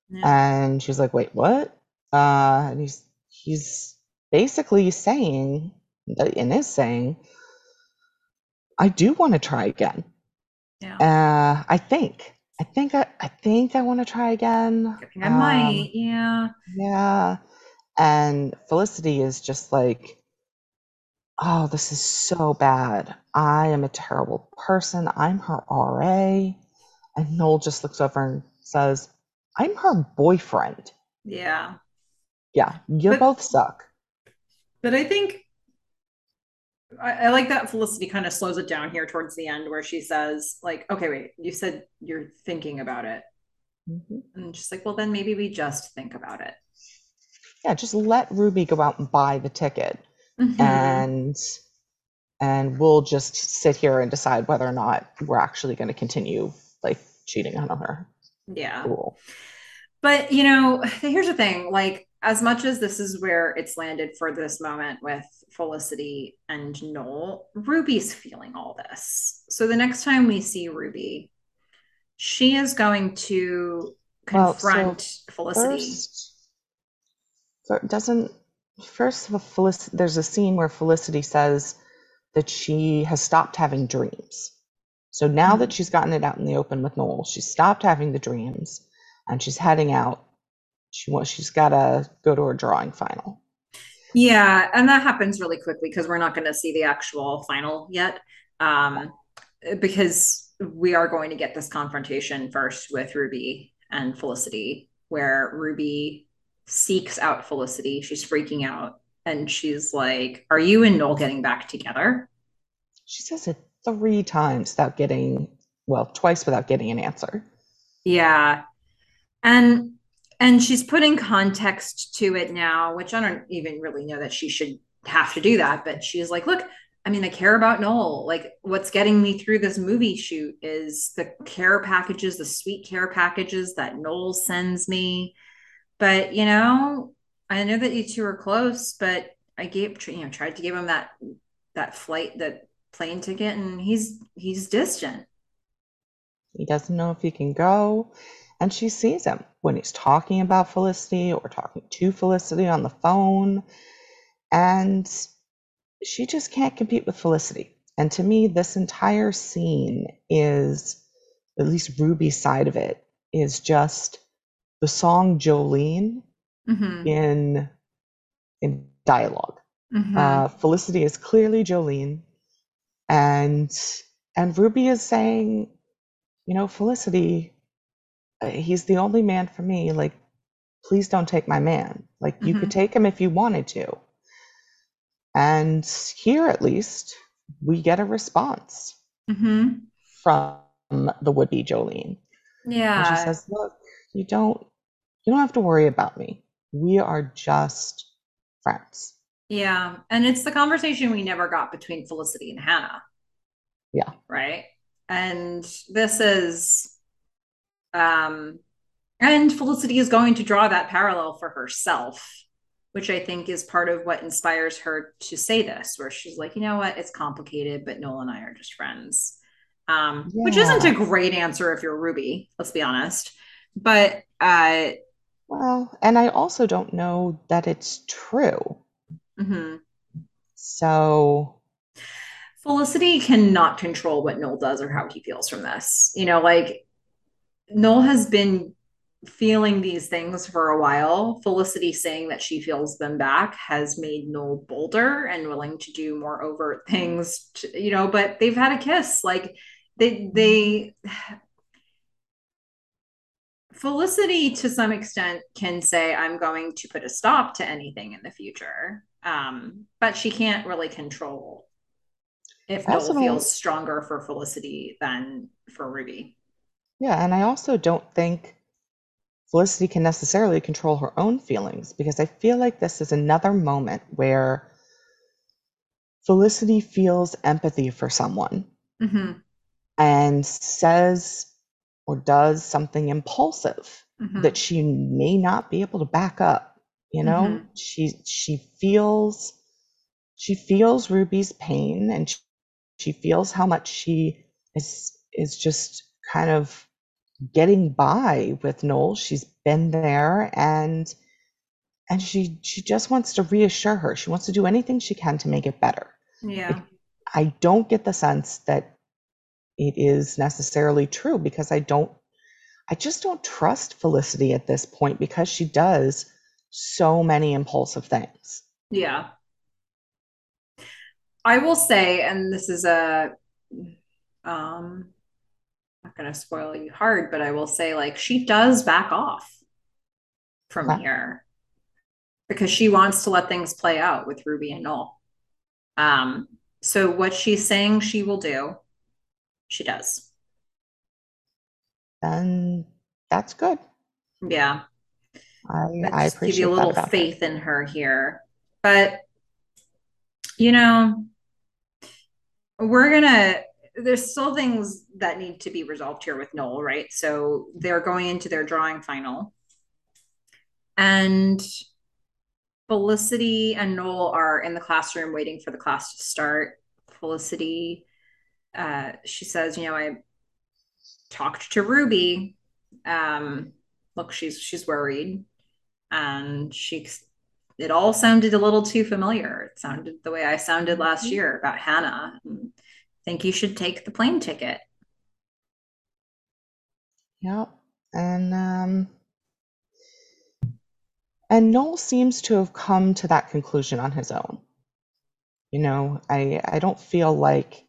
Yeah. And she's like, Wait, what? Uh, and he's he's basically saying, and is saying, I do want to try again. Yeah. Uh, I think. I think I, I think I want to try again. I think I um, might, yeah. Yeah. And Felicity is just like, oh, this is so bad. I am a terrible person. I'm her RA. And Noel just looks over and says, I'm her boyfriend. Yeah. Yeah. You but, both suck. But I think I, I, like that Felicity kind of slows it down here towards the end where she says, like, okay, wait, you said you're thinking about it. Mm-hmm. And she's like, well, then maybe we just think about it yeah, just let Ruby go out and buy the ticket, mm-hmm. and and we'll just sit here and decide whether or not we're actually going to continue like cheating on her. Yeah. Cool. But you know, here's the thing: like, as much as this is where it's landed for this moment with Felicity and Noel, Ruby's feeling all this. So the next time we see Ruby, she is going to confront well, so Felicity. First, doesn't first Felic- there's a scene where Felicity says that she has stopped having dreams. So now mm-hmm. that she's gotten it out in the open with Noel, she's stopped having the dreams and she's heading out. She wants she's got to go to her drawing final. Yeah, and that happens really quickly because we're not going to see the actual final yet. Um, because we are going to get this confrontation first with Ruby and Felicity, where Ruby seeks out Felicity. She's freaking out. And she's like, Are you and Noel getting back together? She says it three times without getting, well, twice without getting an answer. Yeah. And and she's putting context to it now, which I don't even really know that she should have to do that. But she's like, look, I mean, I care about Noel. Like, what's getting me through this movie shoot is the care packages, the sweet care packages that Noel sends me. But you know, I know that you two are close, but I gave you know tried to give him that that flight that plane ticket, and he's he's distant. He doesn't know if he can go, and she sees him when he's talking about Felicity or talking to Felicity on the phone, and she just can't compete with Felicity. And to me, this entire scene is, at least Ruby's side of it, is just the song Jolene mm-hmm. in in dialog mm-hmm. uh, Felicity is clearly Jolene, and and Ruby is saying, you know, Felicity, he's the only man for me. Like, please don't take my man. Like, you could mm-hmm. take him if you wanted to. And here, at least, we get a response mm-hmm. from the would-be Jolene. Yeah, and she says, "Look, you don't you don't have to worry about me. We are just friends. Yeah. And it's the conversation we never got between Felicity and Hannah. Yeah. Right. And this is, um, and Felicity is going to draw that parallel for herself, which I think is part of what inspires her to say this, where she's like, you know what, it's complicated, but Noel and I are just friends. Um, yeah. which isn't a great answer if you're Ruby, let's be honest. but uh well, and I also don't know that it's true. Mm-hmm. So Felicity cannot control what Noel does or how he feels from this. You know, like Noel has been feeling these things for a while. Felicity saying that she feels them back has made Noel bolder and willing to do more overt things, to, you know, but they've had a kiss. Like they they Felicity to some extent can say I'm going to put a stop to anything in the future. Um, but she can't really control if Noel feels stronger for Felicity than for Ruby. Yeah, and I also don't think Felicity can necessarily control her own feelings because I feel like this is another moment where Felicity feels empathy for someone mm-hmm. and says or does something impulsive mm-hmm. that she may not be able to back up. You know, mm-hmm. she she feels she feels Ruby's pain and she, she feels how much she is is just kind of getting by with Noel. She's been there and and she she just wants to reassure her. She wants to do anything she can to make it better. Yeah. I don't get the sense that it is necessarily true because I don't I just don't trust Felicity at this point because she does so many impulsive things. Yeah. I will say, and this is a um not going to spoil you hard, but I will say, like, she does back off from okay. here because she wants to let things play out with Ruby and Noel. Um, so what she's saying she will do, she does. And that's good. Yeah. I, I appreciate give you a little faith that. in her here. But you know, we're gonna there's still things that need to be resolved here with Noel, right? So they're going into their drawing final. And Felicity and Noel are in the classroom waiting for the class to start. Felicity, uh, she says, you know, I talked to Ruby. Um, look, she's she's worried. And she it all sounded a little too familiar. It sounded the way I sounded last mm-hmm. year about Hannah. And think you should take the plane ticket. Yep. And um and Noel seems to have come to that conclusion on his own. You know, I I don't feel like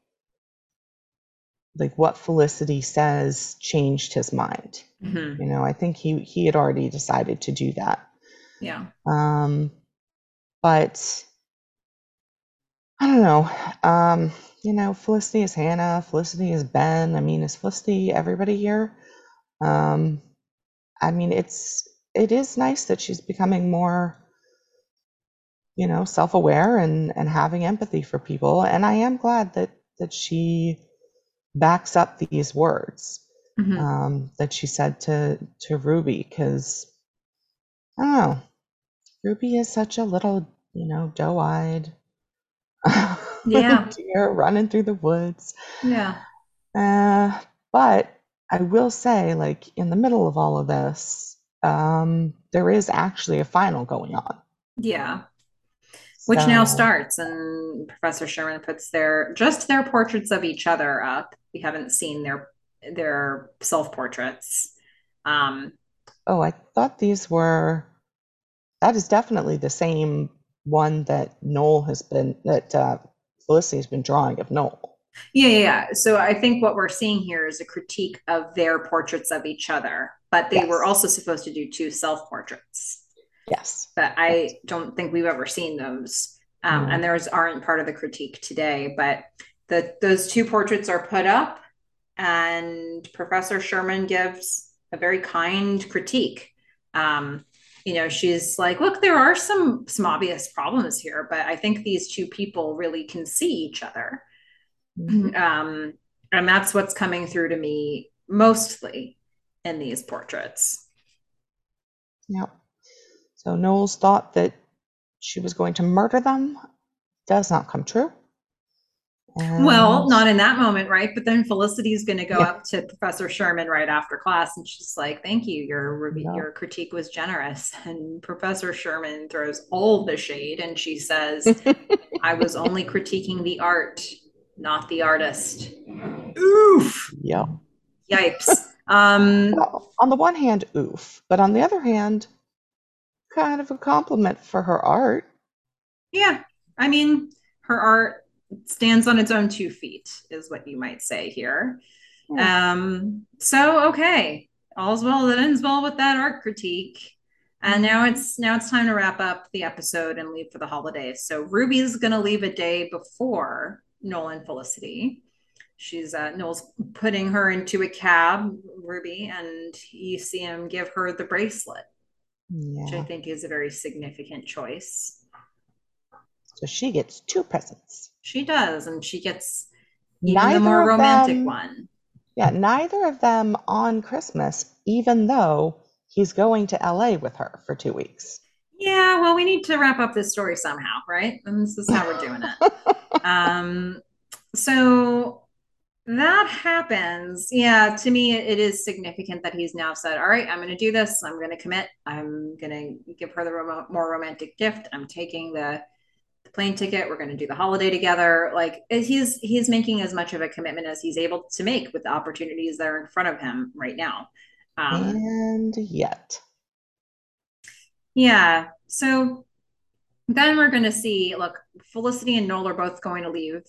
like what Felicity says changed his mind. Mm-hmm. You know, I think he he had already decided to do that. Yeah. Um but I don't know. Um you know, Felicity is Hannah, Felicity is Ben. I mean, is Felicity everybody here? Um, I mean, it's it is nice that she's becoming more, you know, self-aware and and having empathy for people. And I am glad that that she backs up these words mm-hmm. um, that she said to to Ruby because I don't know, Ruby is such a little, you know, doe-eyed. Yeah. deer running through the woods. Yeah. Uh, but I will say, like, in the middle of all of this, um, there is actually a final going on. Yeah. Which so, now starts, and Professor Sherman puts their just their portraits of each other up. We haven't seen their their self portraits. Um, oh, I thought these were. That is definitely the same one that Noel has been that uh, Felicity's been drawing of Noel. Yeah, yeah, yeah. So I think what we're seeing here is a critique of their portraits of each other, but they yes. were also supposed to do two self portraits. Yes. But I don't think we've ever seen those. Um, mm. And those aren't part of the critique today. But the those two portraits are put up, and Professor Sherman gives a very kind critique. Um, you know she's like look there are some some obvious problems here but i think these two people really can see each other. Mm-hmm. um and that's what's coming through to me mostly in these portraits. Yeah so noel's thought that she was going to murder them does not come true And... Well, not in that moment, right? But then Felicity's going to go yeah. up to Professor Sherman right after class, and she's like, "Thank you, your yeah. your critique was generous." And Professor Sherman throws all the shade, and she says, "I was only critiquing the art, not the artist." Oof. Yeah. Yipes. Um, well, on the one hand, oof, but on the other hand, kind of a compliment for her art. Yeah, I mean, her art stands on its own two feet, is what you might say here. Yeah. Um, so okay, all's well that ends well with that art critique. And now it's now it's time to wrap up the episode and leave for the holidays. So Ruby's gonna leave a day before Nolan Felicity. She's uh, Noel's putting her into a cab, Ruby, and you see him give her the bracelet, yeah. which I think is a very significant choice. So she gets two presents. She does, and she gets even neither the more romantic them, one. Yeah, neither of them on Christmas, even though he's going to LA with her for two weeks. Yeah, well, we need to wrap up this story somehow, right? And this is how we're doing it. um, so that happens. Yeah, to me, it is significant that he's now said, All right, I'm going to do this. I'm going to commit. I'm going to give her the rom- more romantic gift. I'm taking the plane ticket we're going to do the holiday together. Like he's he's making as much of a commitment as he's able to make with the opportunities that are in front of him right now. Um, and yet. Yeah so then we're going to see look felicity and noel are both going to leave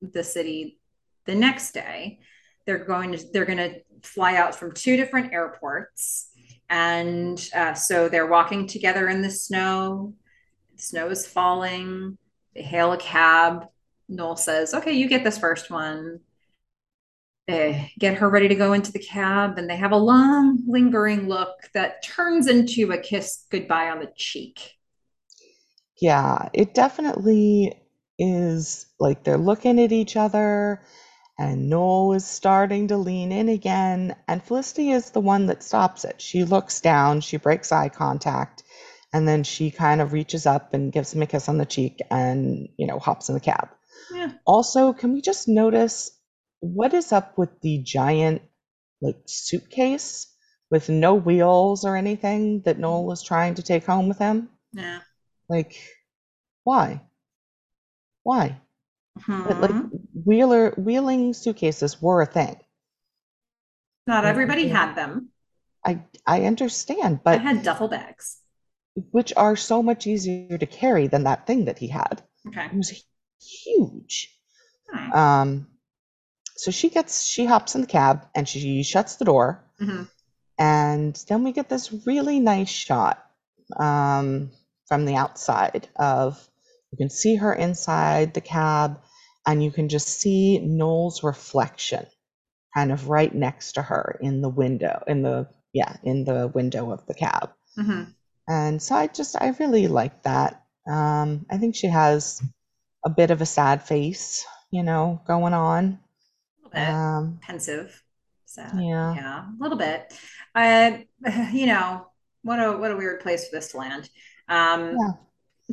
the city the next day. They're going to they're going to fly out from two different airports and uh, so they're walking together in the snow snow is falling. They hail a cab. Noel says, Okay, you get this first one. They get her ready to go into the cab, and they have a long, lingering look that turns into a kiss goodbye on the cheek. Yeah, it definitely is like they're looking at each other, and Noel is starting to lean in again, and Felicity is the one that stops it. She looks down, she breaks eye contact, and then she kind of reaches up and gives him a kiss on the cheek and you know hops in the cab. Yeah. also can we just notice what is up with the giant like suitcase with no wheels or anything that noel was trying to take home with him? Yeah. Like why? Why? But, like wheeler wheeling suitcases were a thing. Not everybody had them. I i understand but i had duffel bags which are so much easier to carry than that thing that he had. Okay. It was huge. Um, so she gets, she hops in the cab and she shuts the door. Mm-hmm. And then we get this really nice shot um, from the outside of, you can see her inside the cab and you can just see Noel's reflection kind of right next to her in the window, in the, yeah, in the window of the cab. Mm-hmm. And so I just, I really like that. Um, I think she has a bit of a sad face, you know, going on. A little bit um, pensive, sad. Yeah, yeah, a little bit. I, you know, what a what a weird place for this to land. Um, yeah,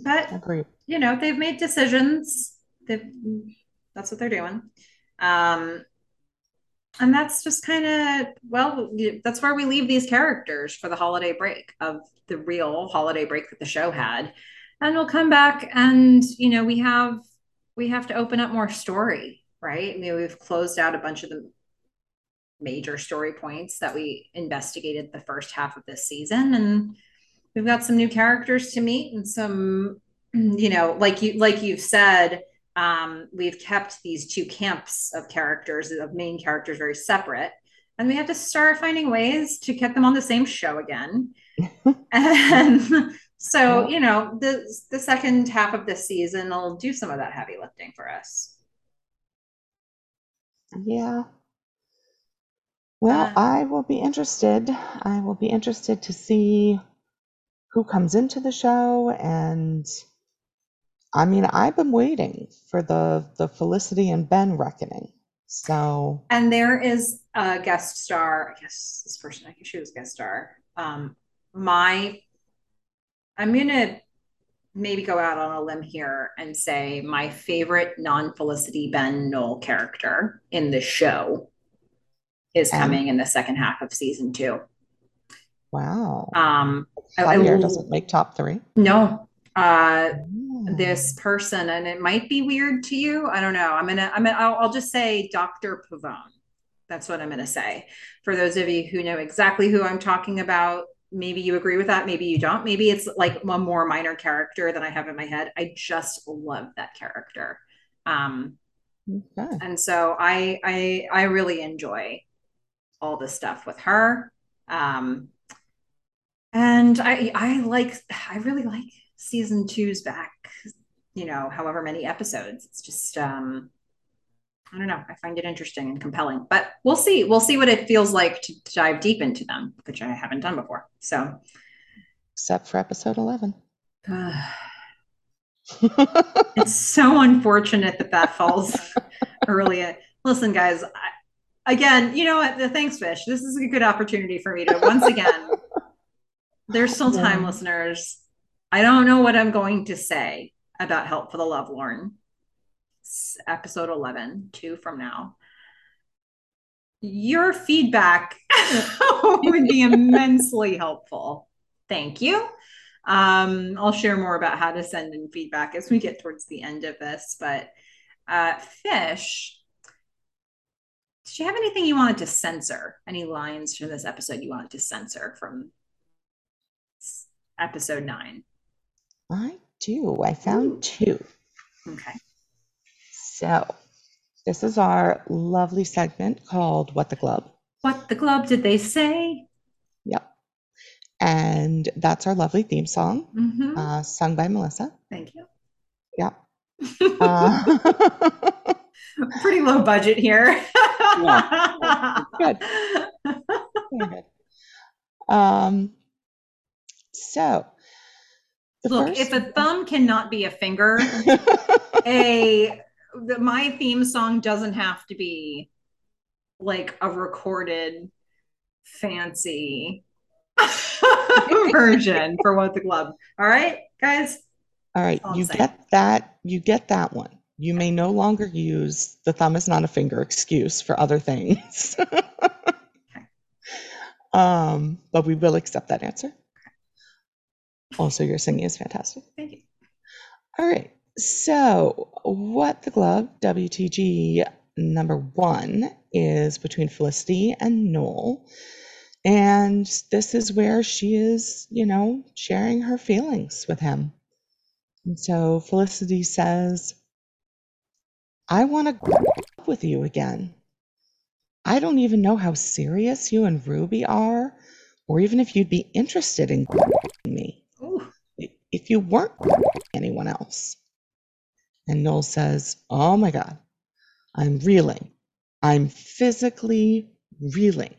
but Agreed. you know, they've made decisions. They've, that's what they're doing. Um, and that's just kind of well that's where we leave these characters for the holiday break of the real holiday break that the show had. And we'll come back and you know we have we have to open up more story right? I mean, we've closed out a bunch of the major story points that we investigated the first half of this season. And we've got some new characters to meet and some you know like you like you've said um, we've kept these two camps of characters of main characters very separate. And we have to start finding ways to get them on the same show again. And so you know the the second half of this season will do some of that heavy lifting for us. Yeah. Well uh, i will be interested. I will be interested to see who comes into the show and I mean, I've been waiting for the the Felicity and Ben reckoning. So and there is a guest star. I guess this person, I guess she was guest star. Um, my, I'm gonna maybe go out on a limb here and say my favorite non Felicity Ben Noel character in the show is coming in the second half of season two. Wow. Um, Javier doesn't make top three. No. Uh, this person, and it might be weird to you. I don't know. I'm gonna. I'm. Gonna, I'll, I'll just say Dr. Pavone. That's what I'm gonna say. For those of you who know exactly who I'm talking about, maybe you agree with that. Maybe you don't. Maybe it's like a more minor character than I have in my head. I just love that character. Um, okay. And so I, I, I really enjoy all the stuff with her. Um, and I I like I really like season two's back, you know, however many episodes. It's just um I don't know. I find it interesting and compelling, but we'll see. We'll see what it feels like to, dive deep into them, which I haven't done before. So, except for episode 11. it's so unfortunate that that falls early. Listen, guys, I, again, you know what? The thanks, Fish. This is a good opportunity for me to once again there's still time, yeah. listeners. I don't know what I'm going to say about Help for the Lovelorn. It's episode 11, two from now. Your feedback would be immensely helpful. Thank you. Um, I'll share more about how to send in feedback as we get towards the end of this. But uh, Fish, did you have anything you wanted to censor? Any lines from this episode you wanted to censor from episode nine? I do. I found two. Okay. So this is our lovely segment called What the Glub. What the Glub did they say? Yep. And that's our lovely theme song, mm-hmm. uh, sung by Melissa. Thank you. Yep. uh, Pretty low budget here. yeah. Good. good. Um, so, look, first... if a thumb cannot be a finger, a the, my theme song doesn't have to be like a recorded fancy version for what the glub. All right, guys. All right, you get that. You get that one. You may no longer use the thumb is not a finger excuse for other things. okay. Um, but we will accept that answer. Also, your singing is fantastic. Thank you. All right. So, What the Glub WTG number one, is between Felicity and Noel. And this is where she is, you know, sharing her feelings with him. And so Felicity says, I want to go with you again. I don't even know how serious you and Ruby are, or even if you'd be interested in me if you weren't anyone else. And Noel says, Oh my God, I'm reeling. I'm physically reeling.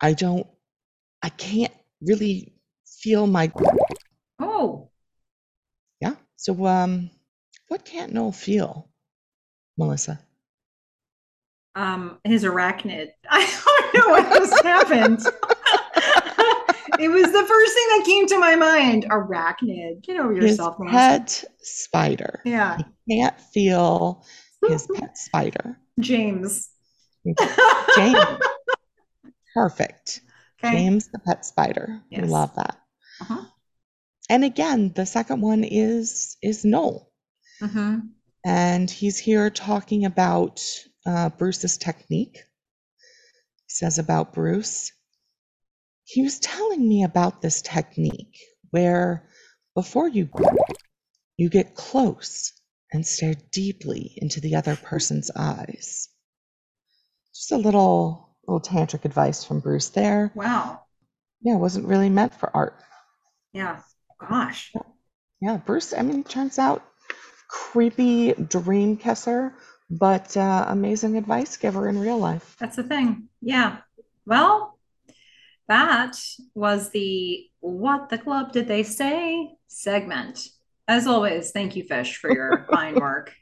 I don't, I can't really feel my. Oh. Yeah. So, um, what can't Noel feel, Melissa? Um, his arachnid. I don't know what just happened. it was the first thing that came to my mind. Arachnid. Get over yourself. His pet spider. Yeah. He can't feel his pet spider. James. James. Perfect. Okay. James the pet spider. Yes. love that. Uh-huh. And again, the second one is is Noel. Mm-hmm. And he's here talking about uh, Bruce's technique. He says about Bruce, he was telling me about this technique where before you you get close and stare deeply into the other person's eyes. Just a little little tantric advice from Bruce there. Wow. Yeah, it wasn't really meant for art. Yeah. Gosh. Yeah, Bruce, I mean, turns out creepy dream kisser, but uh, amazing advice giver in real life. That's the thing. Yeah. Well, that was the What the Glub Did They Say segment. As always, thank you, Fish, for your fine work.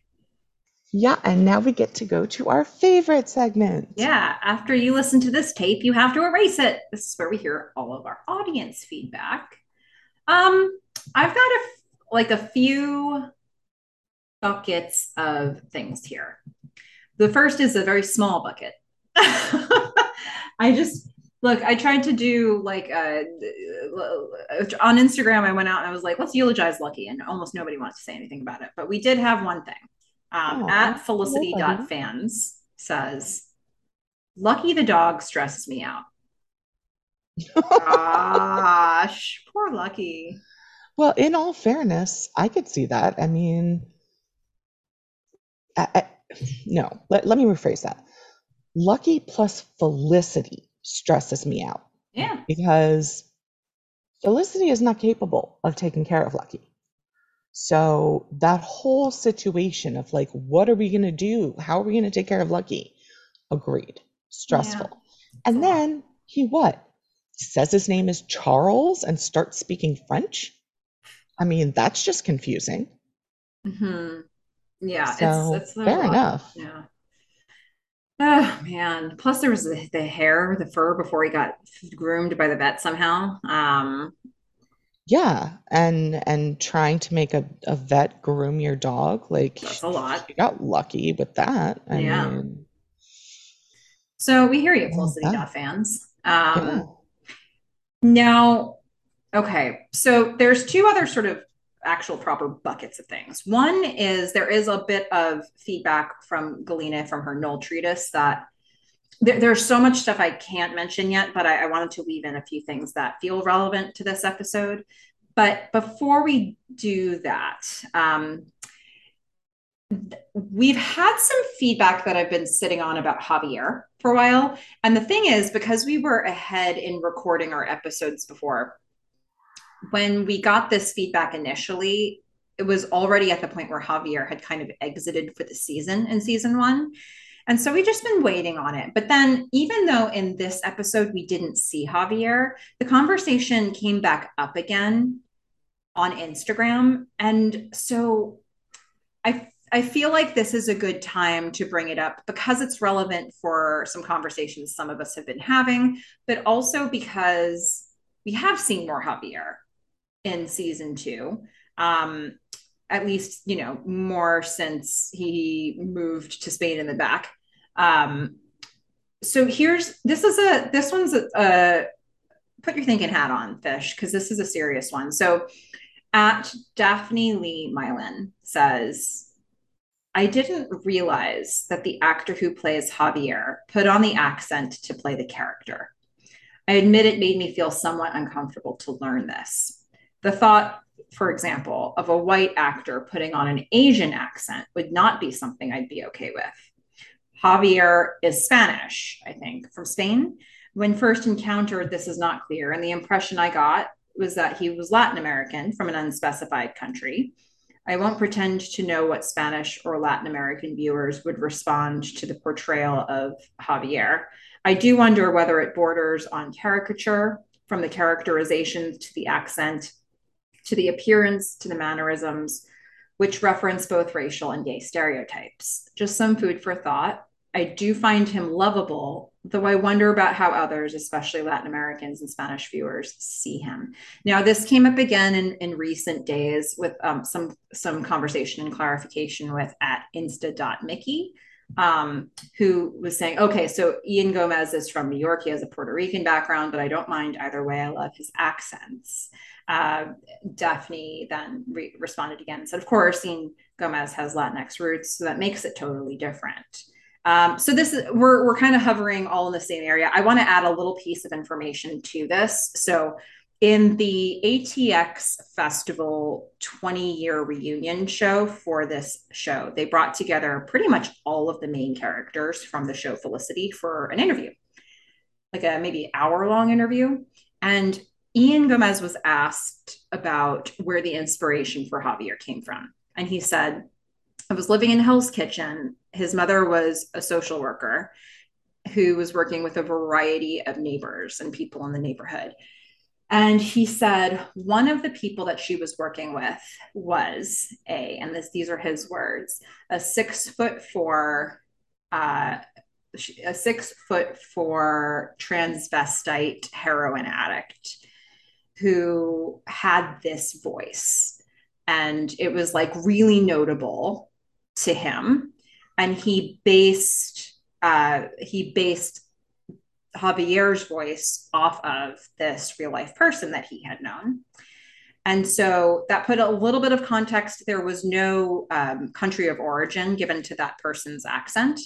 Yeah, and now we get to go to our favorite segment. Yeah, after you listen to this tape, you have to erase it. This is where we hear all of our audience feedback. Um, I've got a like a few buckets of things here. The first is a very small bucket. I just look, I tried to do like uh, on Instagram. I went out and I was like, let's eulogize Lucky, and almost nobody wants to say anything about it. But we did have one thing. Um, at felicity.fans says, Lucky the dog stresses me out. Gosh, poor Lucky. Well, in all fairness, I could see that. I mean, I, I, no, let, let me rephrase that. Lucky plus Felicity stresses me out. Yeah. Because Felicity is not capable of taking care of Lucky. So that whole situation of like, what are we going to do? How are we going to take care of Lucky? Agreed. Stressful. Yeah. And then he what? Says his name is Charles and starts speaking French. I mean, that's just confusing. Mm-hmm. Yeah, so, it's, it's fair enough. Yeah. Oh man. Plus there was the, the, hair, the fur before he got groomed by the vet somehow. Um yeah, and and trying to make a, a vet groom your dog, like that's a lot. You got lucky with that. I yeah. Mean, so we hear you, Felicity yeah. fans. Um yeah. now okay, so there's two other sort of actual proper buckets of things. One is there is a bit of feedback from Galina from her Noel treatise that there, there's so much stuff I can't mention yet, but I, I wanted to weave in a few things that feel relevant to this episode. But before we do that, um, we've had some feedback that I've been sitting on about Javier for a while. And the thing is, because we were ahead in recording our episodes before, when we got this feedback initially, it was already at the point where Javier had kind of exited for the season in season one. And so we just been waiting on it. But then, even though in this episode we didn't see Javier, the conversation came back up again on Instagram. And so I I feel like this is a good time to bring it up because it's relevant for some conversations some of us have been having, but also because we have seen more Javier in season two. Um, at least, you know, more since he moved to Spain in the back. Um, so here's this is a this one's a, a put your thinking hat on, fish, because this is a serious one. So at Daphne Lee Mylan says, I didn't realize that the actor who plays Javier put on the accent to play the character. I admit it made me feel somewhat uncomfortable to learn this. The thought, for example, of a white actor putting on an Asian accent would not be something I'd be okay with. Javier is Spanish, I think, from Spain. When first encountered, this is not clear. And the impression I got was that he was Latin American from an unspecified country. I won't pretend to know what Spanish or Latin American viewers would respond to the portrayal of Javier. I do wonder whether it borders on caricature from the characterization to the accent to the appearance, to the mannerisms, which reference both racial and gay stereotypes. Just some food for thought. I do find him lovable, though I wonder about how others, especially Latin Americans and Spanish viewers, see him. Now, this came up again in, in recent days with um, some some conversation and clarification with at insta.mickey, um, who was saying, okay, so Ian Gomez is from New York. He has a Puerto Rican background, but I don't mind either way. I love his accents uh, Daphne then re- responded again and said, of course, Ian Gomez has Latinx roots, so that makes it totally different. Um, so this is we're we're kind of hovering all in the same area. I want to add a little piece of information to this. So in the ATX Festival 20 year reunion show for this show, they brought together pretty much all of the main characters from the show Felicity for an interview, like a maybe hour long interview. And Ian Gomez was asked about where the inspiration for Javier came from. And he said, I was living in Hell's Kitchen. His mother was a social worker who was working with a variety of neighbors and people in the neighborhood. And he said one of the people that she was working with was a, and this these are his words, a six foot four, uh, a six foot four transvestite heroin addict who had this voice. and it was like really notable to him. And he based uh, he based Javier's voice off of this real life person that he had known. And so that put a little bit of context. There was no um, country of origin given to that person's accent,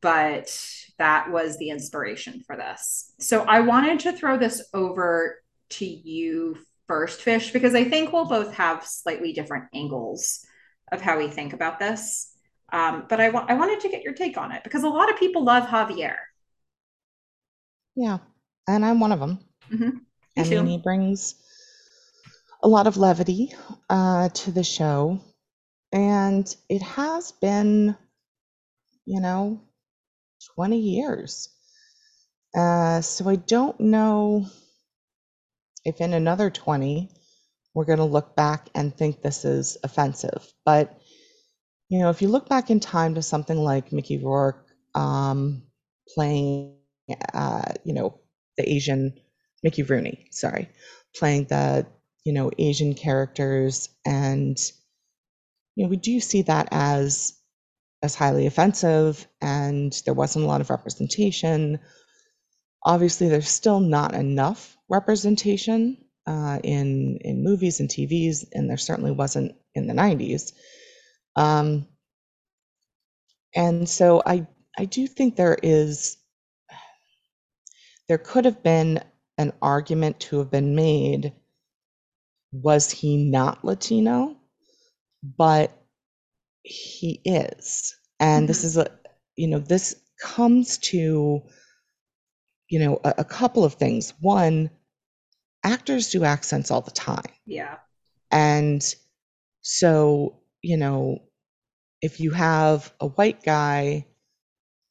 but that was the inspiration for this. So I wanted to throw this over to you first, Fish, because I think we'll both have slightly different angles of how we think about this. Um, but I, wa- I wanted to get your take on it because a lot of people love Javier. Yeah, and I'm one of them. Mm-hmm. I mean, he brings a lot of levity uh, to the show, and it has been, you know, 20 years. Uh, so I don't know if in another 20 we're going to look back and think this is offensive. But, you know, if you look back in time to something like Mickey Rourke um, playing, uh, you know, the Asian, Mickey Rooney, sorry, playing the, you know, Asian characters. And, you know, we do see that as as highly offensive and there wasn't a lot of representation. Obviously, there's still not enough representation uh, in in movies and TVs, and there certainly wasn't in the 90s. Um, and so I I do think there is there could have been an argument to have been made was he not Latino? But he is. And mm-hmm. this is a you know this comes to you know a, a couple of things. One, actors do accents all the time. Yeah. And so, you know, if you have a white guy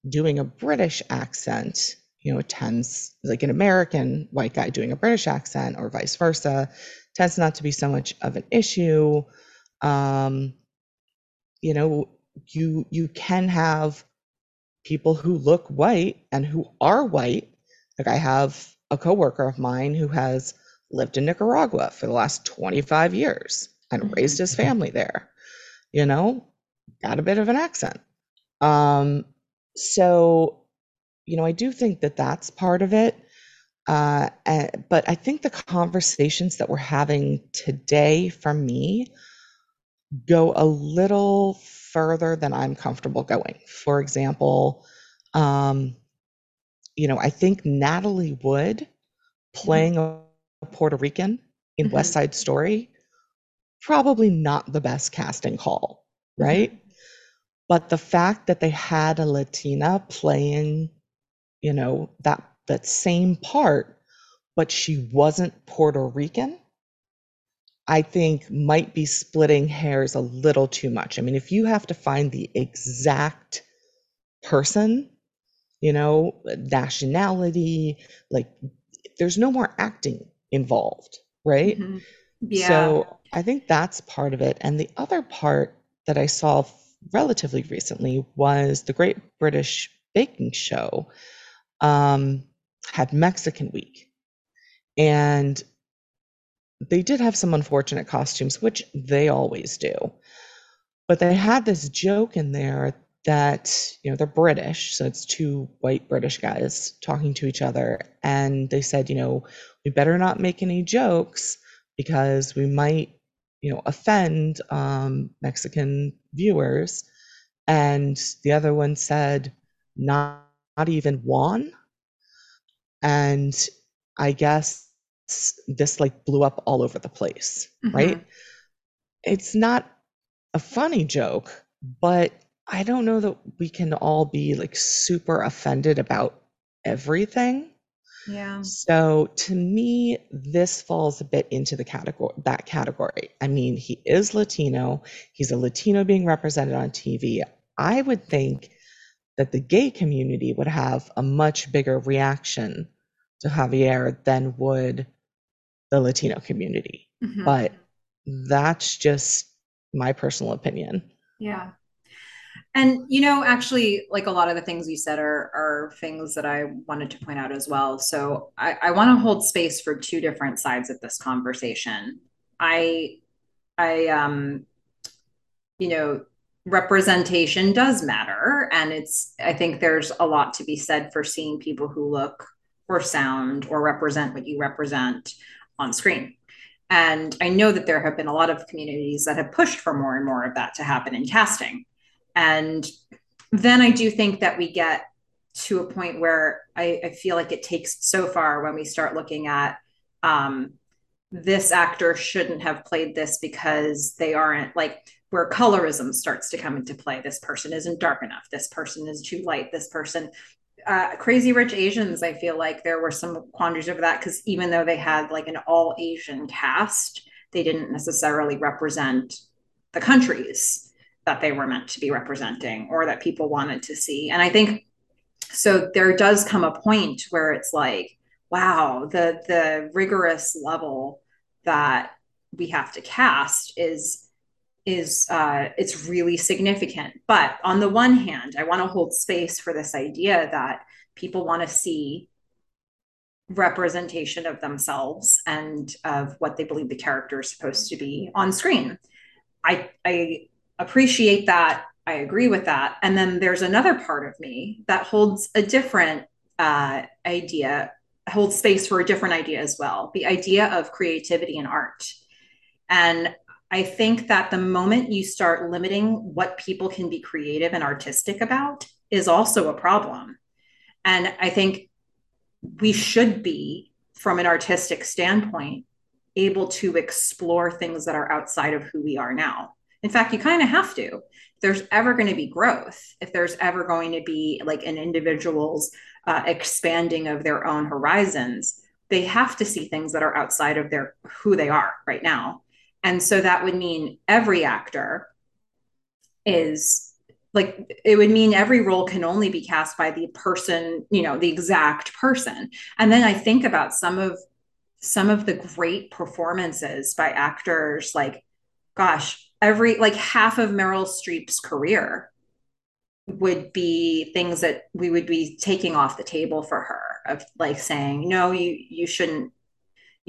doing a British accent, you know, it tends like an American white guy doing a British accent or vice versa, tends not to be so much of an issue. Um, you know, you you can have people who look white and who are white. Like I have a coworker of mine who has lived in Nicaragua for the last 25 years and mm-hmm. raised his family there. You know, got a bit of an accent. Um, so, you know, I do think that that's part of it. Uh, and, but I think the conversations that we're having today for me go a little further than I'm comfortable going. For example, um, you know, I think Natalie Wood playing a Puerto Rican in mm-hmm. West Side Story, probably not the best casting call, right? Mm-hmm. But the fact that they had a Latina playing, you know, that that same part, but she wasn't Puerto Rican, I think might be splitting hairs a little too much. I mean, if you have to find the exact person, you know, nationality, like there's no more acting involved, right? Mm-hmm. Yeah. So I think that's part of it. And the other part that I saw relatively recently was the Great British Baking Show um, had Mexican Week. And they did have some unfortunate costumes, which they always do. But they had this joke in there that, you know, they're British. So it's two white British guys talking to each other. And they said, you know, we better not make any jokes because we might, you know, offend um, Mexican viewers. And the other one said, not, not even one. And I guess this like blew up all over the place, mm-hmm. right? It's not a funny joke, but I don't know that we can all be like super offended about everything. Yeah. So to me, this falls a bit into the category that category. I mean, he is Latino. He's a Latino being represented on TV. I would think that the gay community would have a much bigger reaction to Javier than would the Latino community. Mm-hmm. But that's just my personal opinion. Yeah. And you know, actually, like a lot of the things you said are are things that I wanted to point out as well. So I, I want to hold space for two different sides of this conversation. I I um you know representation does matter and it's I think there's a lot to be said for seeing people who look or sound or represent what you represent on screen. And I know that there have been a lot of communities that have pushed for more and more of that to happen in casting. And then I do think that we get to a point where I, I feel like it takes so far when we start looking at um, this actor shouldn't have played this because they aren't like where colorism starts to come into play. This person isn't dark enough. This person is too light. This person, uh, Crazy Rich Asians, I feel like there were some quandaries over that because even though they had like an all Asian cast, they didn't necessarily represent the countries that they were meant to be representing or that people wanted to see. And I think so there does come a point where it's like, wow, the the rigorous level that we have to cast is is uh, it's really significant. But on the one hand, I want to hold space for this idea that people want to see representation of themselves and of what they believe the character is supposed to be on screen. I I appreciate that. I agree with that. And then there's another part of me that holds a different uh, idea, holds space for a different idea as well. The idea of creativity and art. And I think that the moment you start limiting what people can be creative and artistic about is also a problem. And I think we should be, from an artistic standpoint, able to explore things that are outside of who we are now. In fact, you kind of have to. If there's ever going to be growth, if there's ever going to be like an individual's uh, expanding of their own horizons, they have to see things that are outside of their who they are right now and so that would mean every actor is like it would mean every role can only be cast by the person, you know, the exact person. And then I think about some of some of the great performances by actors like gosh, every like half of Meryl Streep's career would be things that we would be taking off the table for her of like saying no you you shouldn't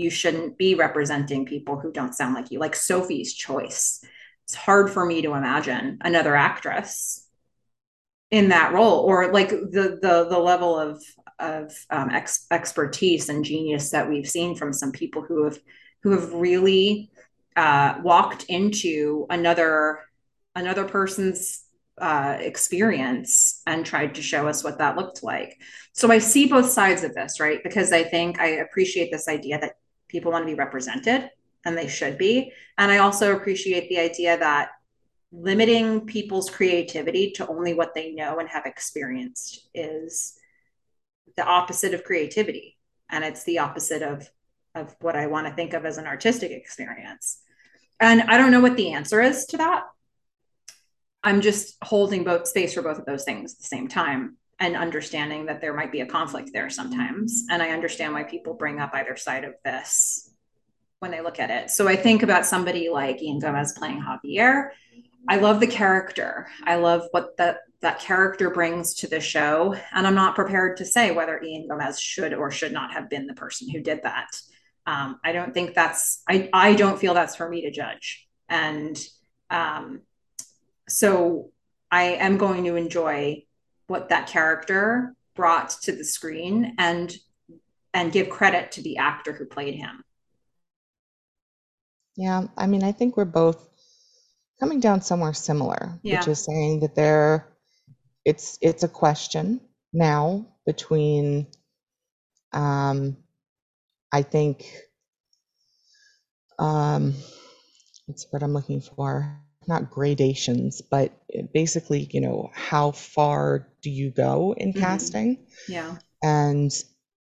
you shouldn't be representing people who don't sound like you, like Sophie's choice. It's hard for me to imagine another actress in that role or like the the the level of of um, ex- expertise and genius that we've seen from some people who have who have really uh, walked into another another person's uh, experience and tried to show us what that looked like. So I see both sides of this, right? Because I think I appreciate this idea that people want to be represented and they should be. And I also appreciate the idea that limiting people's creativity to only what they know and have experienced is the opposite of creativity. And it's the opposite of, of what I want to think of as an artistic experience. And I don't know what the answer is to that. I'm just holding both space for both of those things at the same time and understanding that there might be a conflict there sometimes. And I understand why people bring up either side of this when they look at it. So I think about somebody like Ian Gomez playing Javier. I love the character. I love what that that character brings to the show, and I'm not prepared to say whether Ian Gomez should or should not have been the person who did that. Um, I don't think that's. I I don't feel that's for me to judge, and um, so I am going to enjoy what that character brought to the screen and and give credit to the actor who played him. Yeah, I mean, I think we're both coming down somewhere similar, yeah. which is saying that there it's it's a question now between um I think um what's what I'm looking for not gradations, but basically, you know, how far do you go in mm-hmm. casting? Yeah. And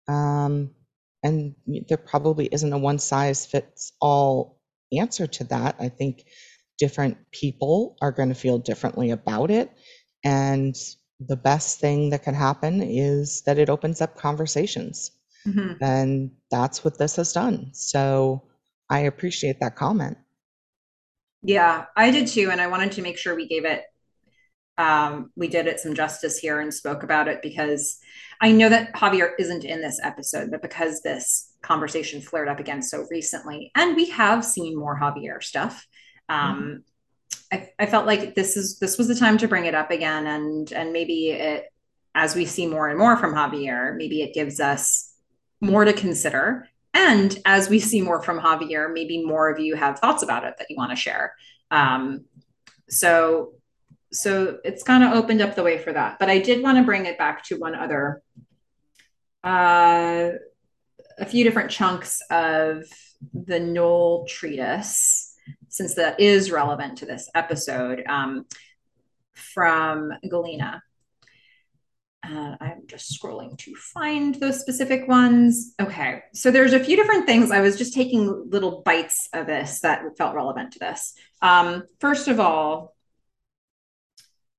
um, and there probably isn't a one size fits all answer to that. I think different people are going to feel differently about it. And the best thing that can happen is that it opens up conversations. Mm-hmm. And that's what this has done. So I appreciate that comment. Yeah, I did too. And I wanted to make sure we gave it, um, we did it some justice here and spoke about it because I know that Javier isn't in this episode, but because this conversation flared up again so recently, and we have seen more Javier stuff. Um, I, I felt like this is this was the time to bring it up again, and and maybe it as we see more and more from Javier, maybe it gives us more to consider. And as we see more from Javier, maybe more of you have thoughts about it that you want to share. Um, so so it's kind of opened up the way for that. But I did want to bring it back to one other, uh, a few different chunks of the Noel treatise, since that is relevant to this episode, um, from Galena. Uh, I'm just scrolling to find those specific ones. Okay, so there's a few different things. I was just taking little bites of this that felt relevant to this. Um, first of all,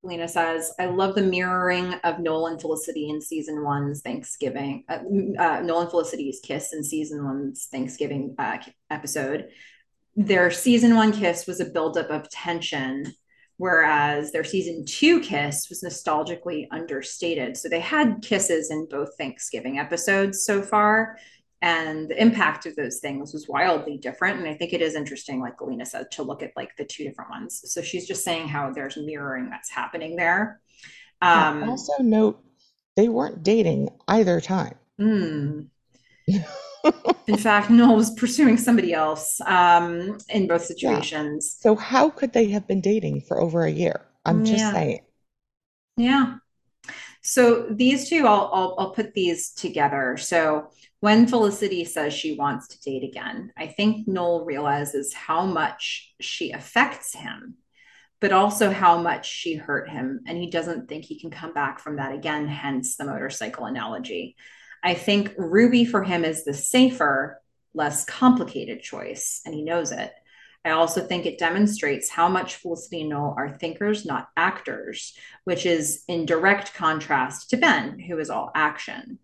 Lena says, I love the mirroring of Noel and Felicity in season one's Thanksgiving, uh, uh, Noel and Felicity's kiss in season one's Thanksgiving uh, episode. Their season one kiss was a buildup of tension, whereas their season two kiss was nostalgically understated. So they had kisses in both Thanksgiving episodes so far and the impact of those things was wildly different and i think it is interesting like galena said to look at like the two different ones so she's just saying how there's mirroring that's happening there um also note they weren't dating either time mm. In fact noel was pursuing somebody else um in both situations yeah. so how could they have been dating for over a year i'm just yeah. saying yeah so these two I'll, I'll i'll put these together so when Felicity says she wants to date again, I think Noel realizes how much she affects him, but also how much she hurt him. And he doesn't think he can come back from that again, hence the motorcycle analogy. I think Ruby for him is the safer, less complicated choice, and he knows it. I also think it demonstrates how much Felicity and Noel are thinkers, not actors, which is in direct contrast to Ben, who is all action.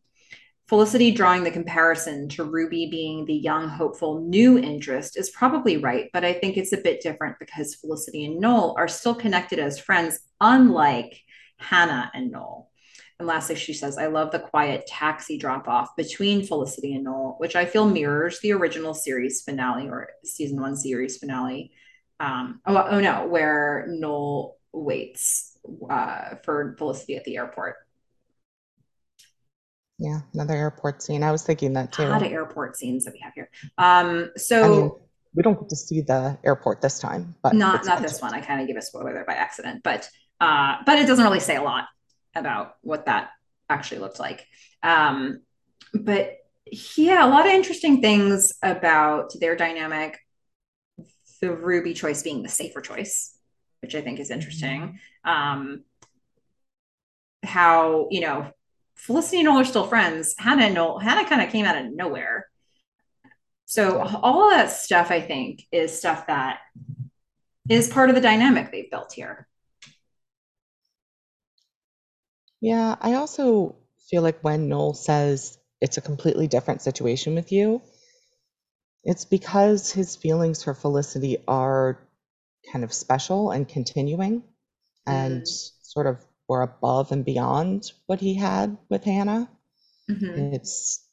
Felicity drawing the comparison to Ruby being the young, hopeful new interest is probably right, but I think it's a bit different because Felicity and Noel are still connected as friends, unlike Hannah and Noel. And lastly, she says, I love the quiet taxi drop off between Felicity and Noel, which I feel mirrors the original series finale or season one series finale. Um, oh, oh no, where Noel waits uh, for Felicity at the airport. Yeah, another airport scene. I was thinking that too. A lot of airport scenes that we have here. Um, so I mean, we don't get to see the airport this time, but not not this one. I kind of gave a spoiler there by accident, but uh, but it doesn't really say a lot about what that actually looked like. Um, but yeah, a lot of interesting things about their dynamic. The Ruby choice being the safer choice, which I think is interesting. Mm-hmm. Um, how you know Felicity and Noel are still friends. Hannah and Noel, Hannah kind of came out of nowhere. So all of that stuff, I think, is stuff that is part of the dynamic they've built here. Yeah, I also feel like when Noel says it's a completely different situation with you, it's because his feelings for Felicity are kind of special and continuing and mm. sort of were above and beyond what he had with Hannah. Mm-hmm. It's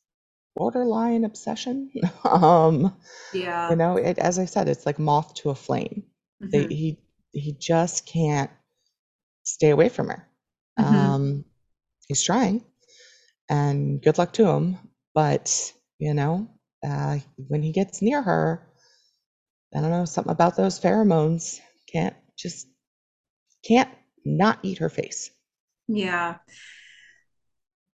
borderline obsession. um, yeah. You know, it, as I said, it's like moth to a flame. Mm-hmm. They, he he just can't stay away from her. Mm-hmm. Um, he's trying, and good luck to him. But you know, uh, when he gets near her, I don't know something about those pheromones. Can't just can't not eat her face. Yeah.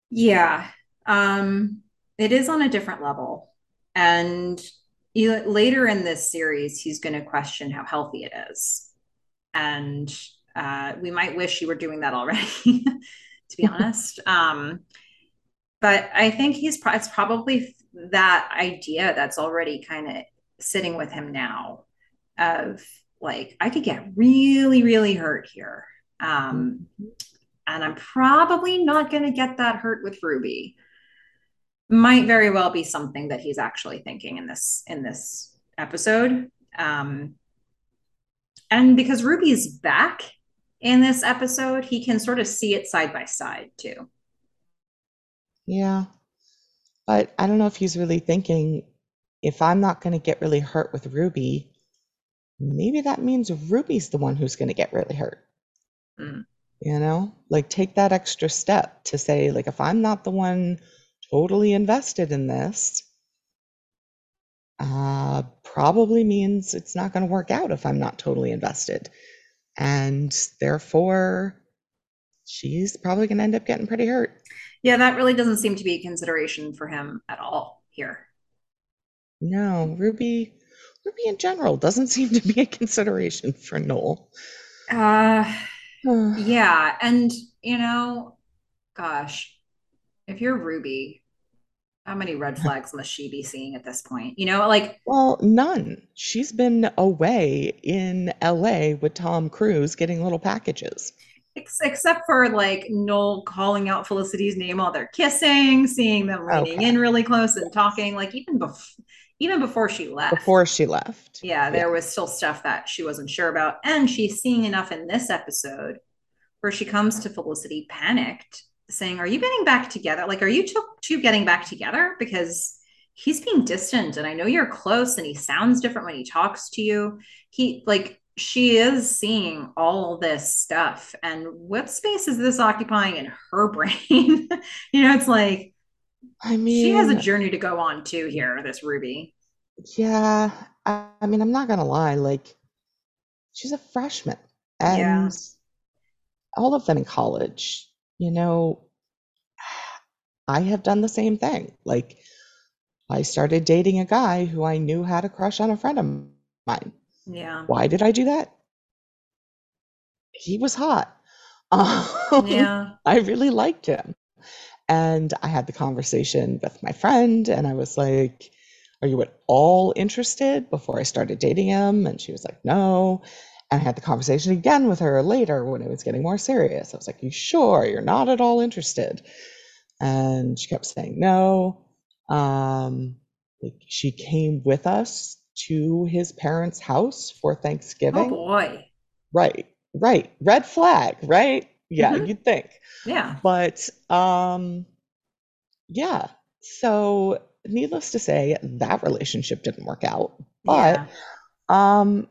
Yeah. Um, it is on a different level. And later in this series, he's going to question how healthy it is. And uh, we might wish you were doing that already, to be honest. Um, but I think he's pro- it's probably that idea that's already kind of sitting with him now of like I could get really really hurt here um, and I'm probably not going to get that hurt with Ruby. Might very well be something that he's actually thinking in this in this episode. Um, and because Ruby's back in this episode, he can sort of see it side by side too. Yeah. But I don't know if he's really thinking if I'm not going to get really hurt with Ruby, maybe that means Ruby's the one who's going to get really hurt. Mm. You know, like take that extra step to say, like, if I'm not the one totally invested in this, uh, probably means it's not going to work out if I'm not totally invested. And therefore, she's probably going to end up getting pretty hurt. Yeah, that really doesn't seem to be a consideration for him at all here. No, Ruby, Ruby in general doesn't seem to be a consideration for Noel. Uh, yeah, and you know, gosh, if you're Ruby, how many red flags must she be seeing at this point? You know, like Well, none. She's been away in LA with Tom Cruise getting little packages. ex- except for like Noel calling out Felicity's name while they're kissing, seeing them leaning Okay. in really close and talking, like even before even before she left. Before she left. yeah, there was still stuff that she wasn't sure about. And she's seeing enough in this episode where she comes to Felicity panicked, saying, Are you getting back together? Like, are you two, two getting back together? Because he's being distant and I know you're close and he sounds different when he talks to you. He, like, she is seeing all this stuff. And what space is this occupying in her brain? you know, it's like I mean, she has a journey to go on too here, this Ruby. Yeah, I, I mean, I'm not gonna lie, like she's a freshman and Yeah. all of them in college, you know, I have done the same thing. Like I started dating a guy who I knew had a crush on a friend of mine. Yeah. Why did I do that? He was hot. Um, Yeah. I really liked him. And I had the conversation with my friend, and I was like, Are you at all interested before I started dating him? And she was like, No. And I had the conversation again with her later when it was getting more serious. I was like, You sure you're not at all interested? And she kept saying no. Um, like she came with us to his parents' house for Thanksgiving. Oh boy. Right, right. Red flag, right? Yeah, Mhm. you'd think. Yeah. But um yeah. So needless to say, that relationship didn't work out. But Yeah. um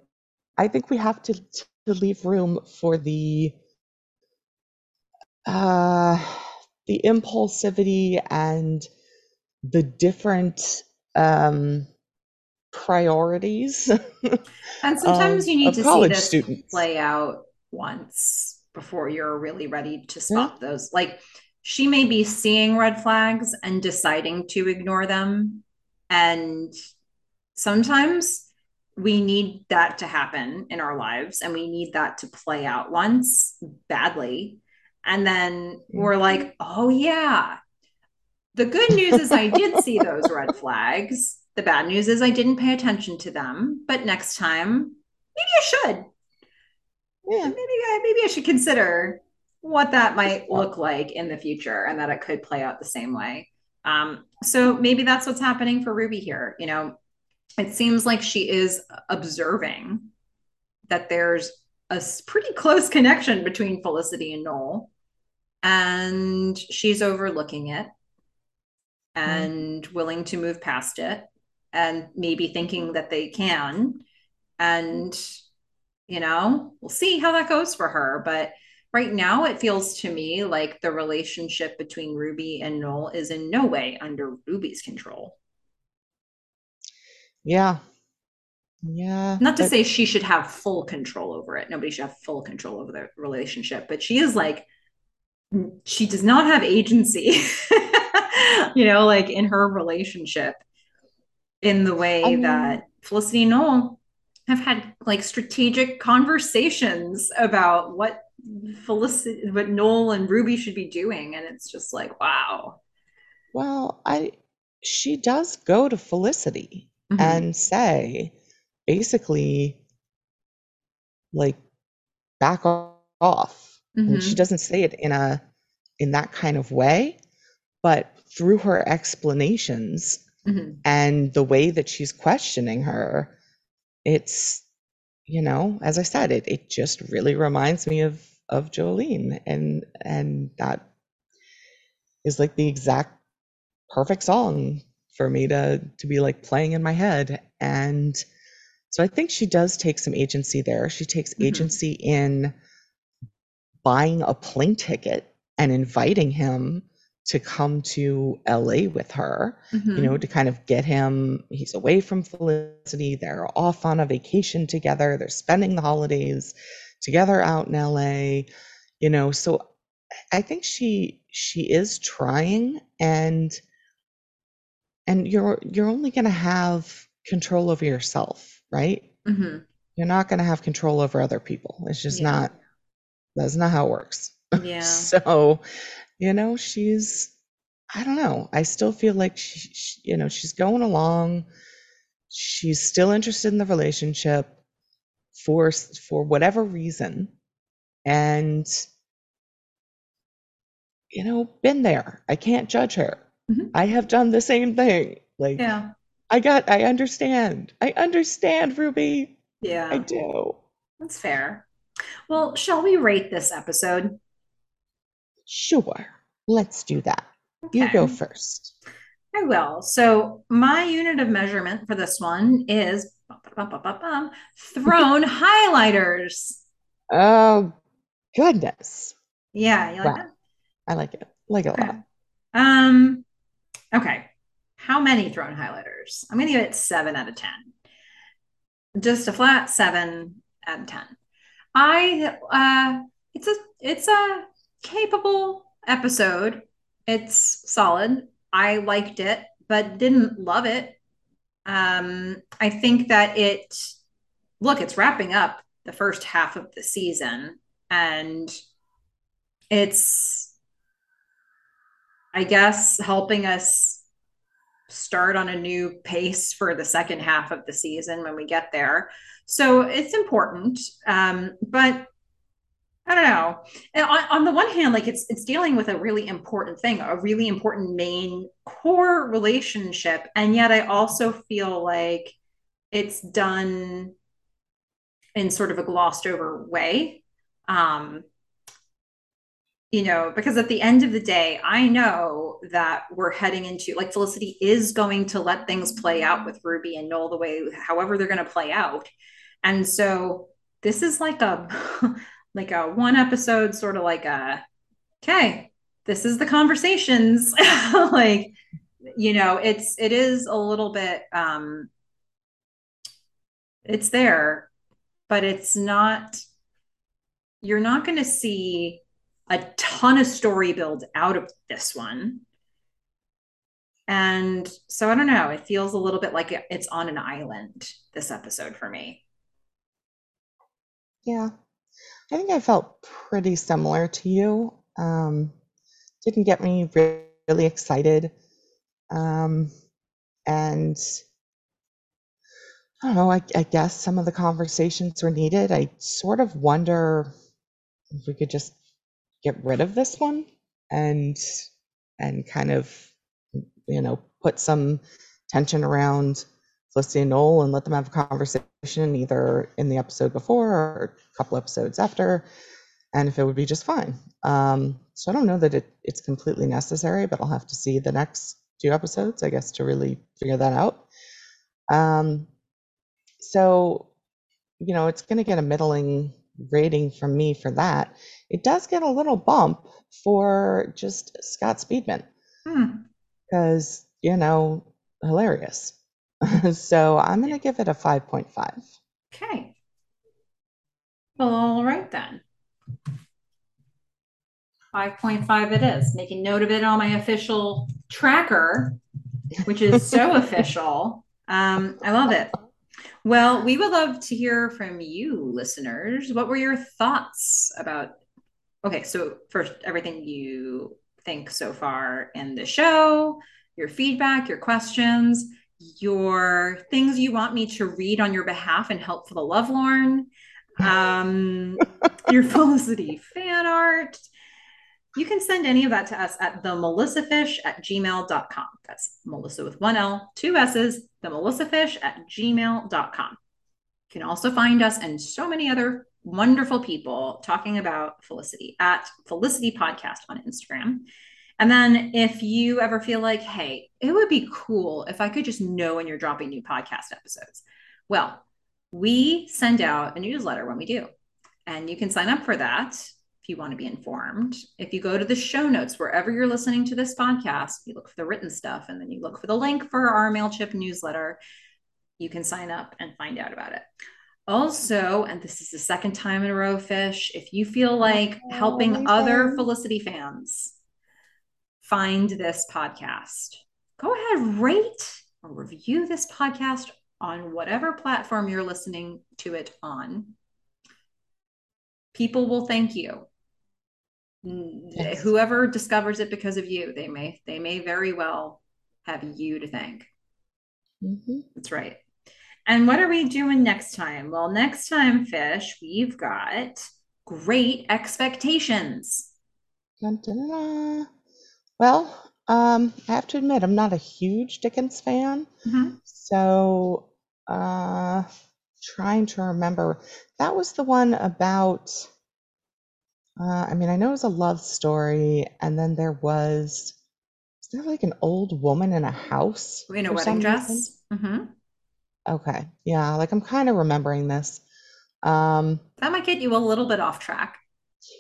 I think we have to to leave room for the uh the impulsivity and the different um priorities And sometimes of, you need to see this students. play out once before you're really ready to spot those. Like she may be seeing red flags and deciding to ignore them. And sometimes we need that to happen in our lives and we need that to play out once badly. And then we're like, oh, yeah. The good news is I did see those red flags. The bad news is I didn't pay attention to them. But next time, maybe I should. Yeah. Maybe I maybe I should consider what that might look like in the future and that it could play out the same way. Um, so maybe that's what's happening for Ruby here. You know, it seems like she is observing that there's a pretty close connection between Felicity and Noel, and she's overlooking it hmm. and willing to move past it and maybe thinking that they can. And, you know, we'll see how that goes for her. But right now, it feels to me like the relationship between Ruby and Noel is in no way under Ruby's control. Yeah. Yeah. Not to But say she should have full control over it. Nobody should have full control over the relationship, but she is like, she does not have agency, you know, like in her relationship in the way I mean, that Felicity and Noel have had like strategic conversations about what Felicity, what Noel and Ruby should be doing. And it's just like, wow. well, I she does go to Felicity Mhm. and say basically like back off. And she doesn't say it in a in that kind of way, but through her explanations Mhm. and the way that she's questioning her, it's you know, as I said, it it just really reminds me of of Jolene, and and that is like the exact perfect song for me to to be like playing in my head, and So I think she does take some agency there. She takes mm-hmm. agency in buying a plane ticket and inviting him to come to LA with her, mm-hmm. you know, mm-hmm. to kind of get him, he's away from Felicity. They're off on a vacation together. They're spending the holidays together out in LA, you know. So I think she she is trying and and you're you're only going to have control over yourself, right? Mm-hmm. You're not going to have control over other people. It's just yeah. not that's not how it works. Yeah. so you know, she's, I don't know. I still feel like she, she, you know, she's going along. She's still interested in the relationship for for whatever reason, and you know, been there. I can't judge her. Mm-hmm. I have done the same thing. Like, yeah, I got. I understand. I understand, Ruby. Yeah, I do. That's fair. Well, shall we rate this episode? Sure, let's do that. Okay. You go first. I will. So, my unit of measurement for this one is bum, bum, bum, throne highlighters. Oh, goodness. Yeah, you like wow. that? I like it. Like it a lot. Um, okay. How many throne highlighters? I'm going to give it seven out of 10. Just a flat seven out of 10. I, uh, it's a, it's a capable episode. It's solid. I liked it, but didn't love it. Um, I think that it, look, it's wrapping up the first half of the season and it's, I guess, helping us start on a new pace for the second half of the season when we get there. So it's important. Um, but I don't know. On, on, the one hand, like it's it's dealing with a really important thing, a really important main core relationship, and yet I also feel like it's done in sort of a glossed over way. Um, you know, because at the end of the day, I know that we're heading into like Felicity is going to let things play out with Ruby and Noel the way, however they're going to play out, and so this is like a like a one episode sort of like a okay this is the conversations. Like you know it's it is a little bit um it's there but it's not you're not going to see a ton of story build out of this one and so i don't know it feels a little bit like it's on an island this episode for me yeah I think I felt pretty similar to you. Um, didn't get me really excited. Um, and I don't know, I, I guess some of the conversations were needed. I sort of wonder if we could just get rid of this one and and kind of you know put some tension around Felicity and Noel and let them have a conversation either in the episode before or a couple episodes after, and if it would be just fine. Um, so I don't know that it, it's completely necessary, but I'll have to see the next two episodes, I guess, to really figure that out. Um, so, you know, it's going to get a middling rating from me for that. It does get a little bump for just Scott Speedman because, hmm. you know, hilarious. so I'm going to give it a 5.5. Okay. Well, all right then. 5.5 it is. Making note of it on my official tracker, which is so official. Um, I love it. Well, we would love to hear from you, listeners. What were your thoughts about? Okay, so first, everything you think so far in the show, your feedback, your questions your things you want me to read on your behalf and help for the lovelorn, um, your Felicity fan art. You can send any of that to us at the melissafish at gmail.com. That's Melissa with one L, two S's, the melissafish at gmail.com. You can also find us and so many other wonderful people talking about Felicity at Felicity Podcast on Instagram. And then if you ever feel like, hey, it would be cool if I could just know when you're dropping new podcast episodes. Well, we send out a newsletter when we do. And you can sign up for that if you want to be informed. If you go to the show notes, wherever you're listening to this podcast, you look for the written stuff and then you look for the link for our MailChimp newsletter, you can sign up and find out about it. Also, and this is the second time in a row, Fish, if you feel like helping other Felicity fans find this podcast, go ahead, rate or review this podcast on whatever platform you're listening to it on. People will thank you. Yes. Whoever discovers it because of you, they may they may very well have you to thank. Mm-hmm. That's right. And what are we doing next time? Well, next time, Fish, we've got great expectations. Dun, dun, dun, well, um, I have to admit, I'm not a huge Dickens fan. Mm-hmm. So, uh, trying to remember, that was the one about. Uh, I mean, I know it was a love story, and then there was. Is there like an old woman in a house? In a wedding dress? Mm-hmm. Okay. Yeah, like I'm kind of remembering this. Um, that might get you a little bit off track.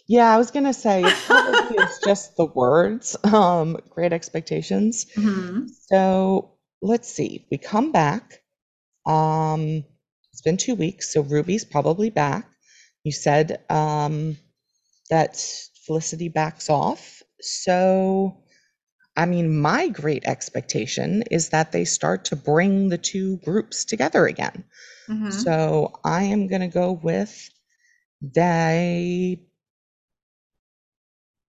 Yeah, I was gonna say it probably is just the words. Um, great expectations. Mm-hmm. So let's see. We come back. Um, it's been two weeks, so Ruby's probably back. You said um, that Felicity backs off. So I mean, my great expectation is that they start to bring the two groups together again. Mm-hmm. So I am going to go with they.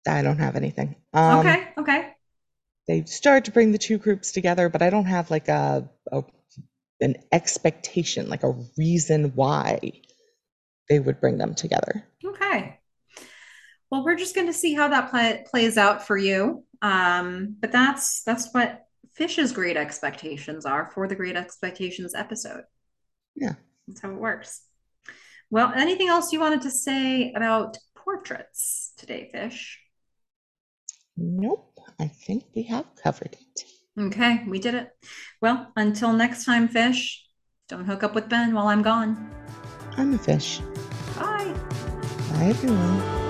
I don't have anything. Um, okay. Okay. They start to bring the two groups together, but I don't have like a, a an expectation, like a reason why they would bring them together. Okay. Well, we're just going to see how that play, plays out for you. Um, but that's that's what Fish's great expectations are for the Great Expectations episode. Yeah. That's how it works. Well, anything else you wanted to say about portraits today, Fish? Nope. I think we have covered it. Okay, we did it. Well, until next time, Fish, don't hook up with Ben while I'm gone. I'm a fish. Bye. Bye, everyone.